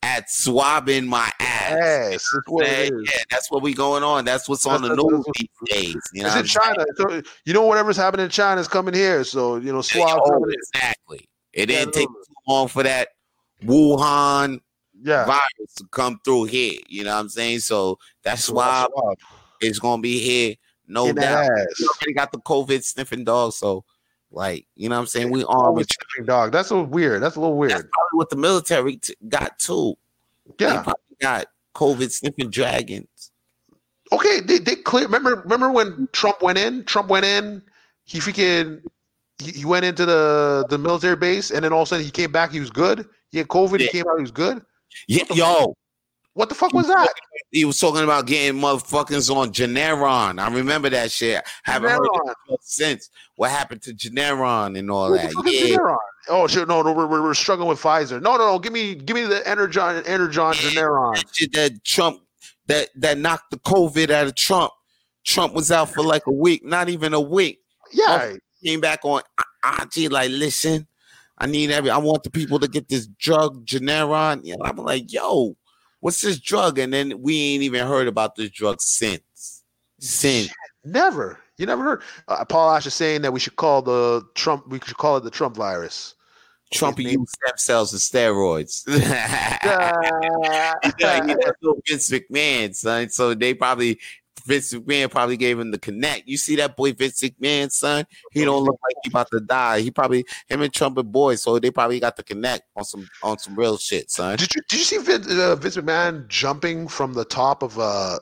at swabbing my ass. Yes, that's what it Man, yeah, that's what we going on. That's what's on the That's- news these days. You know, It's in I'm China. So, you know whatever's happening in China is coming here. So you know, saying? swab. Oh, exactly. It Yeah, didn't take too long for that Wuhan Yeah. virus to come through here. You know what I'm saying? So that's why it's gonna be here, no doubt. We already got the COVID sniffing dog, so like you know what I'm saying. We armed with sniffing dog. That's a weird. That's a little that's weird. probably what the military t- got too. They Yeah. probably got COVID sniffing dragons. Okay. They, they clear. Remember. Remember when Trump went in? Trump went in. He freaking. He, he went into the the military base, and then all of a sudden he came back. He was good. He had COVID. He came out. He was good. Yeah, yo, What the fuck was that? He was talking about getting motherfuckers on Generon. I remember that shit. Haven't heard it since. What happened to Generon and all that? Yeah. Generon? Oh shit! No, no, we're, we're, we're struggling with Pfizer. No, no, no. Give me, give me the Energon, Energon, Generon. That shit that Trump that that knocked the COVID out of Trump. Trump was out for like a week, not even a week. Yeah, came back on IG like, listen, I need every, I want the people to get this drug, Generon. You know, I'm like, yo, what's this drug? And then we ain't even heard about this drug since. Since never, you never heard. Uh, Paul Ash is saying that we should call the Trump, we should call it the Trump virus. Trump use stem cells and steroids. yeah, yeah, Vince McMahon, son. So they probably Vince McMahon probably gave him the connect. You see that boy Vince McMahon, son? He don't look like he about to die. He probably him and Trump are boys, so they probably got the connect on some on some real shit, son. Did you did you see Vince, uh, Vince McMahon jumping from the top of a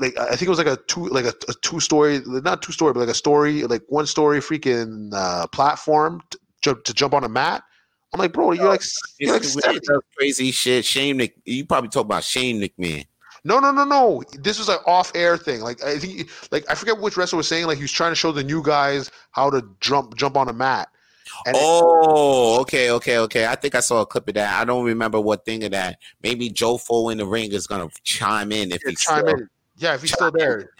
like I think it was like a two like a, a two story not two story but like a story like one story freaking uh, platform to, to jump on a mat. I'm like, bro, you're like, you're like crazy shit. Shane, Mc, you probably talk about Shane McMahon. No, no, no, no. This was an off-air thing. Like I think, like I forget which wrestler was saying. Like he was trying to show the new guys how to jump jump on a mat. And oh, it, okay, okay, okay. I think I saw a clip of that. I don't remember what thing of that. Maybe Joe Fo in the ring is gonna chime in if yeah, he's chime still, in. Yeah, if he's still there.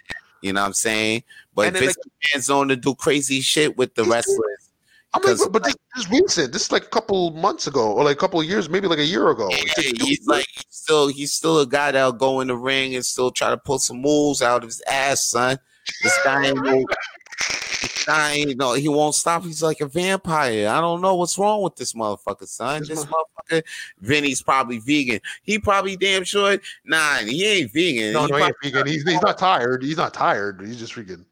You know what I'm saying? But Vince like, man's on to do crazy shit with the wrestlers. I mean, but, but this, this, is recent. This is like a couple months ago, or like a couple of years, maybe like a year ago. Yeah, he's like he's still he's still a guy that'll go in the ring and still try to pull some moves out of his ass, son. This guy ain't no, this guy ain't no, he won't stop. He's like a vampire. I don't know what's wrong with this motherfucker, son. This, this motherfucker, Vinny's probably vegan. He probably damn sure. Nah, he ain't vegan. No, he no, he ain't vegan. He's, he's not tired. He's not tired. He's just freaking.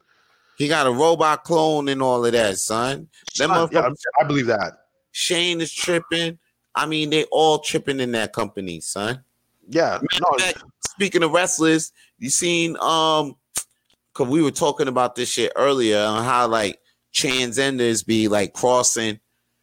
He got a robot clone and all of that, son. That yeah, I believe that. Shane is tripping. I mean, they all tripping in that company, son. Yeah. No. speaking of wrestlers, you seen um because we were talking about this shit earlier on how like transgenders be like crossing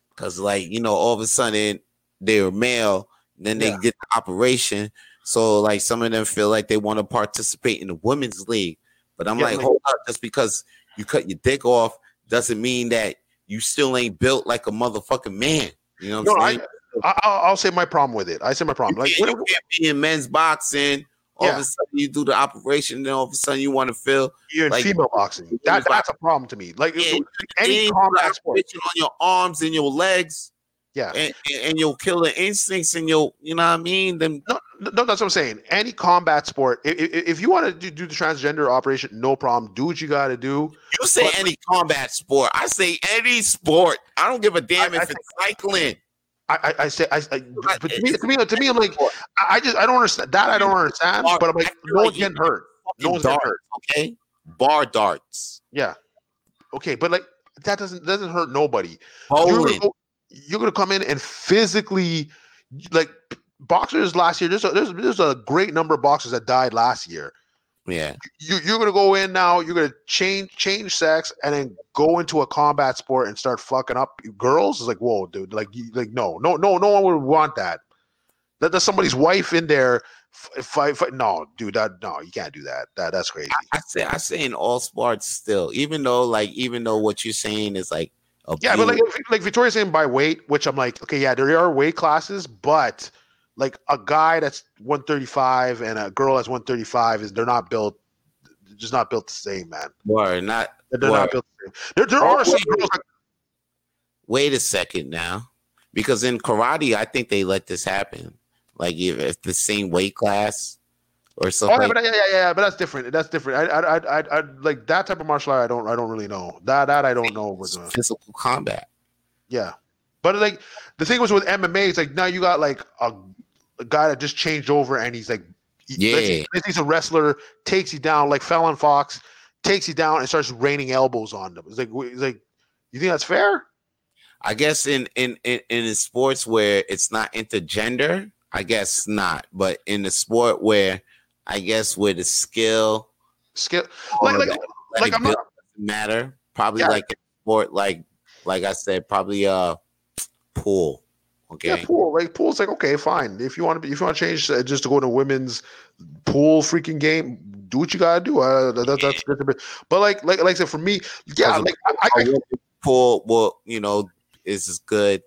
because like you know all of a sudden they're male, then they yeah. get the operation. So like some of them feel like they want to participate in the women's league. But I'm yeah, like, hold up, just because you cut your dick off doesn't mean that you still ain't built like a motherfucking man. You know what no, I'm saying? I, will say my problem with it. I say my problem. Like, you can't be in men's boxing. All yeah. of a sudden, you do the operation, and then all of a sudden, you want to feel you're in like, female boxing. That, that's a problem to me. Like yeah, any combat sport on your arms and your legs. Yeah, and, and you'll kill the instincts, and you'll, you know what I mean. Then no, no, that's what I'm saying. Any combat sport, if, if you want to do, do, the transgender operation, no problem. Do what you got to do. You say but, any combat sport. I say any sport. I don't give a damn I, if I, it's cycling. I, I, say, I, I but to me, to me, to me, I'm like, I just, I don't understand that. I don't understand. But I'm like, no one's getting hurt. No one's getting hurt. Okay, bar darts. Yeah. Okay, but like that doesn't doesn't hurt nobody. You're gonna, go, you're gonna come in and physically, like boxers last year. There's a, there's there's a great number of boxers that died last year. Yeah, you, you're gonna go in now. You're gonna change change sex and then go into a combat sport and start fucking up girls. It's like whoa, dude. Like you, like no, no, no, no one would want that. That somebody's wife in there. Fight, fight, no, dude, that no, you can't do that. That that's crazy. I, I say I say in all sports still, even though like even though what you're saying is like yeah, but like like Victoria's saying by weight, which I'm like, okay, yeah, there are weight classes, but like a guy that's 135 and a girl that's 135 is they're not built just not built the same man. Word, not they're not built the same. There, there oh, are some girls that- wait a second now because in karate i think they let this happen. Like if, if the same weight class or something. Oh, yeah, but, yeah, yeah, yeah, but that's different. That's different. I, I, I, I, like that type of martial art. I don't, I don't really know that. That I don't know. With physical combat. Yeah, but like the thing was with MMA, it's like now you got like a a guy that just changed over and he's like, yeah, he's a wrestler, takes you down like Fallon Fox, takes you down and starts raining elbows on them. It's like, it's like, you think that's fair? I guess in in in, in sports where it's not intergender, I guess not. But in the sport where I guess with the skill, skill, like like, like I'm not matter. Probably yeah. like a sport, like like I said, probably uh pool Okay. Yeah, pool. Like pool's like okay, fine. If you want to, be if you want to change uh, just to go to women's pool freaking game, do what you gotta do. Uh, that, that's that's a bit. But like like like I said, for me, yeah, like I, I, woman pool, well, you know, is good.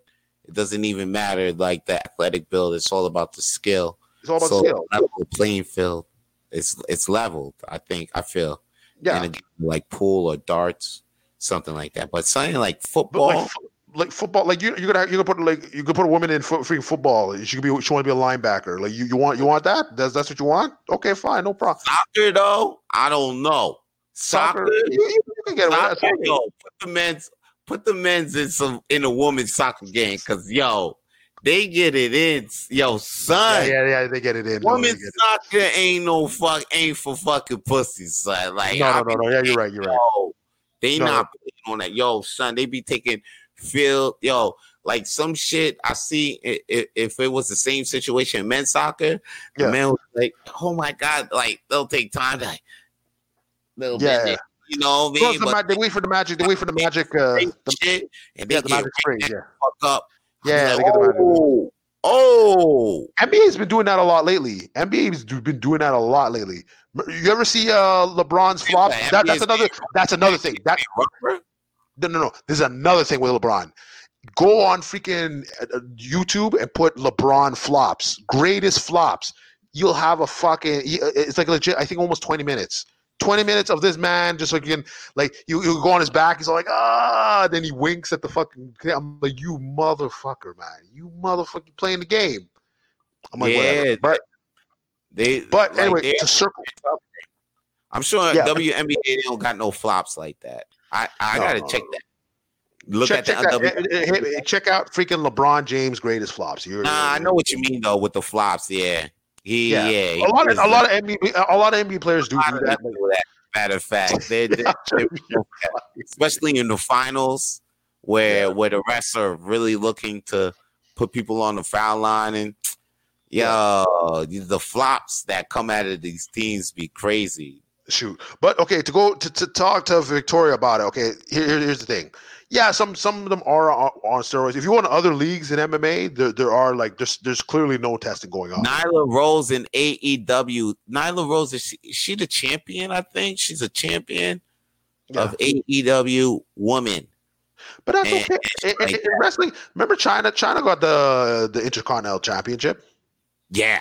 It doesn't even matter like the athletic build. It's all about the skill. it's all about so skill. level playing field. It's it's leveled. I think. I feel. Yeah, a like pool or darts, something like that. But something like football. like like football, like you you're gonna you're gonna put like you could put a woman in fo- freaking football. She could be she want to be a linebacker. Like you you want you want that? That's that's what you want? Okay, fine, no problem. soccer though, I don't know. Soccer, you, you, you can get soccer, yo, put the men's put the men's in some in a women's soccer game because yo, they get it in. Yo, son. yeah, yeah, they get it in. Women's get it. soccer ain't no fuck ain't for fucking pussies, son. Like no, no, no, no. Yeah, you're right. You're right. Yo, they No. not on that. Yo, son, they be taking field. Yo, like some shit I see. If it was the same situation in men's soccer, the Yeah. man was like, "Oh my god!" Like they'll take time to, little Yeah, bit, you know what I mean? the But ma- they wait for the magic. They wait for the magic. Uh, they the, shit, and they yeah, the magic spray. Yeah, fuck up. Yeah, they get the magic. oh, oh, NBA's been doing that a lot lately. NBA's been doing that a lot lately. You ever see uh LeBron's flop? That, that's another. That's another thing. That no, no, no. This is another thing with LeBron. Go on freaking uh, YouTube and put LeBron flops, greatest flops. You'll have a fucking. uh, It's like legit. I think almost twenty minutes. Twenty minutes of this man just like you can like you, you go on his back. He's all like ah, then he winks at the fucking. I'm like you motherfucker, man. You motherfucker playing the game. I'm like yeah, whatever. But they. but like, anyway, to circle. I'm sure Yeah. WNBA they don't got no flops like that. I I No. gotta check that. Look check, at the check, out, W. eh, eh, eh, check out freaking LeBron James greatest flops. You're, Nah, I know what you mean though with the flops. Yeah, he Yeah. yeah. A lot of a lot of NBA a lot of NBA players do do that. that. Matter of fact, they, [LAUGHS] they, especially in the finals where Yeah. where the refs are really looking to put people on the foul line and yo, the flops that come out of these teams be crazy. Shoot, but okay, to go to, to talk to Victoria about it. Okay, here- here's the thing. Yeah, some some of them are on, on steroids. If you want other leagues in MMA, there, there are like there's there's clearly no testing going on. Nyla Rose in AEW. Nyla Rose is she, is she the champion? I think she's a champion Yeah. of AEW woman. But that's and- okay. and In, like in- in wrestling, remember Chyna? Chyna got the the Intercontinental Championship. Yeah,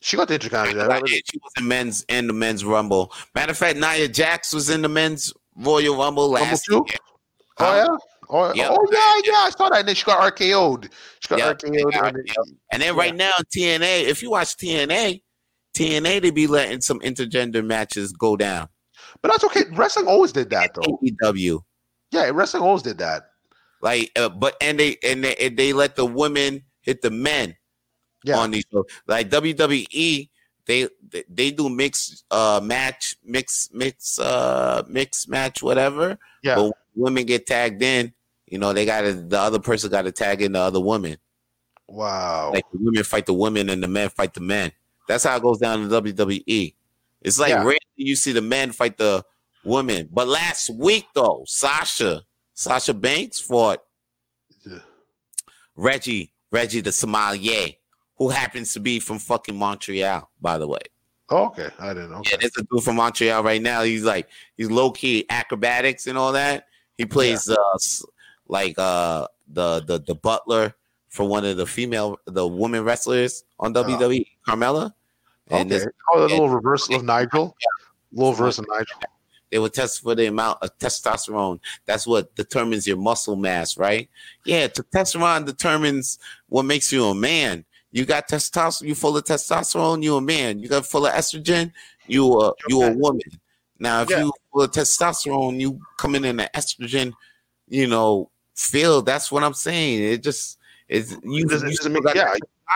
She got the Intercontinental. She was in men's in the men's rumble. Matter of fact, Nia Jax was in the men's Royal Rumble last too? year. Oh yeah. Oh, Yeah. oh yeah, yeah. I saw that. And then she got RKO'd. She got Yeah, RKO'd. and then-. And then right now TNA, if you watch TNA, TNA they be letting some intergender matches go down. But that's okay. Wrestling always did that though. AEW. Yeah, wrestling always did that. Like uh, but and they and they, and they let the women hit the men Yeah. on these shows. Like WWE, they they, do mix uh match, mix mix uh mix match, whatever. Yeah. But when women get tagged in, you know, they gotta the other person gotta tag in the other woman. Wow. Like the women fight the women and the men fight the men. That's how it goes down in WWE. It's like Yeah. rarely you see the men fight the women. But last week though, Sasha, Sasha Banks fought Yeah. Reggie, Reggie the sommelier, who happens to be from fucking Montreal, by the way. Oh, okay. I didn't know. Yeah, there's a dude from Montreal right now. He's like he's low key acrobatics and all that. He plays uh like uh the the the butler for one of the female the woman wrestlers on WWE, Carmella. And Okay. Oh, a little reversal of Nigel. little reverse of Nigel. they will test for the amount of testosterone. That's what determines your muscle mass, right? Yeah, testosterone determines what makes you a man. You got testosterone, you full of testosterone, you a man. You got full of estrogen, you a you a woman. Now, if Yeah. you full of testosterone, you coming in the estrogen, you know, field. That's what I'm saying. It just is you. It doesn't- you doesn't still make- got yeah,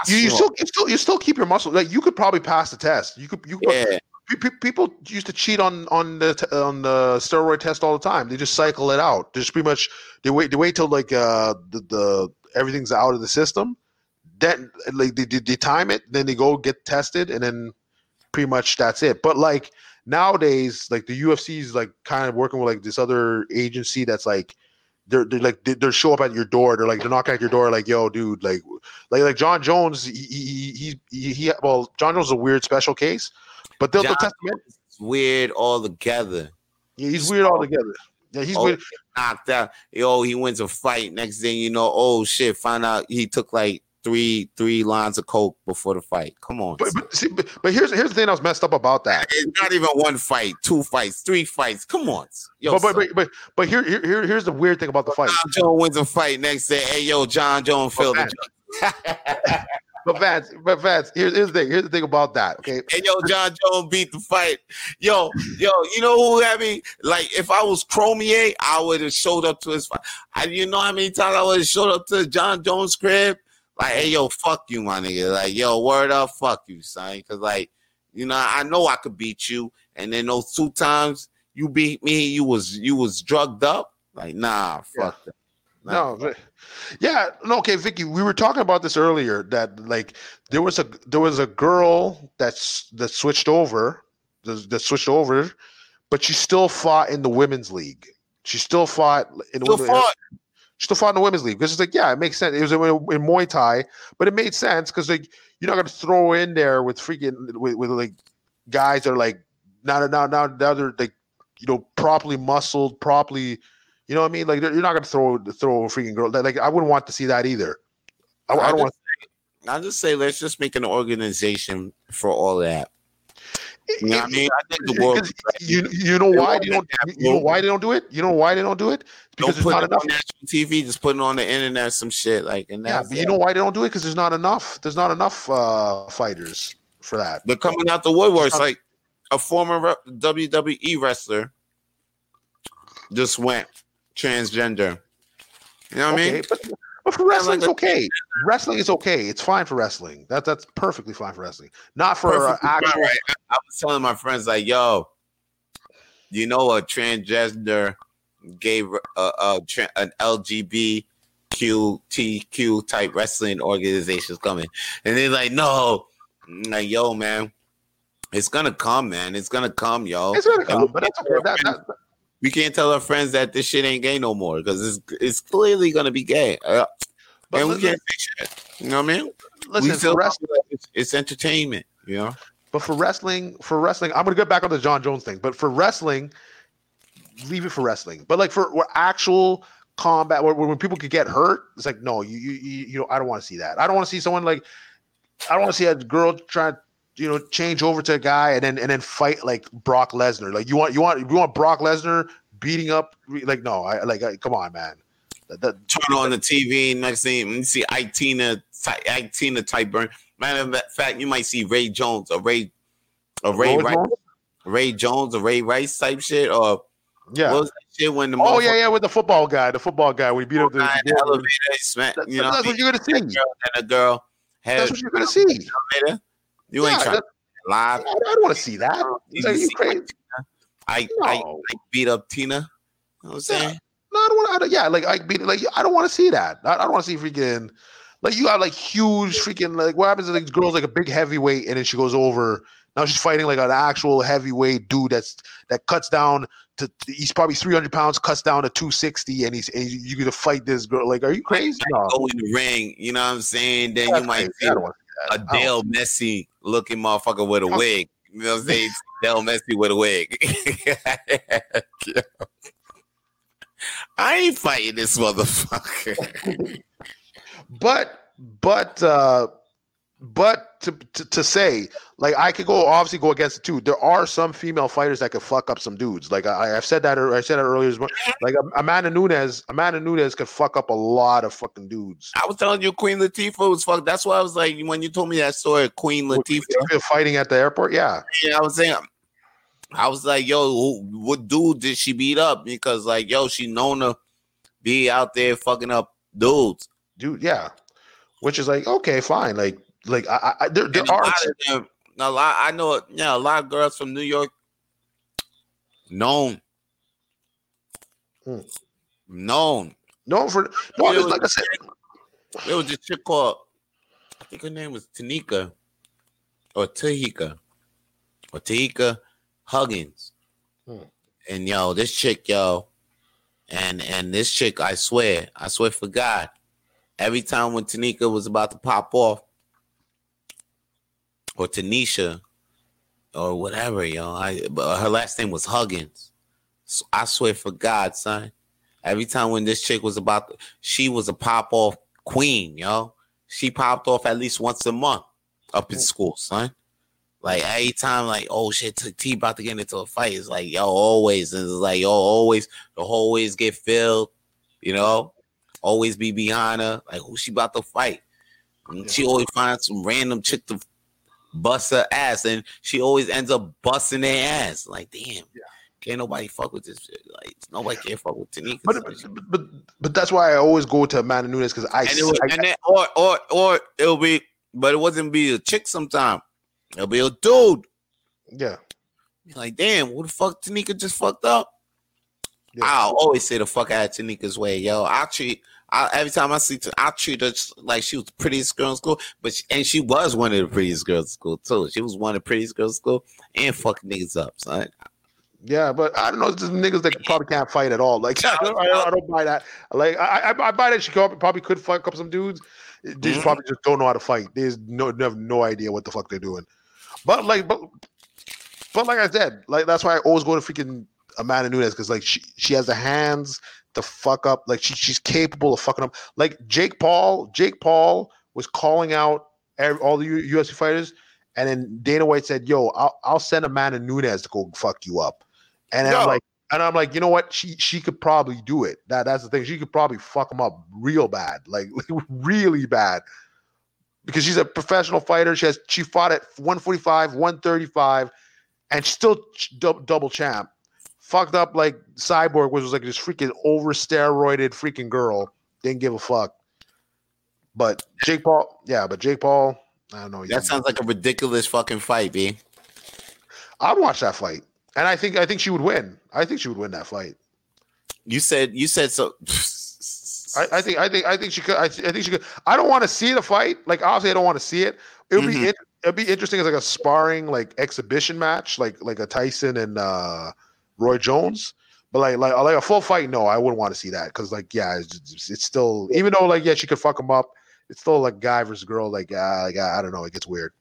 You, you still you still you still keep your muscle. Like you could probably pass the test. You could you could, yeah. pe- pe- people used to cheat on on the on the steroid test all the time. They just cycle it out. They just pretty much they wait they wait till like uh the, the everything's out of the system. Then like they, they, they time it, then they go get tested, and then pretty much that's it. But like nowadays, like the UFC is like kind of working with like this other agency that's like they're, they're like they, they're show up at your door. They're like they're knocking at your door, like yo, dude, like like like Jon Jones. He he he, he, he well, Jon Jones is a weird special case, but they'll, they'll test him. in. Weird altogether. Yeah, he's weird altogether. Yeah, he's Oh, weird. knocked out. Yo, he wins a fight. Next thing you know, oh shit, find out he took like three three lines of coke before the fight. Come on. But, but, see, but, but here's here's the thing that was messed up about that. it's not even one fight, two fights, three fights. Come on. Yo, but, but, but but but here, here here- here's the weird thing about the fight. Jon Jones wins a fight. Next day, hey yo, Jon Jones the But Vance, but Vance, here's, here's the thing. Here's the thing about that. Okay, Hey yo, Jon Jones beat the fight. Yo, yo, you know who had me? Like, if I was Cormier, I would have showed up to his fight. I, you know how many times I would have showed up to Jon Jones' crib? Like, hey yo, fuck you, my nigga. Like, yo, word up, fuck you, son. Cause like, you know, I know I could beat you. And then those two times you beat me, you was you was drugged up. Like, nah, fuck that. Nah. No, yeah, no, okay, Vicky, we were talking about this earlier that like there was a there was a girl that's that switched over, that, that switched over, but she still fought in the women's league. She still fought in the Still women- fought. She still fought in the women's league because it's like yeah, it makes sense. It was in, in Muay Thai, but it made sense because like you're not gonna throw in there with freaking with, with like guys that are like now now now now they're like you know properly muscled, properly. You know what I mean? Like you're not gonna throw throw a freaking girl. Like I wouldn't want to see that either. I, I don't want. I'll just say, let's just make an organization for all that. You know what I mean? I think the world. [LAUGHS] You you know why they don't you know why they don't do it? You know why they don't do it? Don't Because there's put not it enough. on national TV. Just put it on the internet, some shit like, and Yeah, but you know why they don't do it? Because there's not enough. There's not enough uh fighters for that. They're coming out the woodworks. It's not- Like a former WWE wrestler just went transgender. You know what I mean? but, but for wrestling, it's like okay. Wrestling is okay. It's fine for wrestling. That that's perfectly fine for wrestling. Not for uh, actual. right? I, I was telling my friends like, "Yo, you know a transgender gay a, a, tra- an LGBTQ type wrestling organization is coming," and they're like, "No." I'm like, yo, man, it's gonna come, man. It's gonna come, yo. It's gonna come, but that's okay. That, [LAUGHS] we can't tell our friends that this shit ain't gay no more because it's it's clearly gonna be gay, uh, but and we can't fix it. You know what I mean? listen, we still for wrestling, it's, it's entertainment. You know? but for wrestling, for wrestling, I'm gonna get back on the Jon Jones thing. But for wrestling, leave it for wrestling. But like for where actual combat, where, when people could get hurt, it's like no, you you you, you know, I don't want to see that. I don't want to see someone like, I don't want to see a girl trying to you know change over to a guy and then and then fight like Brock Lesnar. Like you want you want you want Brock Lesnar beating up like no, I like I, come on, man. That, that, Turn on the TV. Next thing you see, Ike Tina, Ty- Ike Tina type burn. Matter of fact, you might see Ray Jones or Ray, or Ray Rice? Ray Jones or Ray Rice type shit. Or yeah. what was that shit when the Oh yeah, yeah, with the football guy, the football guy, we beat up the. the elevator, smack, you know, that's what you're gonna see. and a girl That's what you're gonna see. elevator. You ain't trying to lie. I don't want to see that. You you crazy? I, I, No. I beat up Tina. You know what I'm saying? No, I don't want to. Yeah, like I beat like I don't want to see that. I, I don't want to see freaking like you got like huge freaking like what happens is like girls like a big heavyweight and then she goes over. Now she's fighting like an actual heavyweight dude that's that cuts down to he's probably 300 pounds, cuts down to 260, and he's and you gonna fight this girl. Like, are you crazy? No, Go in the ring. You know what I'm saying? Then that's you might crazy. See I don't want a Dale Messi looking motherfucker with a wig. You know what I'm saying? [LAUGHS] Dale Messi with a wig. [LAUGHS] I ain't fighting this motherfucker. [LAUGHS] but but uh but to, to to say like I could go obviously go against it too. There are some female fighters that could fuck up some dudes. Like I, I've said that. I said that earlier. as well. Like Amanda Nunes, Amanda Nunes could fuck up a lot of fucking dudes. I was telling you, Queen Latifah was fuck. That's why I was like, when you told me that story, Queen Latifah. Latifah fighting at the airport. Yeah, Yeah, I was saying, I was like, yo, who, what dude did she beat up? Because like, yo, she known to be out there fucking up dudes. dude. Yeah, which is like okay, fine. Like like I, I there, there are lot of them, a lot. I know, yeah, a lot of girls from New York known, Hmm. known. no for no. It was- like I said, There was a chick called, I think her name was Tanika or Tahika or Tahika Huggins. Hmm. And yo, this chick, yo, And and this chick, I swear, I swear for God, every time when Tanika was about to pop off, or Tanisha, or whatever, yo, I but her last name was Huggins. So I swear for God, son. Every time when this chick was about, to, she was a pop off queen, yo. She popped off at least once a month up in mm. school, son. Like every time, like, oh shit, T about to get into a fight. It's like, yo, always. And it's like, yo, always, the always get filled, you know, always be behind her. Like, who she about to fight? And she always finds some random chick to bust her ass, and she always ends up busting their ass. Like, damn. Yeah. Can't nobody fuck with this shit. Like nobody can fuck with Tanika. But, but, but but that's why I always go to Amanda Nunes because I, and, it I, and then, or or or it'll be, but it wasn't be a chick sometime. It'll be a dude. Yeah. Like, damn, what the fuck Tanika just fucked up? Yeah. I'll always say the fuck out of Tanika's way, yo. I treat I, every time I see, I treat her like she was the prettiest girl in school, but she, and she was one of the prettiest girls in school too. She was one of the prettiest girls in school and fucking niggas up, son. Yeah, but I don't know. Just niggas that probably can't fight at all. Like [LAUGHS] I don't, I don't buy that. Like I, I, I buy that she probably could fuck up some dudes. They mm-hmm. probably just don't know how to fight. They just no have no idea what the fuck they're doing. But like, but but like I said, like that's why I always go to freaking Amanda Nunes because like she she has the hands to fuck up. Like she she's capable of fucking up. Like Jake Paul, Jake Paul was calling out every, all the UFC fighters, and then Dana White said, "Yo, I'll I'll send Amanda Nunes to go fuck you up." And I'm like, and I'm like, you know what? She she could probably do it. That that's the thing. She could probably fuck him up real bad, like [LAUGHS] really bad, because she's a professional fighter. She has she fought at 145, 135, and she's still double champ. Fucked up like Cyborg, which was like this freaking over steroided freaking girl. Didn't give a fuck. But Jake Paul, yeah, but Jake Paul, I don't know. That sounds like a ridiculous fucking fight, B. I'd watch that fight and I think I think she would win. I think she would win that fight. You said you said so. I, I, think I think I think she could. I, I, think she could. I don't want to see the fight. Like obviously, I don't want to see it. It would mm-hmm. be it, it'd be interesting as like a sparring like exhibition match, like like a Tyson and uh, Roy Jones. But like like like a full fight, no, I wouldn't want to see that because like yeah, it's, it's, still even though like yeah, she could fuck him up. It's still like guy versus girl. Like uh, like I don't know, it gets weird.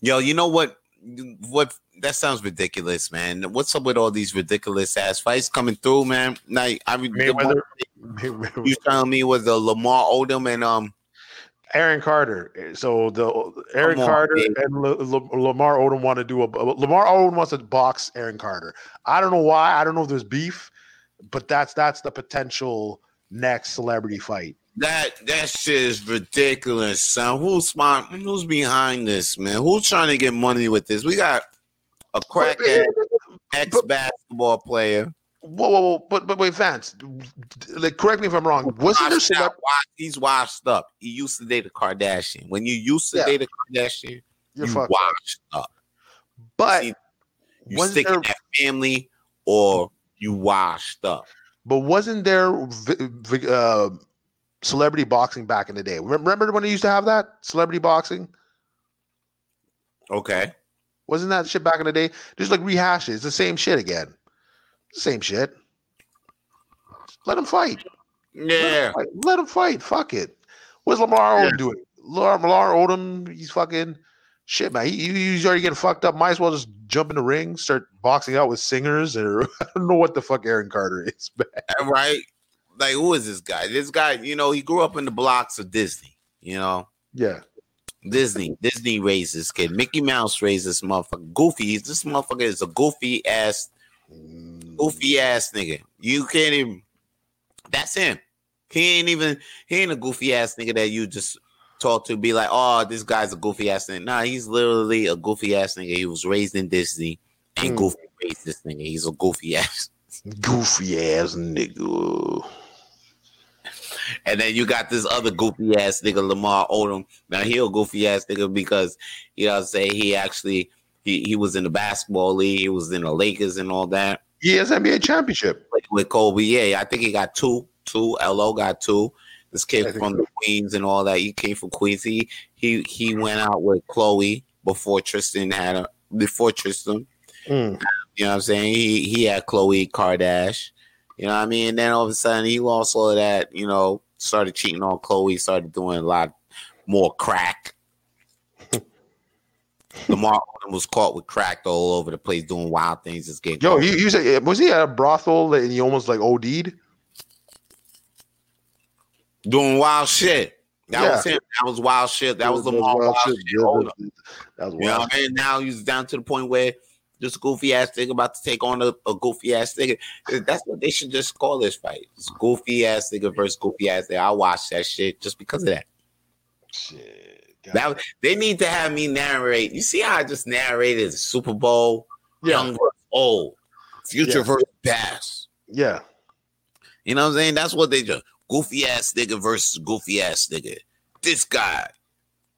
Yo, you know what? what that sounds ridiculous, man. What's up with all these ridiculous ass fights coming through, man? Like I mean, you telling me was the Lamar Odom and um Aaron Carter. So the Aaron Lamar, Carter and L- L- Lamar Odom want to do a Lamar Odom wants to box Aaron Carter. I don't know why. I don't know if there's beef, but that's that's the potential next celebrity fight. That that shit is ridiculous, son. Who's smart? Who's behind this, man? Who's trying to get money with this? We got a crackhead eh, ex basketball player. Whoa, whoa, whoa! But but wait, Vance, like correct me if I'm wrong. Wasn't there some? He's washed up. He used to date a Kardashian. When you used to yeah. date a Kardashian, You're you washed up. up. But See, you stick there... in that family, or you washed up. But wasn't there uh, celebrity boxing back in the day. Remember when they used to have that celebrity boxing? Okay. Wasn't that shit back in the day? Just like rehashes, it's the same shit again. Same shit. Let him fight. Yeah. Let him fight. fight. Fuck it. What's Lamar yeah. Odom doing? Lamar, Lamar Odom, he's fucking shit, man. He, he's already getting fucked up. Might as well just jump in the ring, start boxing out with singers, or [LAUGHS] I don't know what the fuck Aaron Carter is, [LAUGHS] man. Right like who is this guy? This guy, you know, he grew up in the blocks of Disney, you know. Yeah. Disney, Disney raised this kid. Mickey Mouse raised this motherfucker. Goofy, this motherfucker is a goofy ass, goofy ass nigga. You can't even. That's him. He ain't even. He ain't a goofy ass nigga that you just talk to. Be like, oh, this guy's a goofy ass nigga. Nah, he's literally a goofy ass nigga. He was raised in Disney, and mm. Goofy raised this nigga. He's a goofy ass. Goofy ass nigga. And then you got this other goofy ass nigga, Lamar Odom. Now he a goofy ass nigga because you know say he actually he, he was in the basketball league, he was in the Lakers and all that. Has NBA championship with Kobe. Yeah, I think he got two. Two. Lo got two. This kid from the Queens and all that. He came from Queens. He he he went out with Khloe before Tristan had a before Tristan. Mm. You know what I'm saying? He he had Khloe Kardashian. You know what I mean? And then all of a sudden he lost all of that, you know, started cheating on Khloe, started doing a lot more crack. Lamar Odom was caught with crack all over the place doing wild things. Just getting Yo, you, you said was he at a brothel and he almost like OD'd? doing wild shit. That Yeah. was him. That was wild shit. That was That Lamar wild wild shit. shit. That- was You know wild. what I mean? Now he's down to the point where this goofy ass nigga about to take on a, a goofy ass nigga. That's what they should just call this fight. It's goofy ass nigga versus goofy ass nigga. I watch that shit just because of that. Shit. That they need to have me narrate. You see how I just narrated Super Bowl, yeah, young versus old, future Yeah. versus past. yeah. You know what I'm saying? That's what they do. Goofy ass nigga versus goofy ass nigga. This guy,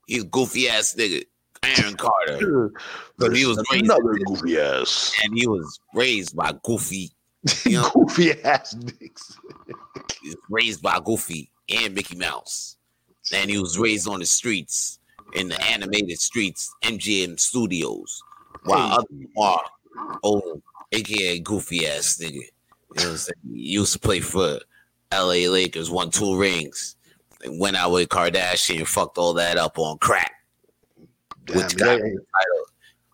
he's goofy ass nigga. Aaron Carter, [LAUGHS] But he was raised- another goofy ass, and he was raised by Goofy. You [LAUGHS] know, goofy ass dicks. he was raised by Goofy and Mickey Mouse. And he was raised on the streets, in the animated streets, MGM Studios, while Hey. others are old, aka goofy ass nigga. You know what I'm? He used to play for LA Lakers, won two rings, and went out with Kardashian, fucked all that up on crack. Damn, Which yeah, the title,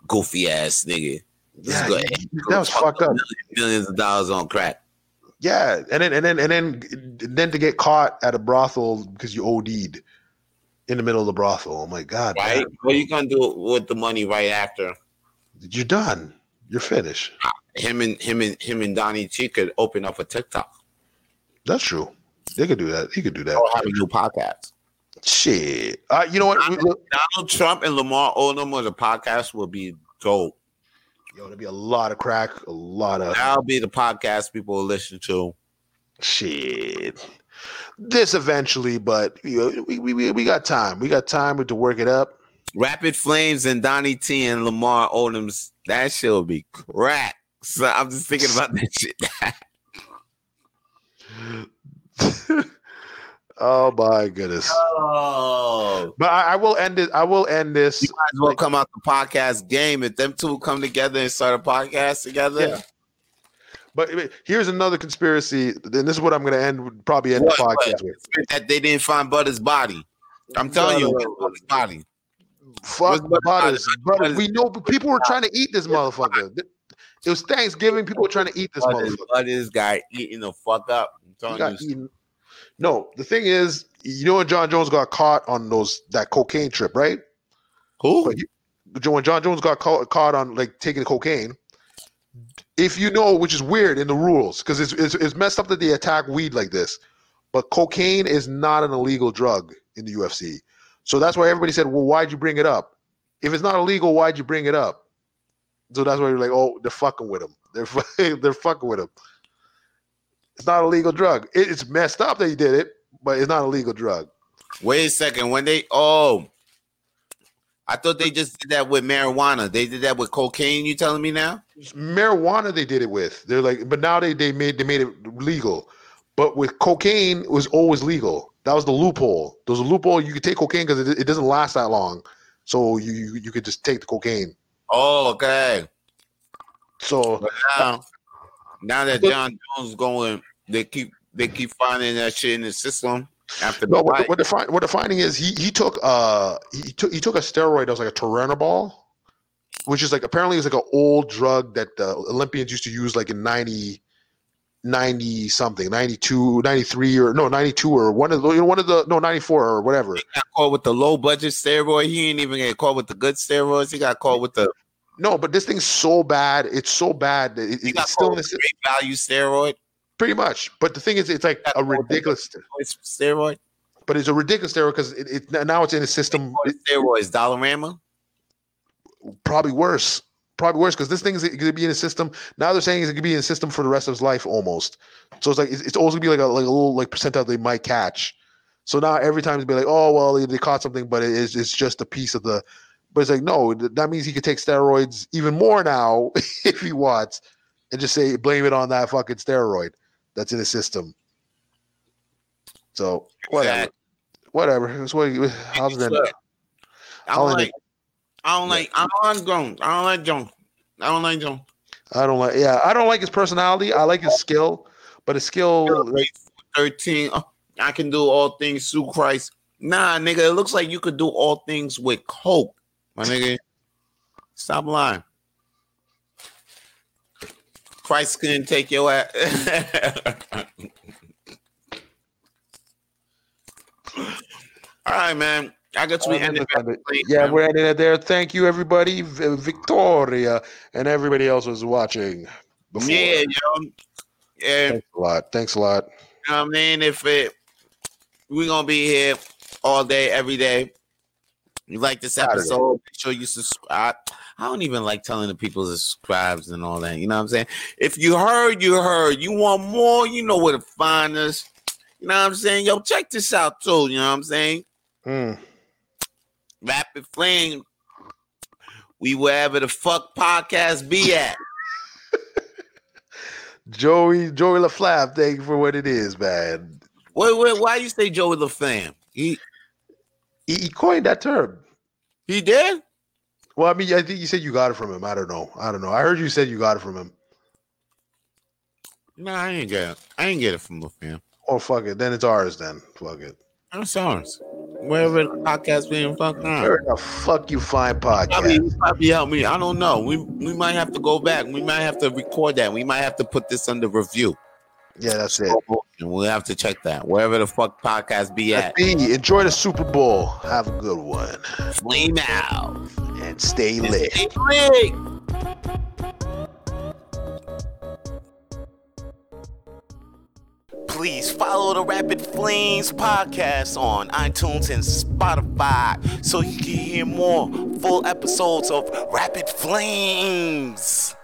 goofy ass nigga. Yeah, that was fucked up. Millions of dollars on crack. Yeah, and then and then and then and then to get caught at a brothel because you OD'd in the middle of the brothel. Oh my god! Right? man. What are you gonna do with the money right after? You're done. You're finished. Him and him and him and Donnie T could open up a TikTok That's true. They could do that. He could do that. or have a new podcast. Shit. Uh, you know what? Look- Donald Trump and Lamar Odom on the podcast will be dope. Yo, there'll be a lot of crack, a lot of That'll be the podcast people will listen to. shit. This eventually, but you know, we, we, we, we got time. We got time to work it up. Rapid Flames and Donnie T and Lamar Odom's that shit will be crack. So I'm just thinking about that shit. [LAUGHS] [LAUGHS] oh my goodness. oh, But I, I will end it. I will end this. you might as well come out the podcast game if them two come together and start a podcast together. Yeah. But but here's another conspiracy. Then this is what I'm going to end. Probably end What, the podcast with. That they didn't find Butter's body. I'm telling you, No, where's no. Butter's body. Fuck What's Butters. Butters? we know people were trying to eat this motherfucker. It was Thanksgiving. People were trying to eat this Butters, motherfucker. Butters guy eating the fuck up. I'm telling you. No, the thing is, you know when Jon Jones got caught on those that cocaine trip, right? Who? You- when Jon Jones got caught, caught on like taking cocaine, if you know, which is weird in the rules, because it's, it's it's messed up that they attack weed like this, but cocaine is not an illegal drug in the UFC. So that's why everybody said, "Well, why'd you bring it up? If it's not illegal, why'd you bring it up?" So that's why you're like, "Oh, they're fucking with him. They're [LAUGHS] they're fucking with him." It's not a legal drug. It- it's messed up that he did it, but it's not a legal drug. Wait a second. When they oh, I thought they just did that with marijuana. They did that with cocaine. You telling me now? marijuana they did it with. They're like, but now they they made they made it legal. But with cocaine, it was always legal. That was the loophole. There was a loophole. You could take cocaine because it, it doesn't last that long, so you, you you could just take the cocaine. Oh, okay. So But now, now that Jon Jones going, they keep they keep finding that shit in the system after the no, what, what the find, what the finding is he he took uh he took he took a steroid that was like a Turinabol, which is like apparently it's like an old drug that the Olympians used to use like in 90, 90 something 92 93 or no 92 or one of the you know one of the no 94 or whatever got caught with the low budget steroid. He ain't even get caught with the good steroids. He got caught with the No, but this thing's so bad. It's so bad that it, he got it's still in the, the great value steroid. Pretty much. But the thing is, it's like a ridiculous. It's steroid. But it's a ridiculous steroid because it, it now it's in the system. Steroids? Dollarama. probably worse. Probably worse because this thing is going to be in the system. Now they're saying it's going to be in the system for the rest of his life almost. So it's like it's, it's always going to be like a like a little like percentile they might catch. So now every time it's be like, oh well, they, they caught something, but it is it's just a piece of the. But it's like no, that means he could take steroids even more now [LAUGHS] if he wants, and just say blame it on that fucking steroid that's in the system. So whatever, Exactly. whatever. That's what. How's? Look, I don't like. I don't like. I don't like Jones. I don't like Jones. I don't like Jones. I don't like. Yeah, I don't like his personality. I like his skill, but his skill, thirteen. Oh, I can do all things through Christ. Nah, nigga, it looks like you could do all things with coke, my nigga. Stop lying. Christ couldn't take your ass. [LAUGHS] All right, man. I guess we ended. It. Yeah, man. we're ending it there. Thank you, everybody. Victoria and everybody else was watching. Before. Yeah, yo. Yeah. Thanks a lot. Thanks a lot. You know I mean? If it, we're gonna be here all day, every day. You like this episode? Make sure you subscribe. I don't even like telling the people to subscribe and all that. You know what I'm saying? If you heard, you heard. You want more, you know where to find us. You know what I'm saying? Yo, check this out too. You know what I'm saying? Mm. Rapid Flame. We wherever the fuck podcast be at. [LAUGHS] Joey Joey LaFlame, thank you for what it is, man. Wait, wait, why you say Joey LaFlame? He, he he coined that term. He did? Well, I mean, I think you said you got it from him. I don't know. I don't know. I heard you said you got it from him. No, I ain't get it. I ain't get it from LaFlame. Oh fuck it. Then it's ours then. Fuck it. It's ours wherever the podcast being fucked on. Where the fuck you find podcast? I mean, probably help me. I don't know. We we might have to go back. We might have to record that. We might have to put this under review. Yeah, that's it. And we'll have to check that wherever the fuck podcast be at. Be. Enjoy the Super Bowl. Have a good one. Flame out and stay lit. Stay lit. please follow the Rapid Flames podcast on iTunes and Spotify so you can hear more full episodes of Rapid Flames.